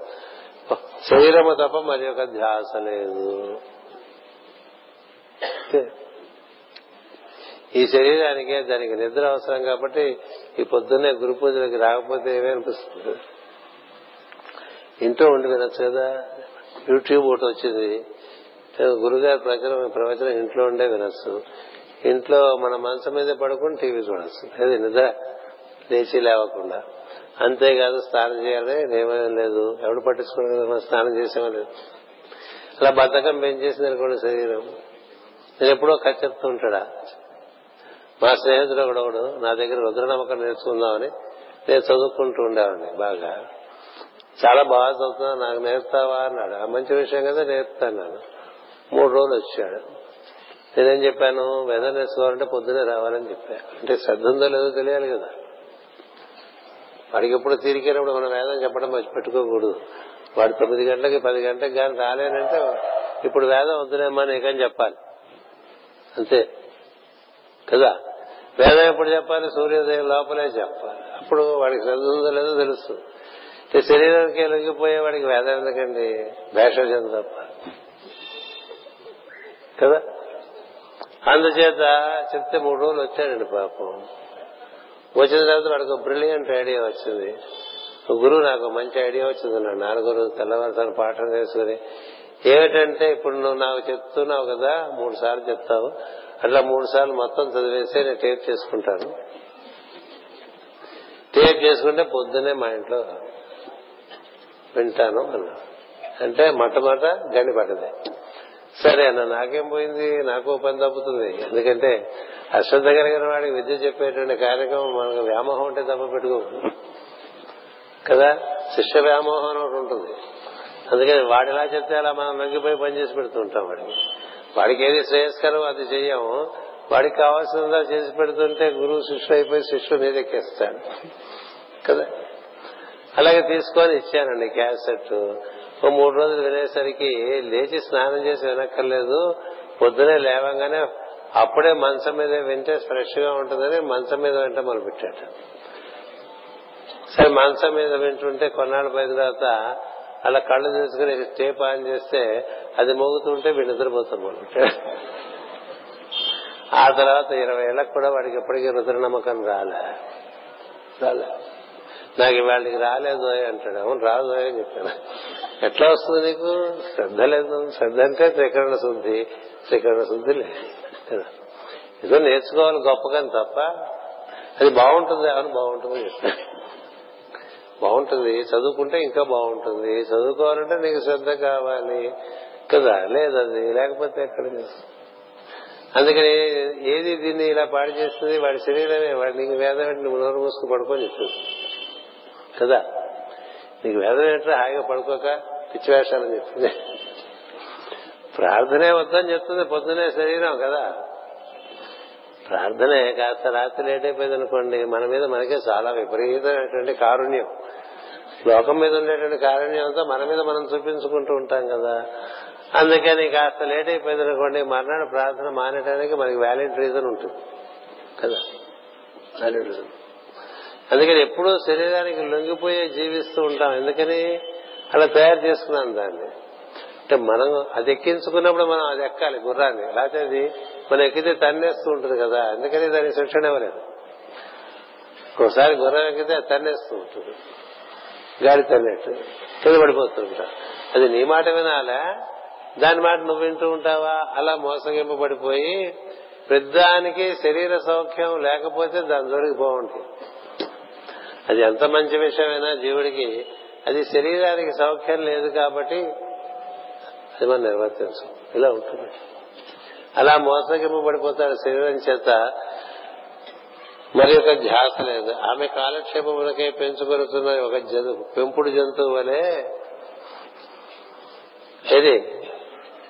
శరీరము తప్ప మరి ఒక ధ్యాస లేదు. ఈ శరీరానికే దానికి నిద్ర అవసరం కాబట్టి ఈ పొద్దున్నే గురు పూజలకి రాకపోతే ఏమీ అనిపిస్తుంది? ఇంట్లో ఉండి వినొచ్చు కదా. యూట్యూబ్ ఒకటి వచ్చింది. గురుగారి ప్రచారం ప్రవచనం ఇంట్లో ఉండే వినొచ్చు. ఇంట్లో మన మంచం మీద పడుకుని టీవీ చూడొచ్చు. అది నిద్ర? లేచి లేవకుండా. అంతేకాదు స్నానం చేయాలి. ఏమేం లేదు. ఎవడు పట్టించుకోలేదు కదా మనం స్నానం చేసేమో లేదు. అలా బద్ధకం పెంచేసింది అనుకోండి శరీరం. నేను ఎప్పుడో కథ ఉంటాడా? మా స్నేహితుడు ఒకడు నా దగ్గర రుద్రనమ్మకం నేర్చుకుందామని నేను చదువుకుంటూ ఉండేవాడిని బాగా. చాలా బాగా చదువుతున్నా నాకు నేర్పుతావా అన్నాడు. ఆ మంచి విషయం కదా నేర్పుతాను మూడు రోజులు వచ్చాడు. నేనేం చెప్పాను? వెదర్ నేర్చుకోవాలంటే పొద్దునే రావాలని చెప్పాను అంటే శ్రద్ధ ఉందో లేదో తెలియాలి కదా. వాడికి ఎప్పుడు తీరికేటప్పుడు మనం వేదం చెప్పడం మర్చి పెట్టుకోకూడదు. వాడు తొమ్మిది గంటలకి పది గంటలకు కానీ రాలేనంటే ఇప్పుడు వేదం వద్దులేమ్మా నీకని చెప్పాలి. అంతే. కదా? వేదం ఎప్పుడు చెప్పాలి? సూర్యోదయం లోపలే చెప్పాలి. అప్పుడు వాడికి చదువుతుందో లేదో తెలుస్తుంది. శరీరానికి లొంగిపోయే వాడికి వేదం ఎందుకండి? భేషజం తప్ప. కదా? అందుచేత చెప్తే మూడు రోజులు వచ్చాడండి పాపం. వచ్చిన తర్వాత వాడికి బ్రిలియంట్ ఐడియా వచ్చింది. గురువు నాకు మంచి ఐడియా వచ్చింది. నా నాలుగో రోజు తెల్లవారుసారి పాఠం చేసుకుని ఏమిటంటే ఇప్పుడు నువ్వు నాకు చెప్తున్నావు కదా మూడు సార్లు చెప్తావు. అట్లా మూడు సార్లు మొత్తం చదివేసి నేను టేప్ చేసుకుంటాను. టేప్ చేసుకుంటే పొద్దునే మా ఇంట్లో వింటాను అన్నా అంటే మొట్టమొదట గండి పడ్డది. సరే అన్న నాకేం పోయింది? నాకు పని తప్పుతుంది. ఎందుకంటే అశ్రద్ధ కలిగిన వాడికి విద్య చెప్పేటువంటి కార్యక్రమం మనకు వ్యామోహం ఉంటే తప్ప పెట్టుకో. కదా? శిష్య వ్యామోహం అని ఒకటి ఉంటుంది. అందుకని వాడిలా చెప్తే అలా మనం నొంగిపోయి పనిచేసి పెడుతుంటాం వాడికి వాడికి ఏది శ్రేయస్కరం అది చెయ్యము. వాడికి కావాల్సిందా చేసి పెడుతుంటే గురువు శిష్యుడు అయిపోయి శిష్యుడు నీరెక్కేస్తాడు కదా? అలాగే తీసుకొని ఇచ్చానండి క్యాసెట్. ఓ మూడు రోజులు వినేసరికి లేచి స్నానం చేసి వినక్కర్లేదు. పొద్దునే లేవంగానే అప్పుడే మంచం మీద వింటే ఫ్రెష్గా ఉంటుందని మంచం మీద వెంట మొదలుపెట్టాడు. సరే మంచం మీద వింటుంటే కొన్నాళ్ళు పోయిన తర్వాత అలా కళ్ళు తీసుకుని టేప్ ఆన్ చేస్తే అది మోగుతుంటే వీడు నిద్రపోతాం ఆ తర్వాత ఇరవై ఏళ్ళకు కూడా వాడికి ఎప్పటికీ రుద్ర నమ్మకం రాలే. రాలే. నాకు వాళ్ళకి రాలేదు అంటాడు. అవును రాదు అని చెప్పాను. ఎట్లా వస్తుంది నీకు? శ్రద్ధ లేదు. శ్రద్ధ అంటే త్రికరణ శుద్ధి. త్రికరణ శుద్ధి లేదు. ఏదో నేర్చుకోవాలి గొప్పగాని తప్ప. అది బాగుంటుంది. అవును బాగుంటుంది. చెప్తాను బాగుంటుంది. చదువుకుంటే ఇంకా బాగుంటుంది. చదువుకోవాలంటే నీకు శ్రద్ధ కావాలి. కదా? లేదు అది. లేకపోతే ఎక్కడ? అందుకని ఏది దీన్ని ఇలా పాడు చేస్తుంది? వాడి శరీరమే. వాడి నీకు వేదం ఏంటి? నువ్వు నోరు మూసుకు పడుకొని చెప్తుంది కదా? నీకు వేదం ఏంటో హాయిగా పడుకోక పిచ్చివేషాలని చెప్తుంది. ప్రార్థనే వద్దని చెప్తుంది. పొద్దునే శరీరం కదా? ప్రార్థనే కాస్త రాత్రి లేట్ అయిపోయింది అనుకోండి మన మీద మనకే చాలా విపరీతమైనటువంటి కారుణ్యం. లోకం మీద ఉండేటువంటి కారుణ్యం అంతా మన మీద మనం చూపించుకుంటూ ఉంటాం కదా. అందుకని కాస్త లేట్ అయిపోయింది అనుకోండి మర్నాడు ప్రార్థన మానేయడానికి మనకి వ్యాలిడ్ రీజన్ ఉంటుంది. కదా? వ్యాలిడ్ రీజన్ అందుకని ఎప్పుడూ శరీరానికి లొంగిపోయే జీవిస్తూ ఉంటాం. ఎందుకని? అలా తయారు చేసుకున్నాను దాన్ని. అంటే మనం అది ఎక్కించుకున్నప్పుడు మనం అది ఎక్కాలి గుర్రాన్ని. లేకపోతే అది మనం ఎక్కితే తన్నేస్తూ ఉంటుంది కదా. అందుకని దానికి శిక్షణ ఇవ్వలేదు. ఒకసారి గుర్రం ఎక్కితే అది తన్నేస్తూ ఉంటుంది. గాడి తన్నట్టు. కింద పడిపోతుంటా అది నీ మాట వినాలా? దాని మాట నువ్వు వింటూ ఉంటావా? అలా మోసగింపబడిపోయి పెద్దానికి శరీర సౌఖ్యం లేకపోతే దాని జోడికి బాగుంటుంది అది ఎంత మంచి విషయమైనా జీవుడికి అది శరీరానికి సౌఖ్యం లేదు కాబట్టి సినిమా నిర్వర్తించం ఇలా ఉంటుంది. అలా మోసగింపబడిపోతాడు శరీరం చేత మరి ఒక ధ్యాస లేదు. ఆమె కాలక్షేపములకే పెంచుకొనుతున్న ఒక జంతు పెంపుడు జంతువు వలె ఇది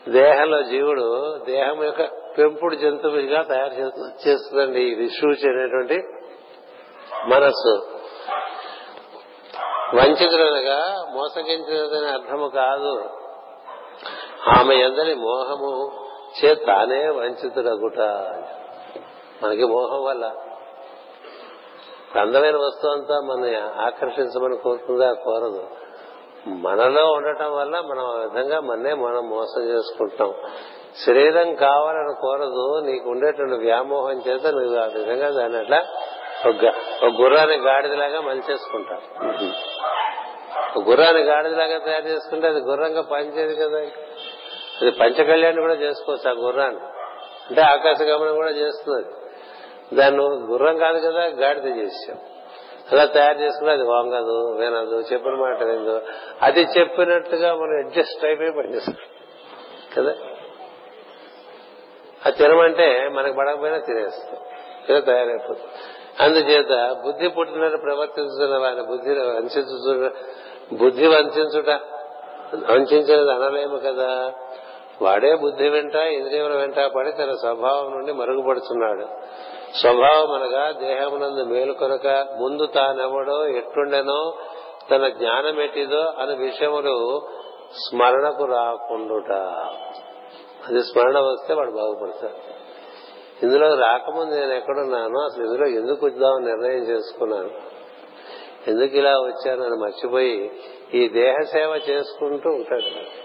దేహంలో జీవుడు దేహం యొక్క పెంపుడు జంతువుగా తయారు చేస్తుందండి ఇది శూచి అనేటువంటి మనస్సు. వంచితులనగా మోసగించినదని అర్థము కాదు. ఆమె ఎందరి మోహము చే తానే వంచితుడగుట. మనకి మోహం వల్ల అందమైన వస్తువు అంతా మన ఆకర్షించమని కోరుతుందా కోరదు. మనలో ఉండటం వల్ల మనం ఆ విధంగా మన్నే మనం మోసం చేసుకుంటాం. శరీరం కావాలని కోరదు. నీకు ఉండేటువంటి వ్యామోహం చేత నువ్వు ఆ విధంగా దాన్ని అట్లా ఒక గుర్రాన్ని గాడిదలాగా మలిచేసుకుంటావు. ఒక గుర్రాన్ని గాడిదలాగా తయారు చేసుకుంటే అది గుర్రంగా పనిచేయదు కదా. అది పంచకళ్యాణి కూడా చేసుకోవచ్చు ఆ గుర్రాన్ని. అంటే ఆకాశ గమనం కూడా చేస్తుంది దాన్ని గుర్రం కాదు కదా గాడిద చేసాం అలా తయారు చేసుకుని అది వంగదు వినదు చెప్పిన మాట వినదు. అది చెప్పినట్టుగా మనం అడ్జస్ట్ అయిపోయి పనిచేస్తాం. కదా? అది తినమంటే మనకు పడకపోయినా తినేస్తాం. ఇలా తయారైపోతుంది. అందుచేత బుద్ధి పుట్టినట్టు ప్రవర్తించుతున్న వారి బుద్ధి వంచు బుద్ధి వంచుట వంచినది అనలేము కదా. వాడే బుద్ధి వెంట ఇంద్రియముల వెంట పడి తన స్వభావం నుండి మరుగుపడుతున్నాడు స్వభావం అనగా దేహమునందు మేలు కొనక ముందు తానెవడో ఎట్టుండెనో తన జ్ఞానం ఎట్టిదో అనే విషయములు స్మరణకు రాకుండుట. అది స్మరణ వస్తే వాడు బాగుపడతాడు. ఇందులో రాకముందు నేను ఎక్కడున్నానో అసలు ఇందులో ఎందుకు వద్దామని నిర్ణయం చేసుకున్నాను? ఎందుకు ఇలా వచ్చానని మర్చిపోయి ఈ దేహ సేవ చేసుకుంటూ ఉంటాడు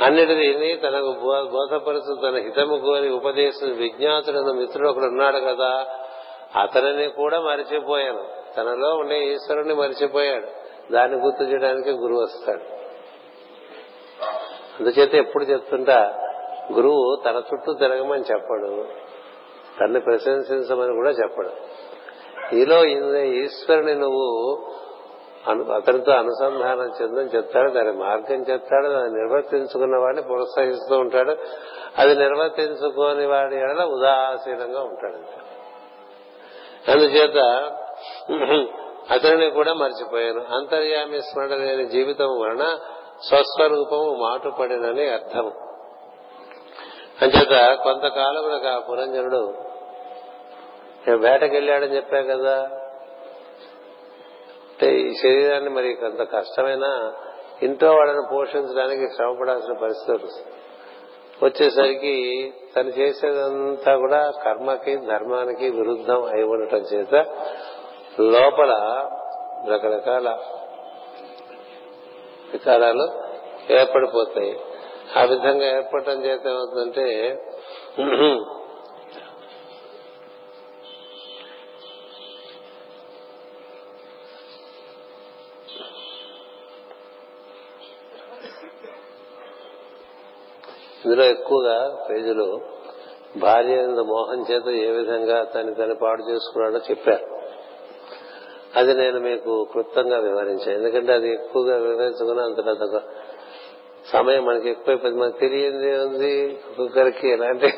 అన్నిటిని తనకు బోధపరుచు తన హితము కోరి ఉపదేశం విజ్ఞాతుడైన మిత్రుడు ఒకడు ఉన్నాడు కదా అతనిని కూడా మరిచిపోయాను. తనలో ఉండే ఈశ్వరుని మరిచిపోయాడు. దాన్ని గుర్తు చేయడానికి గురువు వస్తాడు. అందుచేత ఎప్పుడు చెప్తుంటా గురువు తన చుట్టూ తిరగమని చెప్పడు. తన్ని ప్రశంసించమని కూడా చెప్పడు. నీలో ఈశ్వరుని నువ్వు అతనితో అనుసంధానం చెందని చెప్తాడు దాని మార్గం చెప్తాడు దాన్ని నిర్వర్తించుకున్న వాడిని ప్రోత్సహిస్తూ ఉంటాడు. అది నిర్వర్తించుకోని వాడి ఎడల ఉదాసీనంగా ఉంటాడు అందుచేత అతనిని కూడా మర్చిపోయాను. అంతర్యామి స్మరణ లేని జీవితం వలన స్వస్వరూపము మాటుపడినని అర్థం. అంచేత కొంతకాలమునకు ఆ పురంజనుడు వేటకెళ్ళాడని చెప్పా కదా? అంటే ఈ శరీరాన్ని మరి కొంత కష్టమైన ఇంట్లో వాళ్ళని పోషించడానికి శ్రమపడాల్సిన పరిస్థితి వస్తుంది. వచ్చేసరికి తను చేసేదంతా కూడా కర్మకి ధర్మానికి విరుద్ధం అయి ఉండటం చేత లోపల రకరకాల వికారాలు ఏర్పడిపోతాయి. ఆ విధంగా ఏర్పడటం చేత ఏమవుతుందంటే ఇందులో ఎక్కువగా పేజీలు భార్య మోహం చేత ఏ విధంగా తను తను పాడు చేసుకున్నాడో చెప్పారు. అది నేను మీకు క్లుప్తంగా వివరించాను. ఎందుకంటే అది ఎక్కువగా వివరించుకుని అంత పెద్ద సమయం మనకి ఎక్కువైపోయింది మనకు తెలియంది ఉంది. ఒక్కొక్కరికి ఎలాంటి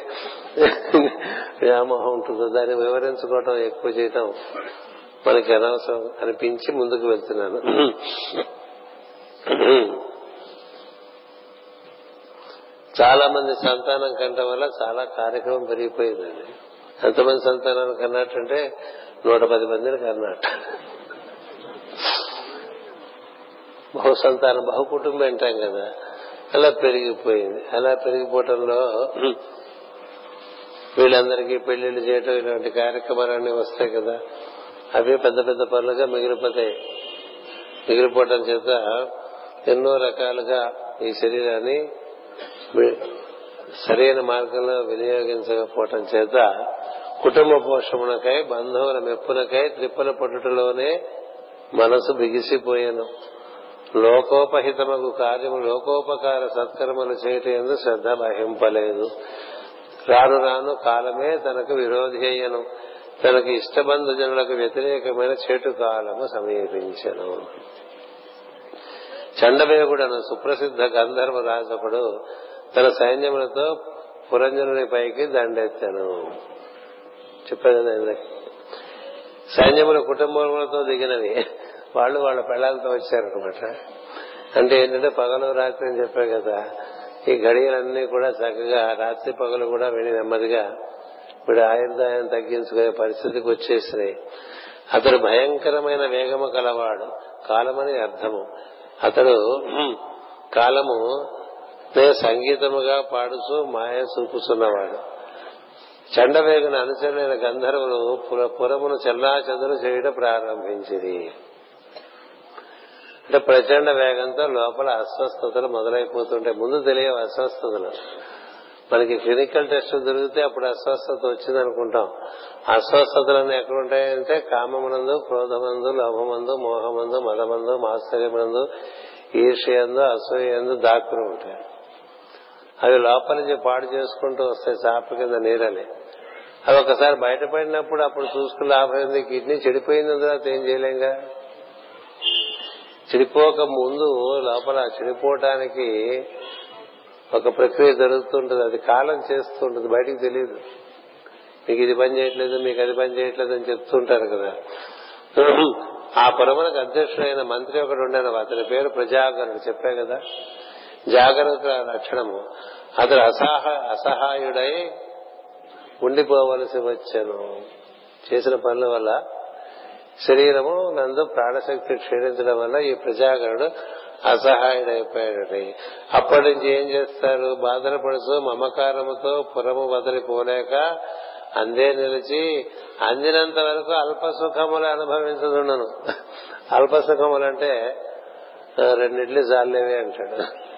వ్యామోహం ఉంటుందో దాన్ని వివరించుకోవటం ఎక్కువ చేయటం మనకి అనవసరం అనిపించి ముందుకు వెళ్తున్నాను. చాలా మంది సంతానం కంటం వల్ల చాలా కార్యక్రమం పెరిగిపోయిందండి. ఎంతమంది సంతానాన్ని కన్నట్టంటే నూట పది మందిని కన్నట్టు బహు సంతానం బహు కుటుంబం అంటాం కదా. అలా పెరిగిపోయింది. అలా పెరిగిపోవటంలో వీళ్ళందరికీ పెళ్ళిళ్ళు చేయటం ఇలాంటి కార్యక్రమాలన్నీ వస్తాయి కదా. అవి పెద్ద పెద్ద పనులుగా మిగిలిపోతాయి. మిగిలిపోవటం చేత ఎన్నో రకాలుగా ఈ శరీరాన్ని సరైన మార్గంలో వినియోగించకపోవటం చేత కుటుంబ పోషమునకై బంధువుల మెప్పునకై త్రిప్పుల పట్టుటలోనే మనసు బిగిసిపోయాను. లోకోపహితమగు కార్యము లోకోపకార సత్కర్మలు చేయటం శ్రద్ధ వహింపలేదు. రాను రాను కాలమే తనకు విరోధి అయ్యను. తనకు ఇష్టబంధుజనులకు వ్యతిరేకమైన చెటు కాలము సమీపించను. చండవేగుడను సుప్రసిద్ధ గంధర్వ రాజకుడు తన సైన్యములతో పురంజనుని పైకి దండెత్తాను. చెప్పారు సైన్యముల కుటుంబములతో దిగినవి. వాళ్ళు వాళ్ళ పెళ్ళాలతో వచ్చారనమాట అంటే ఏంటంటే పగలు రాత్రి అని చెప్పారు కదా. ఈ గడియలన్నీ కూడా చక్కగా రాత్రి పగలు కూడా వెళ్ళి నెమ్మదిగా వీడు ఆయుర్దాయం తగ్గించుకునే పరిస్థితికి వచ్చేసినాయి. అతడు భయంకరమైన వేగము కలవాడు. కాలమని అర్థము. అతడు కాలము సంగీతముగా పాడుచూ మాయ చూపుతున్నవాడు చండవేగుని అనుచరులైన గంధర్వులు పురమును చెల్లా చెదురు చేయడం ప్రారంభించింది అంటే ప్రచండ వేగంతో లోపల అస్వస్థతలు మొదలైపోతుంటాయి ముందు తెలియవు అస్వస్థతలు. మనకి క్లినికల్ టెస్ట్ దొరికితే అప్పుడు అస్వస్థత వచ్చింది అనుకుంటాం అస్వస్థతలన్నీ ఎక్కడ ఉంటాయంటే కామమునందు క్రోధమందు లోభమందు మోహమందు మదమందు మాత్సర్యమునందు ఈర్ష్యందు అసూయందు దాక్కుని ఉంటాయి. అవి లోపల నుంచి పాడు చేసుకుంటూ వస్తాయి చాప కింద నీరని. అది ఒకసారి బయటపడినప్పుడు అప్పుడు చూసుకుని లాభం ఉంది కిడ్నీ చెడిపోయింది తర్వాత ఏం చేయలేంగా? చెడిపోక ముందు లోపల చెడిపోవటానికి ఒక ప్రక్రియ జరుగుతుంటది అది కాలం చేస్తుంటది బయటికి తెలియదు మీకు ఇది పని చేయట్లేదు మీకు అది పని చేయట్లేదు అని చెప్తుంటారు కదా. ఆ పురమునకు అధ్యక్షుడైన మంత్రి ఒకడు ఉండను అతని పేరు ప్రజాగరుడు చెప్పా కదా. జాగ్రత్త లక్షణము. అతడు అసహ అసహాయుడై ఉండిపోవలసి వచ్చాను. చేసిన పనుల వల్ల శరీరము నందు ప్రాణశక్తి క్షీణించడం వల్ల ఈ ప్రజాగరుడు అసహాయుడైపోయాడని అప్పటి నుంచి ఏం చేస్తారు? బాధలు పడుతూ మమకారముతో పురము వదిలిపోలేక అందే నిలిచి అందినంత వరకు అల్ప సుఖములు అనుభవించదుండను. అల్ప సుఖములు అంటే రెండిట్లు జాలేవే అంటాడు.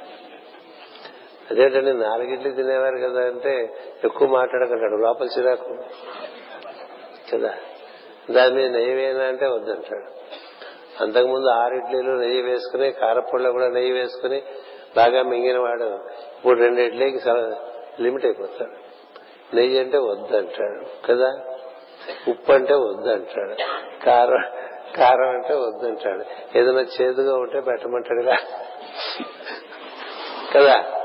అదేంటండి నాలుగిడ్లు తినేవారు కదా అంటే ఎక్కువ మాట్లాడకంటాడు లోపల చిరాకు. కదా? దాని మీద నెయ్యి వేయనా అంటే వద్దంటాడు. అంతకుముందు ఆరు ఇడ్లీలు నెయ్యి వేసుకుని కారపొడిలో కూడా నెయ్యి వేసుకుని బాగా మింగిన వాడు ఇప్పుడు రెండు ఇడ్లీకి లిమిట్ అయిపోతాడు. నెయ్యి అంటే వద్దంటాడు కదా? ఉప్పు అంటే వద్దంటాడు కారం కారం అంటే వద్దంటాడు. ఏదైనా చేదుగా ఉంటే పెట్టమంటాడు కదా?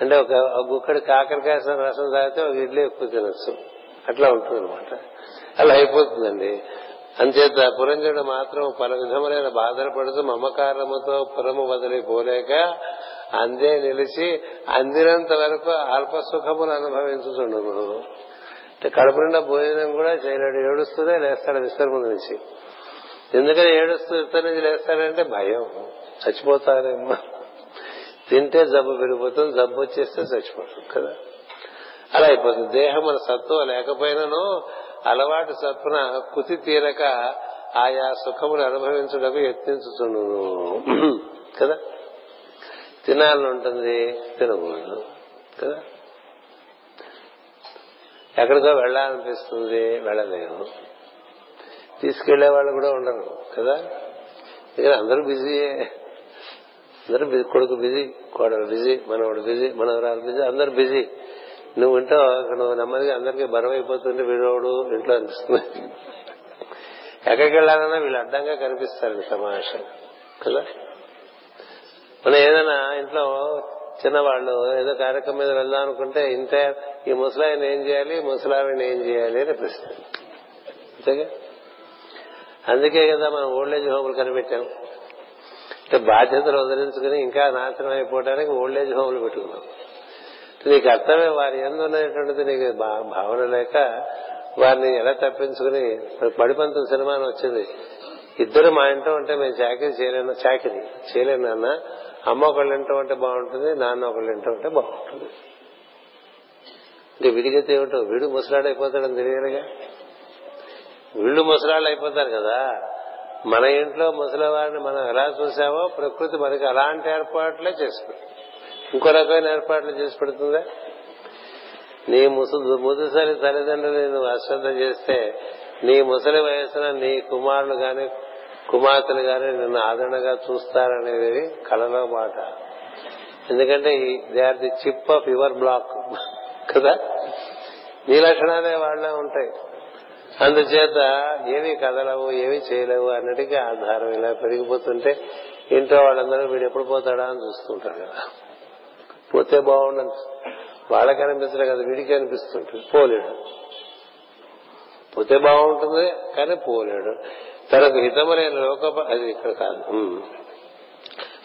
అంటే ఒక గుక్కడి కాకరకాయ రసం తాగితే ఒక ఇడ్లీ ఎక్కువ తినచ్చు. అట్లా ఉంటుంది అనమాట అలా అయిపోతుందండి. అంచేత పురంజుడు మాత్రం పలు విధములైన బాధలు పడుతూ మమకారముతో పురము వదిలి పోలేక అందే నిలిచి అందినంత వరకు అల్ప సుఖములు అనుభవించుతుండను అంటే కడుపు నిండా భోజనం కూడా చేయలేడు. ఏడుస్తూనే లేస్తాడు విస్తర నుంచి. ఎందుకని ఏడుస్తూ ఇతర నుంచి లేస్తాడంటే భయం. చచ్చిపోతారేమో. తింటే జబ్బు పెరిగిపోతుంది జబ్బు వచ్చేస్తే చచ్చిపోతుంది కదా. అలా అయిపోతుంది. దేహం మన సత్తువ లేకపోయినాను అలవాటు సత్వన కుతి తీరక ఆయా సుఖములు అనుభవించుటకు యత్నించుతున్నాను కదా? తినాలని ఉంటుంది తినకూడదు కదా? ఎక్కడికో వెళ్ళాలనిపిస్తుంది వెళ్ళలేము. తీసుకెళ్ళే వాళ్ళు కూడా ఉండరు కదా? ఇక్కడ అందరూ బిజీయే. అందరూ కొడుకు బిజీ కోడలు బిజీ మనవాడు బిజీ మనవరాలు బిజీ అందరు బిజీ. నువ్వు ఉంటావు అక్కడ నువ్వు నెమ్మదిగా అందరికీ బరువు అయిపోతుంటే వీడోడు ఇంట్లో అనిపిస్తుంది. ఎక్కడికి వెళ్ళాలన్నా వీళ్ళు అడ్డంగా కనిపిస్తారు సమావేశం కదా? మనం ఏదైనా ఇంట్లో చిన్నవాళ్ళు ఏదో కార్యక్రమం మీద వెళ్దాం అనుకుంటే ఇంత ఈ ముసలాయన ఏం చేయాలి ముసలావిని ఏం చేయాలి అని ప్రశ్న. అంతేగా? అందుకే కదా మనం ఓల్డేజ్ హోమ్లు కనిపెట్టాం. బాధ్యతలు వదిలించుకుని ఇంకా నాశనం అయిపోవడానికి ఓల్డేజ్ హోమ్లు పెట్టుకున్నాం. నీకు అర్థమే వారి ఎందు ఉన్నటువంటిది నీకు భావన లేక వారిని ఎలా తప్పించుకుని పడిపంతం సినిమా వచ్చింది. ఇద్దరు మా ఇంట్లో ఉంటే మేము చాకరీ చేయలేను చాకరీ చేయలేను నాన్న. అమ్మ ఒకళ్ళు ఇంట్లో ఉంటే బాగుంటుంది నాన్న ఒకళ్ళు ఇంట్లో ఉంటే బాగుంటుంది. అంటే విడిగితే ఏమిటో వీడు ముసలాడైపోతాడని తెలియాలిగా? వీళ్ళు ముసలాళ్ళు అయిపోతారు కదా. మన ఇంట్లో ముసలివారిని మనం ఎలా చూసామో ప్రకృతి మనకి అలాంటి ఏర్పాట్లే చేసి ఇంకో రకమైన ఏర్పాట్లు చేసి పెడుతుందా? నీ ముసు ముదుసరి తల్లిదండ్రులు నువ్వు అశ్రద్ధ చేస్తే నీ ముసలి వయసున నీ కుమారులు గాని కుమార్తెలు గాని నిన్ను ఆదరణగా చూస్తారనేది కళలో మాట. ఎందుకంటే they are the chip of your block. కదా? నీ లక్షణాలే వాళ్ళే ఉంటాయి. అందుచేత ఏవి కదలవు ఏవి చేయలేవు అన్నిటికీ ఆధారం ఇలా పెరిగిపోతుంటే ఇంట్లో వాళ్ళందరూ వీడు ఎప్పుడు పోతాడా అని చూస్తుంటారు కదా. పోతే బాగుండదు. వాళ్ళకి అనిపించడం కదా వీడికి అనిపిస్తుంటుంది. పోలేడు. పోతే బాగుంటుంది కానీ పోలేడు. తనకు హితమైన లోక అది ఇక్కడ కాదు.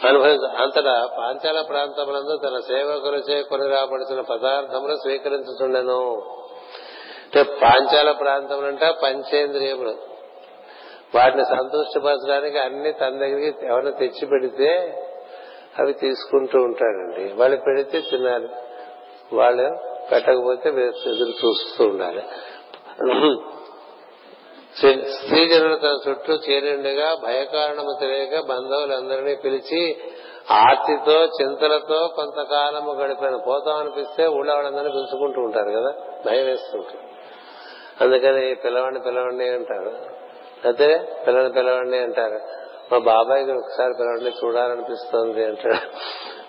అనుభవించ అంతటా పాంచాల ప్రాంతములందు తన సేవకులచే కొని రాబడిచిన పదార్థములు స్వీకరించుతుండెను అంటే పాంచాల ప్రాంతం అంట పంచేంద్రియములు. వాటిని సంతోషపరచడానికి అన్ని తన దగ్గరికి ఎవరైనా తెచ్చి పెడితే అవి తీసుకుంటూ ఉంటాడండి. వాళ్ళు పెడితే తినాలి. వాళ్ళు పెట్టకపోతే ఎదురు చూస్తూ ఉండాలి. స్త్రీజనులు తన చుట్టూ చేరిండగా భయకారణము తెలియక బంధువులందరినీ పిలిచి ఆర్తితో చింతలతో కొంతకాలము గడిపాను. పోతాం అనిపిస్తే ఊళ్ళో వాళ్ళందరినీ పిలుచుకుంటూ ఉంటారు కదా. భయం వేస్తుంటారు అందుకని పిల్లవాడిని పిల్లవాడిని అంటారు. అయితే పిల్లని పిల్లవాడిని అంటారు. మా బాబాయ్కి ఒకసారి పిల్లవాడిని చూడాలనిపిస్తుంది అంటాడు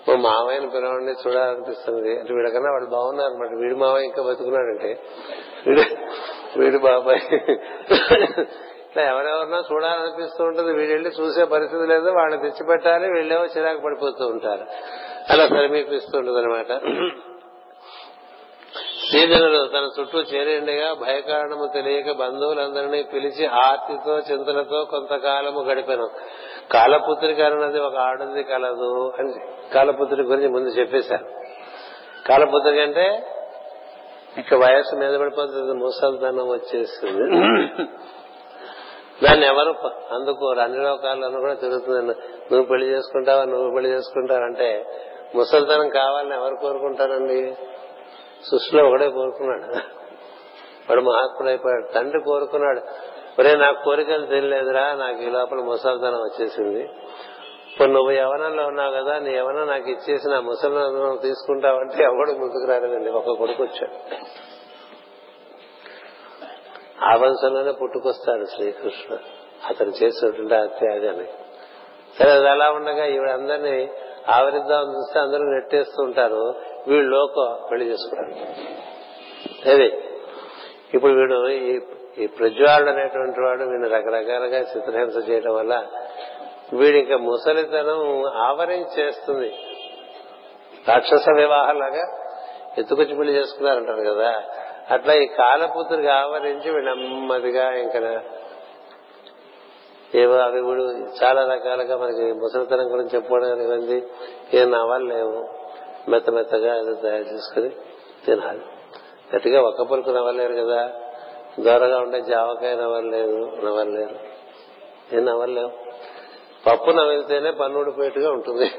మా మామయ్యని పిల్లవాడిని చూడాలనిపిస్తుంది. అంటే వీడికన్నా వాళ్ళు బాగున్నారు అనమాట వీడి మామయ్య ఇంకా బతుకున్నాడంటే. వీడు వీడి బాబాయ్. ఇట్లా ఎవరెవరినో చూడాలనిపిస్తూ ఉంటుంది. వీడెళ్ళి చూసే పరిస్థితి లేదు. వాళ్ళని తెచ్చిపెట్టాలి వీళ్ళేమో చిరాకు పడిపోతూ ఉంటారు. అలా సమీపిస్తుంటది అనమాట శ్రీజనులు తన చుట్టూ చేరిండగా భయకారణము తెలియక బంధువులందరినీ పిలిచి ఆర్తితో చింతలతో కొంతకాలము గడిపాను. కాలపుత్రిక అన్నది ఒక ఆడది కలదు అని కాలపుత్రిక గురించి ముందు చెప్పేశారు. కాలపుత్రిక అంటే ఇక వయస్సు మీద పడిపోతుంది ముసల్తనం వచ్చేస్తుంది. దాన్ని ఎవరు అందుకోరు అన్ని లోకాల్లోనూ కూడా తిరుగుతుంది నువ్వు పెళ్ళి చేసుకుంటావా నువ్వు పెళ్ళి చేసుకుంటావంటే ముసల్తనం కావాలని ఎవరు కోరుకుంటారండి? సృష్టిలో ఒకడే కోరుకున్నాడు. వాడు మహాత్ముడైపోయాడు తండ్రి కోరుకున్నాడు. ఒరే నాకు కోరికలు తెలియలేదురా నాకు ఈ లోపల ముసల్తనం వచ్చేసింది. ఇప్పుడు నువ్వు యవనంలో ఉన్నావు కదా నీ యవనం నాకు ఇచ్చేసి నా ముసలితనం తీసుకుంటావంటే ఎవడు ముందుకు రాలేదండి. ఒక కొడుకు వచ్చాడు. ఆ వంశంలోనే పుట్టుకొస్తాడు శ్రీకృష్ణ అతను చేసినటువంటి అత్యాగాన్ని సరే అది అలా ఉండగా ఈవిడందరినీ ఆవరిద్దామని చూస్తే అందరూ నెట్టేస్తూ ఉంటారు వీళ్ళు లోక పెళ్ళి చేసుకున్నారు. అదే ఇప్పుడు వీడు ఈ ప్రజ్వాలుడు అనేటువంటి వాడు వీడిని రకరకాలుగా చిత్రహింస చేయడం వల్ల వీడి ఇంకా ముసలితనం ఆవరించేస్తుంది రాక్షస వివాహంలాగా ఎత్తుకొచ్చి పెళ్ళి చేసుకున్నారంటారు కదా. అట్లా ఈ కాలపుత్రికి ఆవరించి నెమ్మదిగా ఇంకా ఏవో అవి కూడా చాలా రకాలుగా మనకి ముసలితనం గురించి చెప్పుకోవడానికి ఉంది ఏ నవలు లేవు మెత్త మెత్తగా ఏదో తయారు చేసుకుని తినాలి. గట్టిగా ఒక్క పులుకు నవ్వలేరు కదా. దూరంగా ఉండే జావకాయ నవ్వలేదు నవ్వలేరు. ఏం నవ్వలేవు పప్పు నవ్వితేనే పన్ను ఊడిపోయేట్టుగా ఉంటుంది.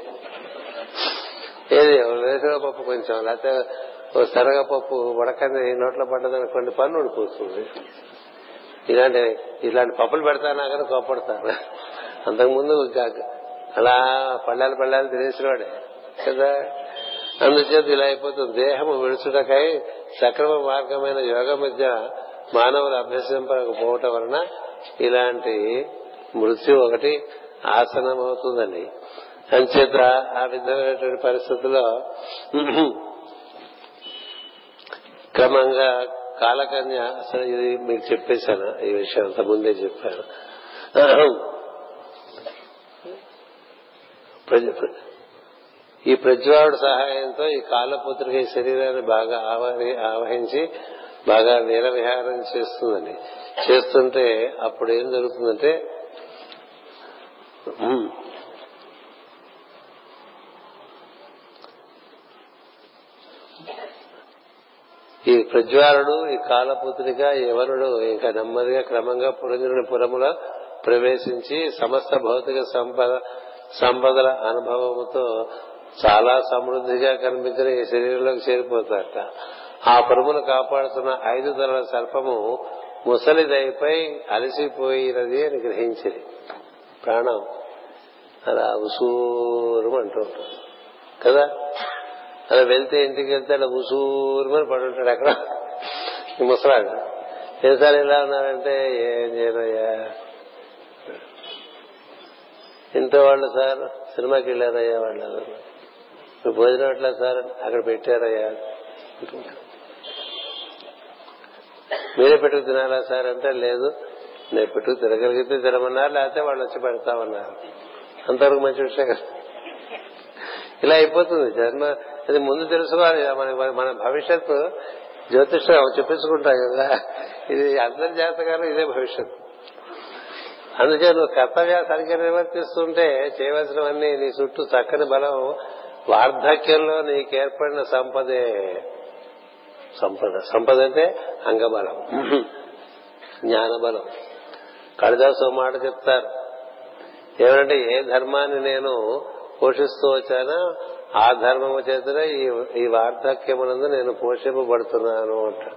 ఏది వేసిన పప్పు కొంచెం లేకపోతే ఓ శనగపప్పు ఉడకంది నోట్లో పడ్డదనుకోండి పన్ను ఊడిపోతుంది ఇలాంటి ఇలాంటి పప్పులు పెడతానా కానీ కోపడతాను అంతకుముందు అలా పళ్ళాలు పళ్ళాలు తినేసినవాడే కదా. అందుచేత ఇలా అయిపోతుంది. దేహము విడుచుటకై సక్రమ మార్గమైన యోగ మధ్య మానవులు అభ్యసింపకపోవటం వలన ఇలాంటి మృత్యు ఒకటి ఆసనం అవుతుందండి అంచేత ఆ విధమైనటువంటి పరిస్థితుల్లో క్రమంగా కాలకన్య అసలు ఇది మీకు చెప్పేశాను. ఈ విషయం అంత ముందే చెప్పాను. ఈ ప్రజ్వాడు సహాయంతో ఈ కాలపుత్రిక ఈ శరీరాన్ని బాగా ఆవహించి బాగా వీర విహారం చేస్తుందండి. చేస్తుంటే అప్పుడు ఏం జరుగుతుందంటే ఈ ప్రజ్వాలుడు ఈ కాలపుత్రిక ఎవరుడు ఇంకా నెమ్మదిగా క్రమంగా పురంజనుడి పురములో ప్రవేశించి సమస్త భౌతిక సంపద సంపదల అనుభవముతో చాలా సమృద్ధిగా కనిపించిన ఈ శరీరంలోకి చేరిపోతారట. ఆ పురమును కాపాడుతున్న ఐదు తలల సర్పము ముసలిదైపై అలసిపోయినది అని గ్రహించింది. ప్రాణం అలా ఉసూరం అంటూ ఉంటుంది కదా? అలా వెళ్తే ఇంటికి వెళ్తే అలా ఉసూరమని పడి ఉంటాడు అక్కడ. ఈ ముసలాడు. ఏసారి ఇలా ఉన్నారంటే ఏం చేయరయ్యా ఇంట్లో వాళ్ళు సార్ సినిమాకి వెళ్ళారయ్యా వాళ్ళు ఇప్పుడు భోజనం ఎట్లా సార్? అక్కడ పెట్టారయ్యా. మీరే పెట్టుకు తినాలా సార్ అంటే లేదు. నేను పెట్టుకు తినగలిగితే తినమన్నారు లేకపోతే వాళ్ళు వచ్చి పెడతామన్నారు. అంతవరకు మంచి విషయం కదా. ఇలా అయిపోతుంది. జన్మ అది ముందు తెలుసుకోవాలి మన మన భవిష్యత్తు జ్యోతిష్యం చెప్పించుకుంటాం కదా. ఇది అందరి జాతకాలు ఇదే భవిష్యత్తు. అందుకే నువ్వు కర్తవ్య సరిగ్గా నిర్వర్తిస్తుంటే చేయవలసినవన్నీ నీ చుట్టూ చక్కని బలం వార్ధక్యంలో నీకు ఏర్పడిన సంపదే సంపద. సంపద అంటే అంగబలం. జ్ఞానబలం. కళిదాసు మాట చెప్తారు. ఏమంటే ఏ ధర్మాన్ని నేను పోషిస్తూ వచ్చానో ఆ ధర్మము చేతనే ఈ వార్ధక్యమునందు నేను పోషింపబడుతున్నాను అంట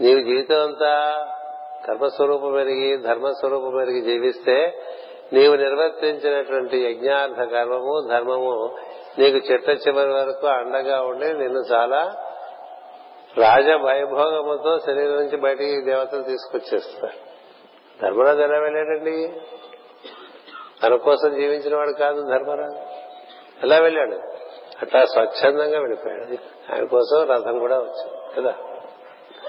నీవు జీవితం అంతా కర్మస్వరూపం పెరిగి ధర్మస్వరూపం పెరిగి జీవిస్తే నీవు నిర్వర్తించినటువంటి యజ్ఞార్థ కర్మము ధర్మము నీకు చిట్ట చివరి వరకు అండగా ఉండి నిన్ను చాలా రాజ వైభోగముతో శరీరం నుంచి బయటికి దేవతలు తీసుకొచ్చేస్తారు ధర్మరాజు ఎలా వెళ్ళాడండి? తన కోసం జీవించిన వాడు కాదు ధర్మరాజు. ఎలా వెళ్ళాడు? అట్లా స్వచ్ఛందంగా వెళ్ళిపోయాడు. ఆయన కోసం రథం కూడా వచ్చింది కదా?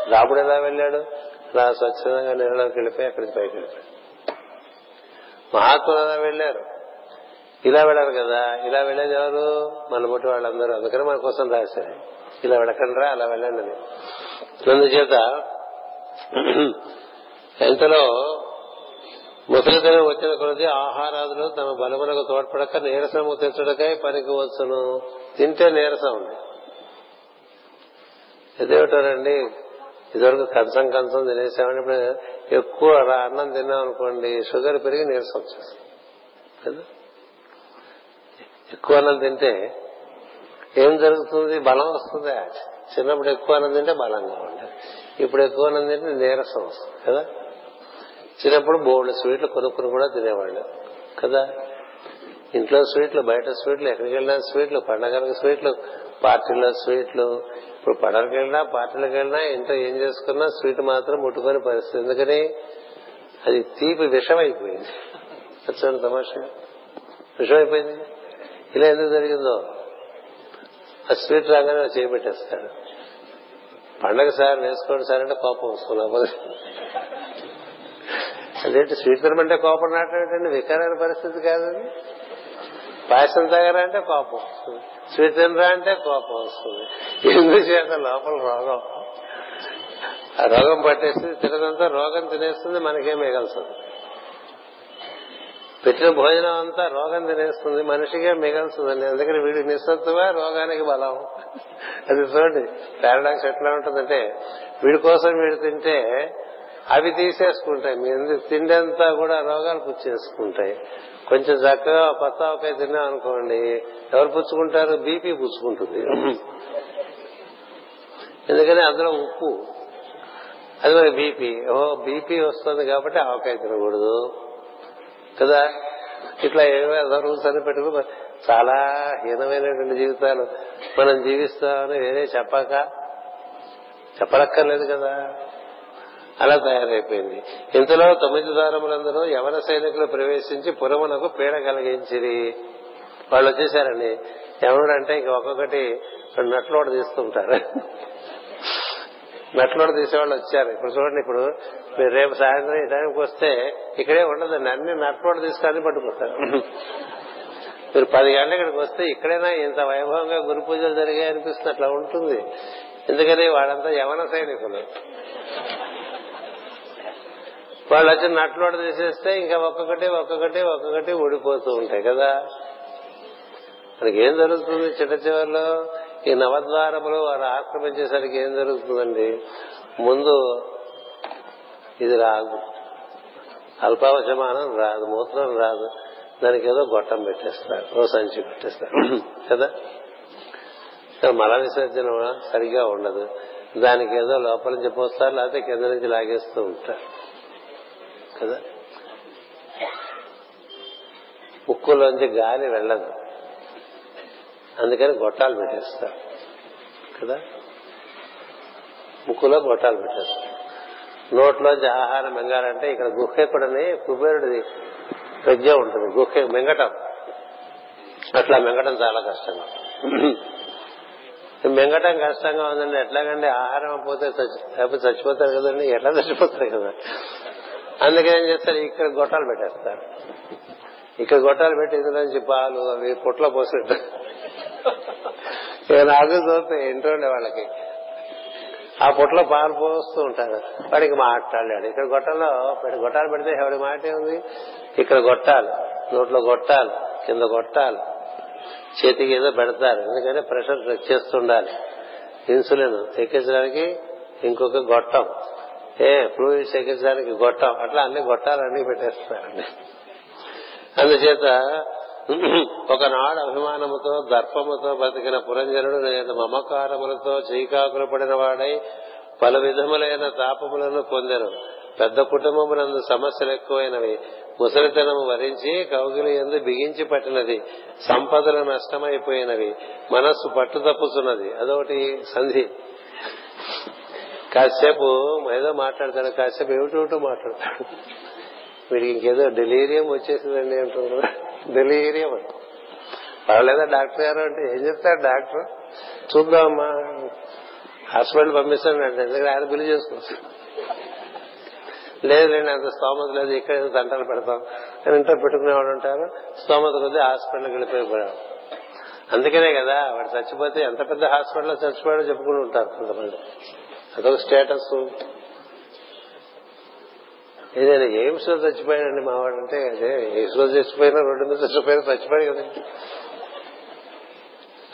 రాముడు ఎలా వెళ్ళాడు? అలా స్వచ్ఛందంగా నీళ్ళలోకి వెళ్ళిపోయి అక్కడికి పైకి వెళ్ళిపోయాడు. మహాత్ములు ఎలా వెళ్ళారు. ఇలా వెళ్ళారు కదా ఇలా వెళ్ళేది ఎవరు? మన ముట్టి వాళ్ళందరూ. అందుకని మన కోసం రాశారు. ఇలా వెళ్ళకండి రా అలా వెళ్ళండి అని. అందుచేత ఎంతలో ముసలితనం వచ్చిన కొలది ఆహారాదులు తమ బలములకు తోడ్పడక నీరసము తెచ్చుడకై పనికి వచ్చును. తింటే నీరసం ఉంది. ఇదేమిటారండి ఇదివరకు కంచం కంచం తినేసామని ఇప్పుడు ఎక్కువ రా- అన్నం తిన్నాం అనుకోండి షుగర్ పెరిగి నీరసం వచ్చేస్తుంది. కదా? ఎక్కువ అన్నం తింటే ఏం జరుగుతుంది? బలం వస్తుంది. చిన్నప్పుడు ఎక్కువ అన్నం తింటే బలంగా ఉంటుంది ఇప్పుడు ఎక్కువ అన్నం తింటే నీరసం వస్తుంది. కదా? చిన్నప్పుడు బోల్డ్ స్వీట్లు కొనుక్కుని కూడా తినేవాళ్ళు. కదా? ఇంట్లో స్వీట్లు బయట స్వీట్లు ఎక్కడికి వెళ్ళినా స్వీట్లు పండగలకు స్వీట్లు పార్టీలో స్వీట్లు ఇప్పుడు పడవలకి వెళ్ళినా పార్టీలకు వెళ్ళినా ఇంట్లో ఏం చేసుకున్నా స్వీట్ మాత్రం ముట్టుకొని పరిస్థితి. ఎందుకని? అది తీపి విషం అయిపోయింది తమాష. తమాషా విషం అయిపోయింది ఇలా ఎందుకు జరిగిందో? ఆ స్వీట్ రాగానే చేయబెట్టేస్తాడు పండగ సార్ వేసుకోండి సార్ అంటే కోపం వస్తుంది అదేంటి స్వీట్ తినమంటే కోపం నాటండి వికారాల పరిస్థితి కాదండి. పాయసం తాగరా అంటే కోపం వస్తుంది. స్వీట్ అంటే కోపం వస్తుంది. ఎందుచేత లోపల రోగం? ఆ రోగం పట్టేసి తినదంతా రోగం తినేస్తుంది మనకేం మిగల్సదు. పెట్టిన భోజనం అంతా రోగం తినేస్తుంది మనిషిగా మిగల్తుందండి అందుకని వీడి నిస్సత్తువా రోగానికి బలం. అది చూడండి పారాడాక్స్ ఎట్లా ఉంటుందంటే వీడి కోసం వీడు తింటే అవి తీసేసుకుంటాయి. మీ తిండంతా కూడా రోగాలు పుచ్చేసుకుంటాయి. కొంచెం చక్కగా కొత్త ఆవకాయ తిన్నాం అనుకోండి ఎవరు పుచ్చుకుంటారు? బీపీ పుచ్చుకుంటుంది. ఎందుకని అందులో ఉప్పు. అది మరి బీపీ. ఓ బీపీ వస్తుంది కాబట్టి ఆవకాయ తినకూడదు. కదా? ఇట్లా ఏదో రూల్స్ అని పెట్టుకుని చాలా హీనమైనటువంటి జీవితాలు మనం జీవిస్తామని వేరే చెప్పాక చెప్పనక్కర్లేదు కదా? అలా తయారైపోయింది. ఇంతలో తొమ్మిది దారములందరూ యవన సైనికులు ప్రవేశించి పురమునకు పీడ కలిగించిరి. వాళ్ళు వచ్చేసారండి. యవనుడు అంటే ఇంక ఒక్కొక్కటి నట్లోడ తీస్తుంటారు నట్లోడ తీసేవాళ్ళు వచ్చారు. ఇప్పుడు చూడండి ఇప్పుడు మీరు రేపు సాయంత్రం ఈ టైంకి వస్తే ఇక్కడే ఉండదండి. అన్ని నట్లోడ తీసుకొని పట్టుకుంటారు. మీరు పది గంటల ఇక్కడికి వస్తే ఇక్కడైనా ఇంత వైభవంగా గురు పూజలు జరిగాయి అనిపిస్తుంది అట్లా ఉంటుంది. ఎందుకని వాళ్ళంతా యవన సైనికులు. వాళ్ళు వచ్చి నట్లోడ తీసేస్తే ఇంకా ఒక్కొక్కటి ఒక్కొక్కటి ఒక్కొక్కటి ఊడిపోతూ ఉంటాయి కదా. మనకి ఏం జరుగుతుంది చిట్ట చివరిలో? ఈ నవద్వారములు వారు ఆక్రమించేసరికి ఏం జరుగుతుందండి? ముందు ఇది రాదు. అల్పావశమానం రాదు మూత్రం రాదు. దానికి ఏదో గొట్టం పెట్టేస్తారు ఓ సంచి పెట్టేస్తారు కదా? మల విసర్జన సరిగా ఉండదు. దానికి ఏదో లోపల నుంచి పోస్తారు లేకపోతే కింద నుంచి లాగేస్తూ ఉంటారు. కదా? ముక్కులోంచి గాలి వెళ్ళదు. అందుకని గొట్టాలు పెట్టేస్తారు. కదా? ముక్కులో గొట్టాలు పెట్టేస్తారు. నోట్లోంచి ఆహారం మింగాలంటే ఇక్కడ గుహ్యకుడని కుబేరుడిది ప్రజ్ఞ ఉంటుంది. గుహ మింగటం. అట్లా మింగటం చాలా కష్టంగా మింగటం కష్టంగా ఉందండి ఎట్లాగండి? ఆహారం పోతే లేకపోతే చచ్చిపోతారు కదండి? ఎట్లా చచ్చిపోతారు కదా? అందుకే ఏం చేస్తారు? ఇక్కడ గొట్టాలు పెట్టేస్తారు. ఇక్కడ గొట్టాలు పెట్టి ఇందులో నుంచి పాలు అవి పుట్లో పోసినట్టు నాకు చూస్తే ఇంట్లో ఉండే వాళ్ళకి ఆ పొట్లో పాలు పోస్తూ ఉంటారు. వాడికి మాట్లాడలేడు. ఇక్కడ గొట్టంలో గొట్టాలు పెడితే ఎవడి మాట ఉంది ఇక్కడ గొట్టాలు. నోట్లో గొట్టాలు కింద గొట్టాలు. చేతికి ఏదో పెడతారు. ఎందుకంటే ప్రెషర్ చేస్తుండాలి. ఇన్సులిన్ ఎక్కించడానికి ఇంకొక గొట్టం. ఏ ఫ్లూయిడ్స్ ఎక్కించడానికి గొట్టం. అట్లా అన్ని గొట్టాలు అన్ని పెట్టేస్తారండి అందుచేత ఒకనాడు అభిమానముతో దర్పముతో బతికిన పురంజనుడు నేను మమకారములతో చీకాకులు పడిన వాడై పలు విధములైన తాపములను పొందెను. పెద్ద కుటుంబమునందు సమస్యలు ఎక్కువైనవి. ముసలితనము వరించి కౌగిలి ఎందు బిగించి పట్టినది. సంపదలు నష్టమైపోయినవి. మనస్సు పట్టు తప్పుతున్నది అదొకటి సంధి. కాసేపు ఏదో మాట్లాడతాడు కాసేపు ఏమిటో మాట్లాడతాడు. వీడికి ఇంకేదో డెలీరియం వచ్చేసిందండి అంటున్నారు డెలీరియం పర్వాలేదా డాక్టర్ గారు అంటే ఏం చెప్తారు డాక్టర్? చూద్దామమ్మా హాస్పిటల్ పంపిస్తాను ఎందుకంటే ఆయన బిల్లు చేసుకోవచ్చు లేదు లేండి అంత స్తోమత లేదు ఇక్కడ దంటలు పెడతాం అని ఇంట్లో పెట్టుకునేవాడు ఉంటారు. స్తోమత కొద్ది హాస్పిటల్కి వెళ్ళిపోయి అందుకనే కదా వాడు చచ్చిపోతే ఎంత పెద్ద హాస్పిటల్లో చచ్చిపోయాడో చెప్పుకుని ఉంటారు కొంతమంది. అదొక స్టేటస్ ఏదైనా ఎయిమ్స్లో చచ్చిపోయాడండి మావాడు అంటే అదే ఎయిమ్స్లో చచ్చిపోయినా రోడ్డు మీద చచ్చిపోయినా చచ్చిపోయాడు కదండి.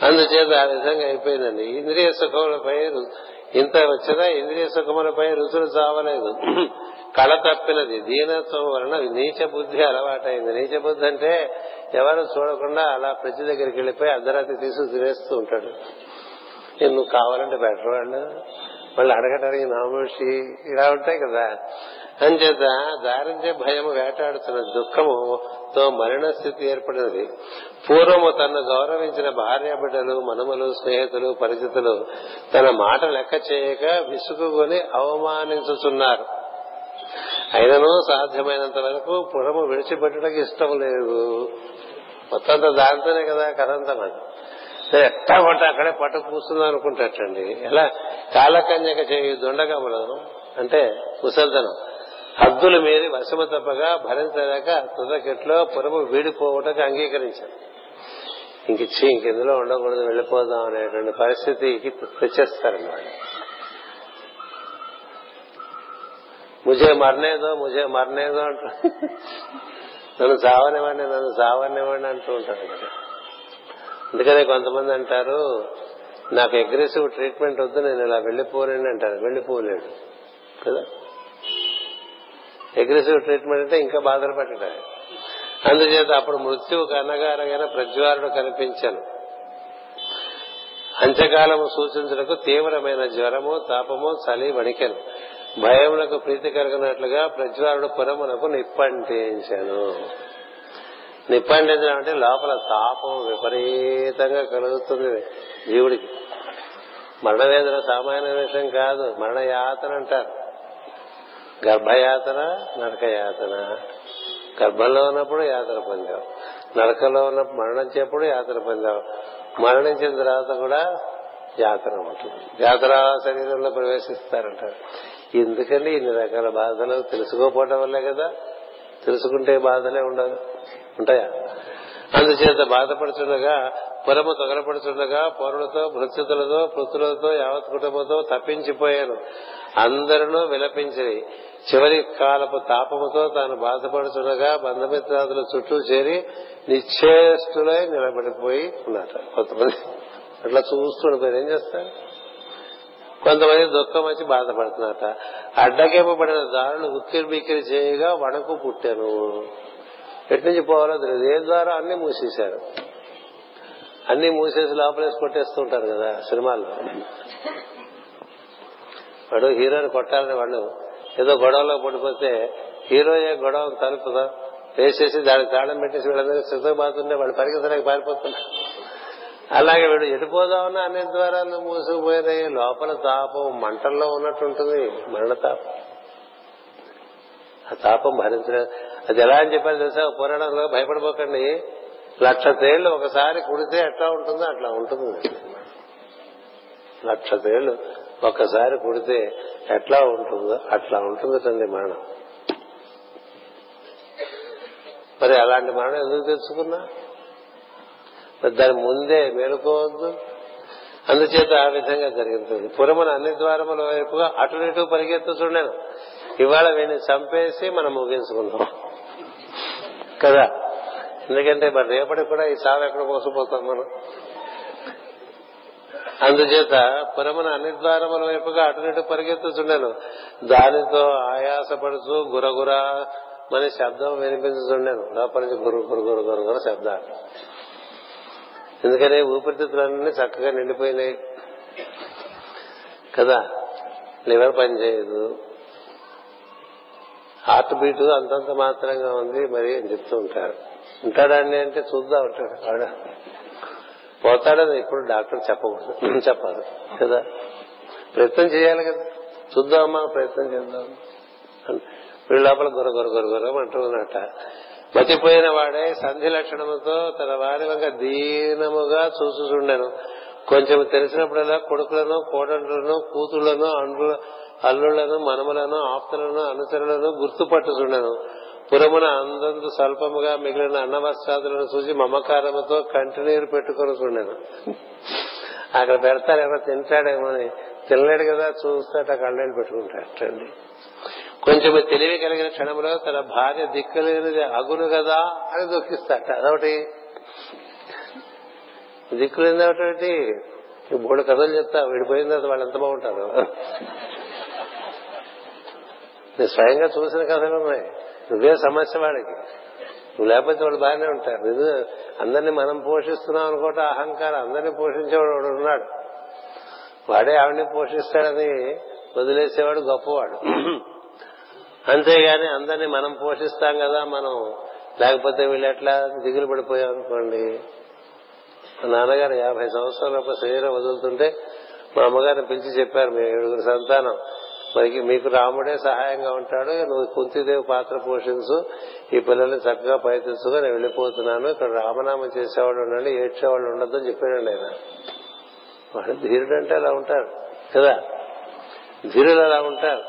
అందుచేత ఆ విధంగా అయిపోయిందండి. ఇంద్రియ సుఖములపై ఇంత వచ్చినా ఇంద్రియ సుఖములపై రుచులు చావలేదు. కళ తప్పినది. దీనత్వం వలన నీచ బుద్ధి అలవాటైంది. నీచ బుద్ధి అంటే ఎవరు చూడకుండా అలా ప్రతి దగ్గరికి వెళ్ళిపోయి అర్ధరాత్రి తీసుకు తినేస్తూ ఉంటాడు. నువ్వు కావాలంటే బెటర్ వాళ్ళు మళ్ళీ అడగటానికి నామోషి ఇలా ఉంటాయి కదా. అంచేత దారించే భయం వేటాడుతున్న దుఃఖముతో మరణ స్థితి ఏర్పడినది. పూర్వము తన గౌరవించిన భార్య బిడ్డలు మనములు స్నేహితులు పరిచితులు తన మాట లెక్క చేయక విసుగుని అవమానించుతున్నారు అయినను సాధ్యమైనంత వరకు పురము విడిచిపెట్టడానికి ఇష్టం లేదు. మొత్తం దాంతోనే కదా కథంతా నాకు ఎట్టా పట్ట అక్కడే పట్టు కూర్చుందాం అనుకుంటాటండి ఎలా? కాలకన్యక చేయి దొండగములు అంటే ముసల్దనం. హద్దులు మీరి వశము తప్పగా భరించలేక తుదకెట్లో పురము వీడిపోవటకు అంగీకరించారు ఇంకిచ్చి ఇంకెందులో ఉండకూడదు వెళ్ళిపోదాం అనేటువంటి పరిస్థితికి తెచ్చేస్తారన్నమాట ముజే మరణేదో ముజే మరణేదో అంటూ నన్ను సావనివ్వండి నన్ను సావనివ్వండి అంటూ ఉంటాడు కదా అందుకనే కొంతమంది అంటారు నాకు అగ్రెసివ్ ట్రీట్మెంట్ వద్దు నేను ఇలా వెళ్ళిపోలేను అంటారు. వెళ్ళిపోలేడు కదా? అగ్రెసివ్ ట్రీట్మెంట్ అంటే ఇంకా బాధలు పెట్టడం అందుచేత అప్పుడు మృత్యువు కన్నగారగైన ప్రజ్వారుడు కనిపించాను. అంత్యకాలము సూచించడానికి తీవ్రమైన జ్వరము తాపము చలి వణికెను. భయములకు ప్రీతి కలిగినట్లుగా ప్రజ్వారుడు పురమునకు నిప్పంటించాను. నిప్పంటించడం అంటే లోపల తాపం విపరీతంగా కలుగుతుంది. జీవుడికి మరణవేదన సామాన్య విషయం కాదు మరణ యాతన అంటారు. గర్భయాతన నరక యాతన గర్భంలో ఉన్నప్పుడు యాతన పొందావు నరకంలో ఉన్నప్పుడు మరణించేప్పుడు యాతన పొందావు మరణించిన తర్వాత కూడా యాతన ఉంటుంది యాతన శరీరంలో ప్రవేశిస్తారంట ఎందుకండి ఇన్ని రకాల బాధలు? తెలుసుకోపోవడం వల్లే కదా. తెలుసుకుంటే బాధలే ఉండదు ఉంటాయా? అందుచేత బాధపడుచుండగా పురము తొగలపడుచుండగా పౌరులతో భృత్యుతులతో పుత్రులతో యావత్ కుటుంబంతో తప్పించిపోయాను. అందరినూ విలపించి చివరి కాలపు తాపముతో తాను బాధపడుచుండగా బంధమిత్రాదుల చుట్టూ చేరి నిశ్చేష్టులై నిలబడిపోయి ఉన్నారు. కొంతమంది అట్లా చూస్తుండిపోయారు ఏం చేస్తారు? కొంతమంది దుఃఖం వచ్చి బాధపడుతున్నారట. అడ్డకేపబడిన దారులు ఉక్కిరి బిక్కిరి చేయగా వణకు పుట్టాను. ఎటు నుంచి పోవాలో తెలియదు. ఏ ద్వారా? అన్ని మూసేశారు. అన్ని మూసేసి లోపలేసి కొట్టేస్తుంటారు కదా సినిమాల్లో. వాడు హీరోని కొట్టాలని వాళ్ళు ఏదో గొడవలో పడిపోతే హీరోయే గొడవ తలుపుదా? వేసేసి దానికి తాళం పెట్టేసి వీళ్ళందరూ సిద్ధబాతుంటే వాళ్ళు పరిగెత్తడానికి పారిపోతున్నారు అలాగే వీడు ఎటుపోదామన్నా అన్ని ద్వారాలు మూసుకుపోయినాయి లోపల తాపం మంటల్లో ఉన్నట్టుంటుంది. మరణ తాపం. ఆ తాపం భరించలేదు. అది ఎలా అని చెప్పారు తెలుసా? పురాణంలో భయపడిపోకండి లక్ష తేళ్ళు ఒకసారి కుడితే ఎట్లా ఉంటుందో అట్లా ఉంటుంది. లక్ష తేళ్ళు ఒక్కసారి కుడితే ఎట్లా ఉంటుందో అట్లా ఉంటుందటండి మరణం. మరి అలాంటి మరణం ఎందుకు తెచ్చుకున్నా దాని ముందే మేలుకోవద్దు. అందుచేత ఆ విధంగా జరుగుతుంది పురమున అన్ని ద్వారముల వైపుగా అటు ఇటు పరిగెత్తుచుండెను ఇవాళ వీని చంపేసి మనం ముగించుకుందాం. కదా? ఎందుకంటే మరి రేపటికి కూడా ఈ సాగు ఎక్కడ మోసపోతాం మనం? అందుచేత పురమున అన్ని ద్వారముల వైపుగా అటు ఇటు పరిగెత్తుచుండెను. దానితో ఆయాసపడుతూ గురగురా మన శబ్దం వినిపించుతుండెను లోపల నుంచి గురు గురు గురు గురు గురు శబ్దాలు. ఎందుకని ఊపిరితిత్తులన్నీ చక్కగా నిండిపోయినాయి. కదా? లివర్ పని చేయదు హార్ట్ బీట్ అంతంత మాత్రంగా ఉంది మరి అని చెప్తూ ఉంటారు. ఉంటాడండి అంటే చూద్దాం ఉంటాడు పోతాడని ఇప్పుడు డాక్టర్ చెప్పకూడదు. చెప్పాలి? కదా? ప్రయత్నం చేయాలి కదా. చూద్దామా? ప్రయత్నం చేద్దాం వీళ్ళ లోపల గొర గొర గొర గొర అంటున్నట్ట మతిపోయిన వాడే సంధి లక్షణముతో తన వారి వంక దీనముగా చూసుచుండెను. కొంచెం తెలిసినప్పుడల్లా కొడుకులను కోడళ్ళను కూతుళ్ళను అండ్రు అల్లులను మనములను ఆప్తులను అనుచరులను గుర్తుపట్టుచుండెను. పురమున అందందు స్వల్పముగా మిగిలిన అన్నవస్త్రాదులను చూసి మమకారముతో కంటినీరు పెట్టుకుని చూడను అక్కడ పెడతారు ఎవరో తింటాడేమో అని. తినలేడు కదా చూస్తాట కళ్ళని పెట్టుకుంటాడు కొంచెం తెలివి కలిగిన క్షణంలో తన భార్య దిక్కులేనిది అగును కదా అని దుఃఖిస్తాట. అదొకటి. దిక్కులేనిది ఒకటి మూడు కథలు చెప్తా విడిపోయిన తర్వాత వాళ్ళు ఎంత బాగుంటారు. నేను స్వయంగా చూసిన కథలు ఉన్నాయి. నువ్వే సమస్య వాడికి. నువ్వు లేకపోతే వాడు బాగానే ఉంటారు నువ్వు అందరినీ మనం పోషిస్తున్నాం అనుకోట అహంకారం. అందరినీ పోషించేవాడు వాడు ఉన్నాడు. వాడే ఆవిడని పోషిస్తాడని వదిలేసేవాడు గొప్పవాడు. అంతేగాని అందరినీ మనం పోషిస్తాం కదా మనం లేకపోతే వీళ్ళు ఎట్లా దిగులు పడిపోయాం అనుకోండి. మా నాన్నగారు యాభై సంవత్సరాల శరీరం వదులుతుంటే మా అమ్మగారిని పిలిచి చెప్పారు మీ ఏడుగురు సంతానం. మనకి మీకు రాముడే సహాయంగా ఉంటాడు. నువ్వు కుంతిదేవి పాత్ర పోషించు. ఈ పిల్లల్ని చక్కగా ప్రయత్నించుగా నేను వెళ్ళిపోతున్నాను. ఇక్కడ రామనామం చేసేవాళ్ళు ఉండండి ఏడ్చేవాళ్ళు ఉండద్దు అని చెప్పాడండి ఆయన. వాడు ధీరుడు అంటే అలా ఉంటారు కదా? ధీరులు అలా ఉంటారు.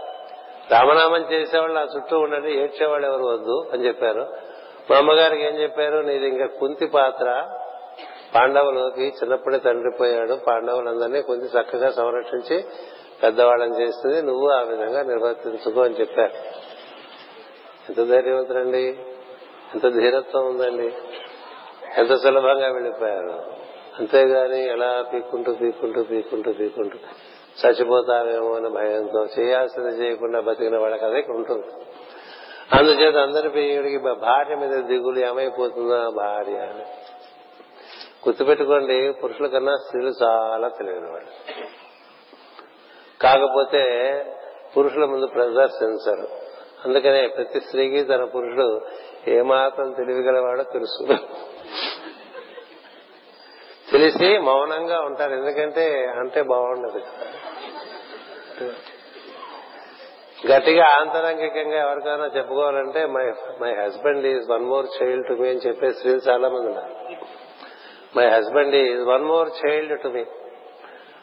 రామనామం చేసేవాళ్ళు ఆ చుట్టూ ఉండండి ఏడ్చేవాళ్ళు ఎవరు వద్దు అని చెప్పారు. మా అమ్మగారికి ఏం చెప్పారు? నీది ఇంకా కుంతి పాత్ర. పాండవులకి చిన్నప్పుడే తండ్రి పోయాడు పాండవులందరినీ కొంచెం చక్కగా సంరక్షించి పెద్దవాళ్ళని చేస్తుంది నువ్వు ఆ విధంగా నిర్వర్తించుకో అని చెప్పారు. ఎంత ధైర్యవంతులండి ఎంత ధీరత్వం ఉందండి? ఎంత సులభంగా వెళ్ళిపోయారు? అంతేగాని ఎలా పీక్కుంటూ పీక్కుంటూ పీక్కుంటూ పీక్కుంటూ చచ్చిపోతావేమో అనే భయంతో చేయాల్సింది చేయకుండా బతికిన వాళ్ళకి అదే ఉంటుంది. అందుచేత అందరి పేయుడికి భార్య మీద దిగులు ఏమైపోతుందో? భార్య. అని గుర్తుపెట్టుకోండి పురుషుల కన్నా స్త్రీలు చాలా తెలియని వాళ్ళు కాకపోతే పురుషుల ముందు ప్రదర్శించరు అందుకనే ప్రతి స్త్రీకి తన పురుషుడు ఏమాత్రం తెలివిగలవాడో తెలుసు. తెలిసి మౌనంగా ఉంటారు. ఎందుకంటే అంటే బాగుండదు. గట్టిగా ఆంతరంగికంగా ఎవరికైనా చెప్పుకోవాలంటే my my husband is one more child to me అని చెప్పే స్త్రీలు చాలా మంది ఉన్నారు. My husband is one more child to me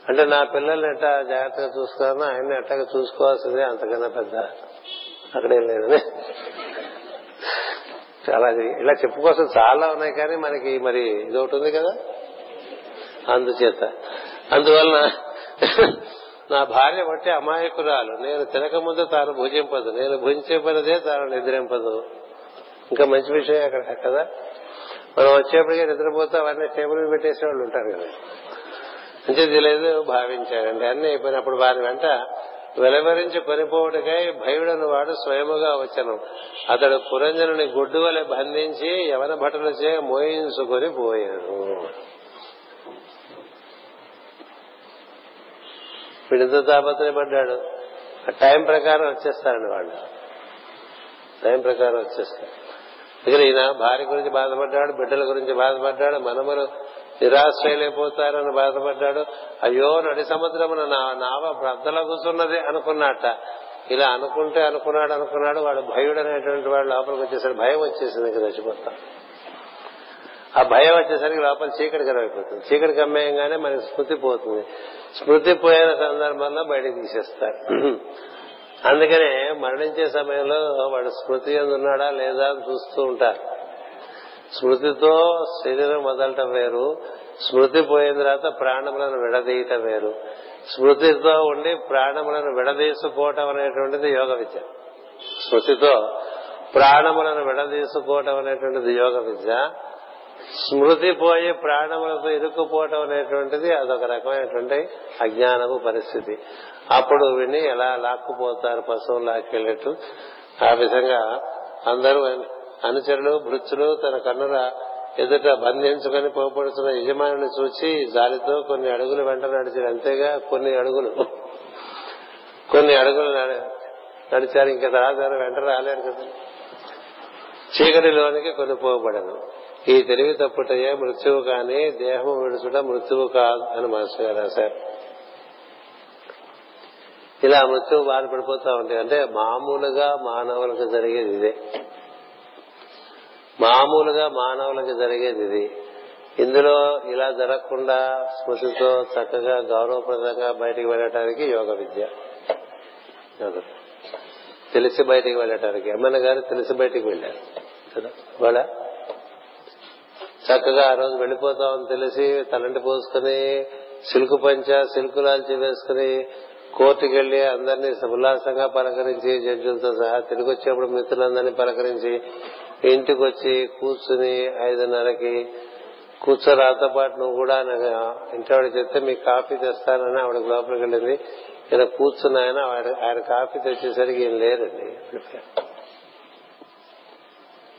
అంటే నా పిల్లల్ని ఎట్టా జాగ్రత్తగా చూసుకోవాలని ఆయన ఎట్టగా చూసుకోవాల్సిందే అంతకన్నా పెద్ద అక్కడేం లేదని చాలా ఇలా చెప్పుకోవాల్సిన చాలా ఉన్నాయి కానీ మనకి మరి ఇది ఒకటి ఉంది కదా? అందుచేత. అందువలన నా భార్య బట్టి అమాయకురాలు. నేను తినకముందు తాను భుజింపదు. నేను భుజించే తాను నిద్రింపదు. ఇంకా మంచి విషయం అక్కడ కదా? మనం వచ్చేప్పటికే నిద్రపోతే అవన్నీ టేబుల్ పెట్టేసే వాళ్ళు ఉంటారు కదా. అంటే లేదు భావించాడండి అన్ని అయిపోయినప్పుడు వారి వెంట వెలవరించి కొనిపోవటకై భయుడను వాడు స్వయముగా వచ్చను. అతడు పురంజనుని గుడ్డు వలె బంధించి యవన భటులచే మోయించుకొని పోయాడు. వీడింతో తాపత్రయపడ్డాడు. ఆ టైం ప్రకారం వచ్చేస్తారండి వాళ్ళు. టైం ప్రకారం వచ్చేస్తారు. ఇక్కడ ఈయన భార్య గురించి బాధపడ్డాడు బిడ్డల గురించి బాధపడ్డాడు మనములు నిరాశ్రయలైపోతారని బాధపడ్డాడు. అయ్యో నడి సముద్రమున నా నావ బ్రద్దల కూర్చున్నది అనుకున్నట్ట. ఇలా అనుకుంటే అనుకున్నాడు అనుకున్నాడు. వాడు భయుడు అనేటువంటి వాడు లోపలికి వచ్చేసరికి భయం వచ్చేసింది ఇంకా చచ్చిపోతాం. ఆ భయం వచ్చేసరికి లోపల చీకటి కరవైపోతుంది చీకటి కమ్మేయంగానే మనకి స్మృతి పోతుంది. స్మృతి పోయిన సందర్భంలో బయటకు తీసేస్తారు. అందుకనే మరణించే సమయంలో వాడు స్మృతి ఉన్నాడా లేదా అని చూస్తూ ఉంటారు. స్మృతితో శరీరం వదలటం వేరు. స్మృతి పోయిన తర్వాత ప్రాణములను విడదీయటం వేరు. స్మృతితో ఉండి ప్రాణములను విడదీసుకోవటం అనేటువంటిది యోగ విద్య. స్మృతితో ప్రాణములను విడదీసుకోవటం అనేటువంటిది యోగ విద్య. స్మృతి పోయి ప్రాణములతో ఇరుక్కుపోవటం అనేటువంటిది అదొక రకమైనటువంటి అజ్ఞానపు పరిస్థితి. అప్పుడు విని ఎలా లాక్కుపోతారు పశువులు లాక్కెళ్ళట్టు ఆ విధంగా అందరూ అనుచరులు భృత్యులు తన కన్నుల ఎదుట బంధించుకొని పోపడుతున్న యజమానిని చూచి జాలితో కొన్ని అడుగులు వెంట నడిచారు. అంతేగా కొన్ని అడుగులు. కొన్ని అడుగులు నడిచారు. ఇంకా తర్వాత వెంట రాలేరు కదా. చీకటిలోనికి కొన్ని పోబడను ఈ తెలివి తప్పుటయే మృత్యువు కాని దేహము విడుచుట మృత్యువు కాదు అని మాస్టర్ గారు రాశారు. ఇలా మృత్యువు బాధపడిపోతా ఉంటాయి. అంటే మామూలుగా మానవులకు జరిగేది ఇదే. మామూలుగా మానవులకు జరిగేది ఇది. ఇందులో ఇలా జరగకుండా స్మృతితో చక్కగా గౌరవప్రదంగా బయటికి వెళ్ళటానికి యోగ విద్య. తెలిసి బయటికి వెళ్ళటానికి. ఎమ్మెల్యే గారు తెలిసి బయటికి వెళ్ళారు. కదా. వాళ్ళ చక్కగా ఆ రోజు వెళ్ళిపోతామని తెలిసి తలంటి పోసుకుని సిల్కు పంచ సిల్కు లాల్చి వేసుకుని కోర్టుకి వెళ్ళి అందరినీ ఉల్లాసంగా పలకరించి జడ్జిలతో సహా తిరిగి వచ్చేప్పుడు మిత్రులందరినీ పలకరించి ఇంటికి వచ్చి కూర్చుని ఐదున్నరకి కూర్చోరాతో పాటు నువ్వు కూడా ఇంటి ఆవిడ చెప్తే మీకు కాఫీ తెస్తానని ఆవిడ లోపలికి వెళ్ళింది. ఇలా కూర్చున్న ఆయన ఆయన కాఫీ తెచ్చేసరికి ఈయన లేరండి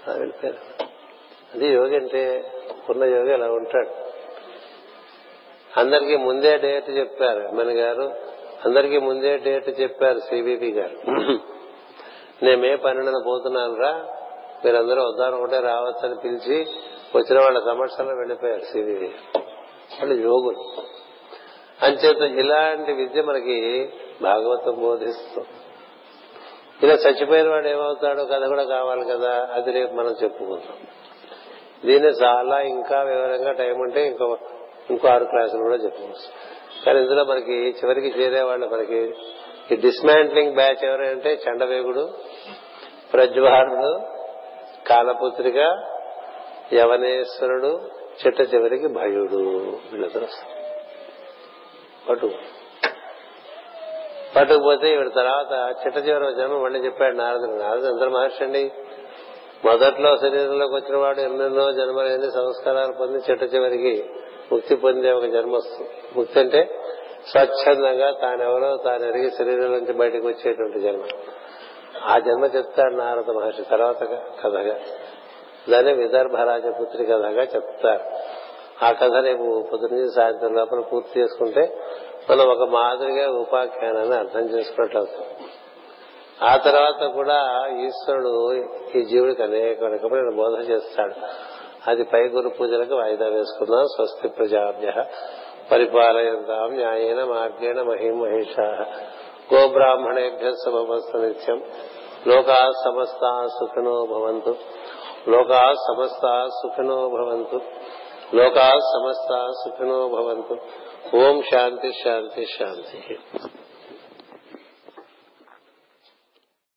వెళ్ళిపోయారు అది యోగి అంటే ఉన్న యోగి అలా ఉంటాడు. అందరికీ ముందే డేట్ చెప్పారు ఎమ్మెన్ గారు. అందరికీ ముందే డేట్ చెప్పారు సిబిపి గారు. నేను మే పన్నెండున పోతున్నాను రా మీరందరూ వద్దానుకుంటే రావచ్చని పిలిచి వచ్చిన వాళ్ళ సమస్యలో వెళ్ళిపోయారు సిబివి వాళ్ళు యోగులు. అంచేత ఇలాంటి విద్య మనకి భాగవతం బోధిస్తుంది ఇలా చచ్చిపోయిన వాడు ఏమవుతాడో కథ కూడా కావాలి కదా అది రేపు మనం చెప్పుకుందాం దీన్ని చాలా ఇంకా వివరంగా టైం ఉంటే ఇంకో ఇంకో ఆరు క్లాసులు కూడా చెప్పుకోవచ్చు. కానీ ఇందులో మనకి చివరికి చేరేవాళ్ళు మనకి ఈ డిస్మాంట్లింగ్ బ్యాచ్ ఎవరంటే చండవేగుడు ప్రజ్వారుడు కాలపుత్రిక యవనేశ్వరుడు చిట్ట చివరికి భయుడు పటు పట్టుకుపోతే ఇవి తర్వాత చిట్ట చివరి జన్మ మళ్ళీ చెప్పాడు నారదుడు. నారదుడు అందరు మహర్షి అండి? మొదట్లో శరీరంలోకి వచ్చిన వాడు ఎన్నెన్నో జన్మలైన సంస్కారాలు పొంది చిట్ట చివరికి ముక్తి పొందే ఒక జన్మ వస్తుంది. ముక్తి అంటే స్వచ్ఛందంగా తానెవరో తాను ఎరిగి శరీరం నుంచి బయటకు వచ్చేటువంటి జన్మ. ఆ జన్మ చెప్తాడు నారద మహర్షి తర్వాత కథగా. దాన్ని విదర్భ రాజపుత్రి కథగా చెప్తారు. ఆ కథ రేపు పొద్దున్న సాయంత్రం లోపల పూర్తి చేసుకుంటే మనం ఒక మాదిరిగా ఉపాఖ్యానాన్ని అర్థం చేసుకున్నట్లు అవుతుంది ఆ తర్వాత కూడా ఈశ్వరుడు ఈ జీవుడికి అనేక రకమైన బోధ చేస్తాడు. అది పై గురు పూజలకు వాయిదా వేసుకుందాం. స్వస్తి ప్రజాభ్య పరిపాలయంతాం. న్యాయేన మార్గేణ మహిమహేష గోబ్రాహ్మణేభ్య సమస్త నిత్యం. లోకా సమస్త సుఖినో భవంతు. లోకా సమస్త సుఖినో భవంతు. లోకా సమస్త సుఖినో భవంతు. ఓం శాంతి శాంతి శాంతి.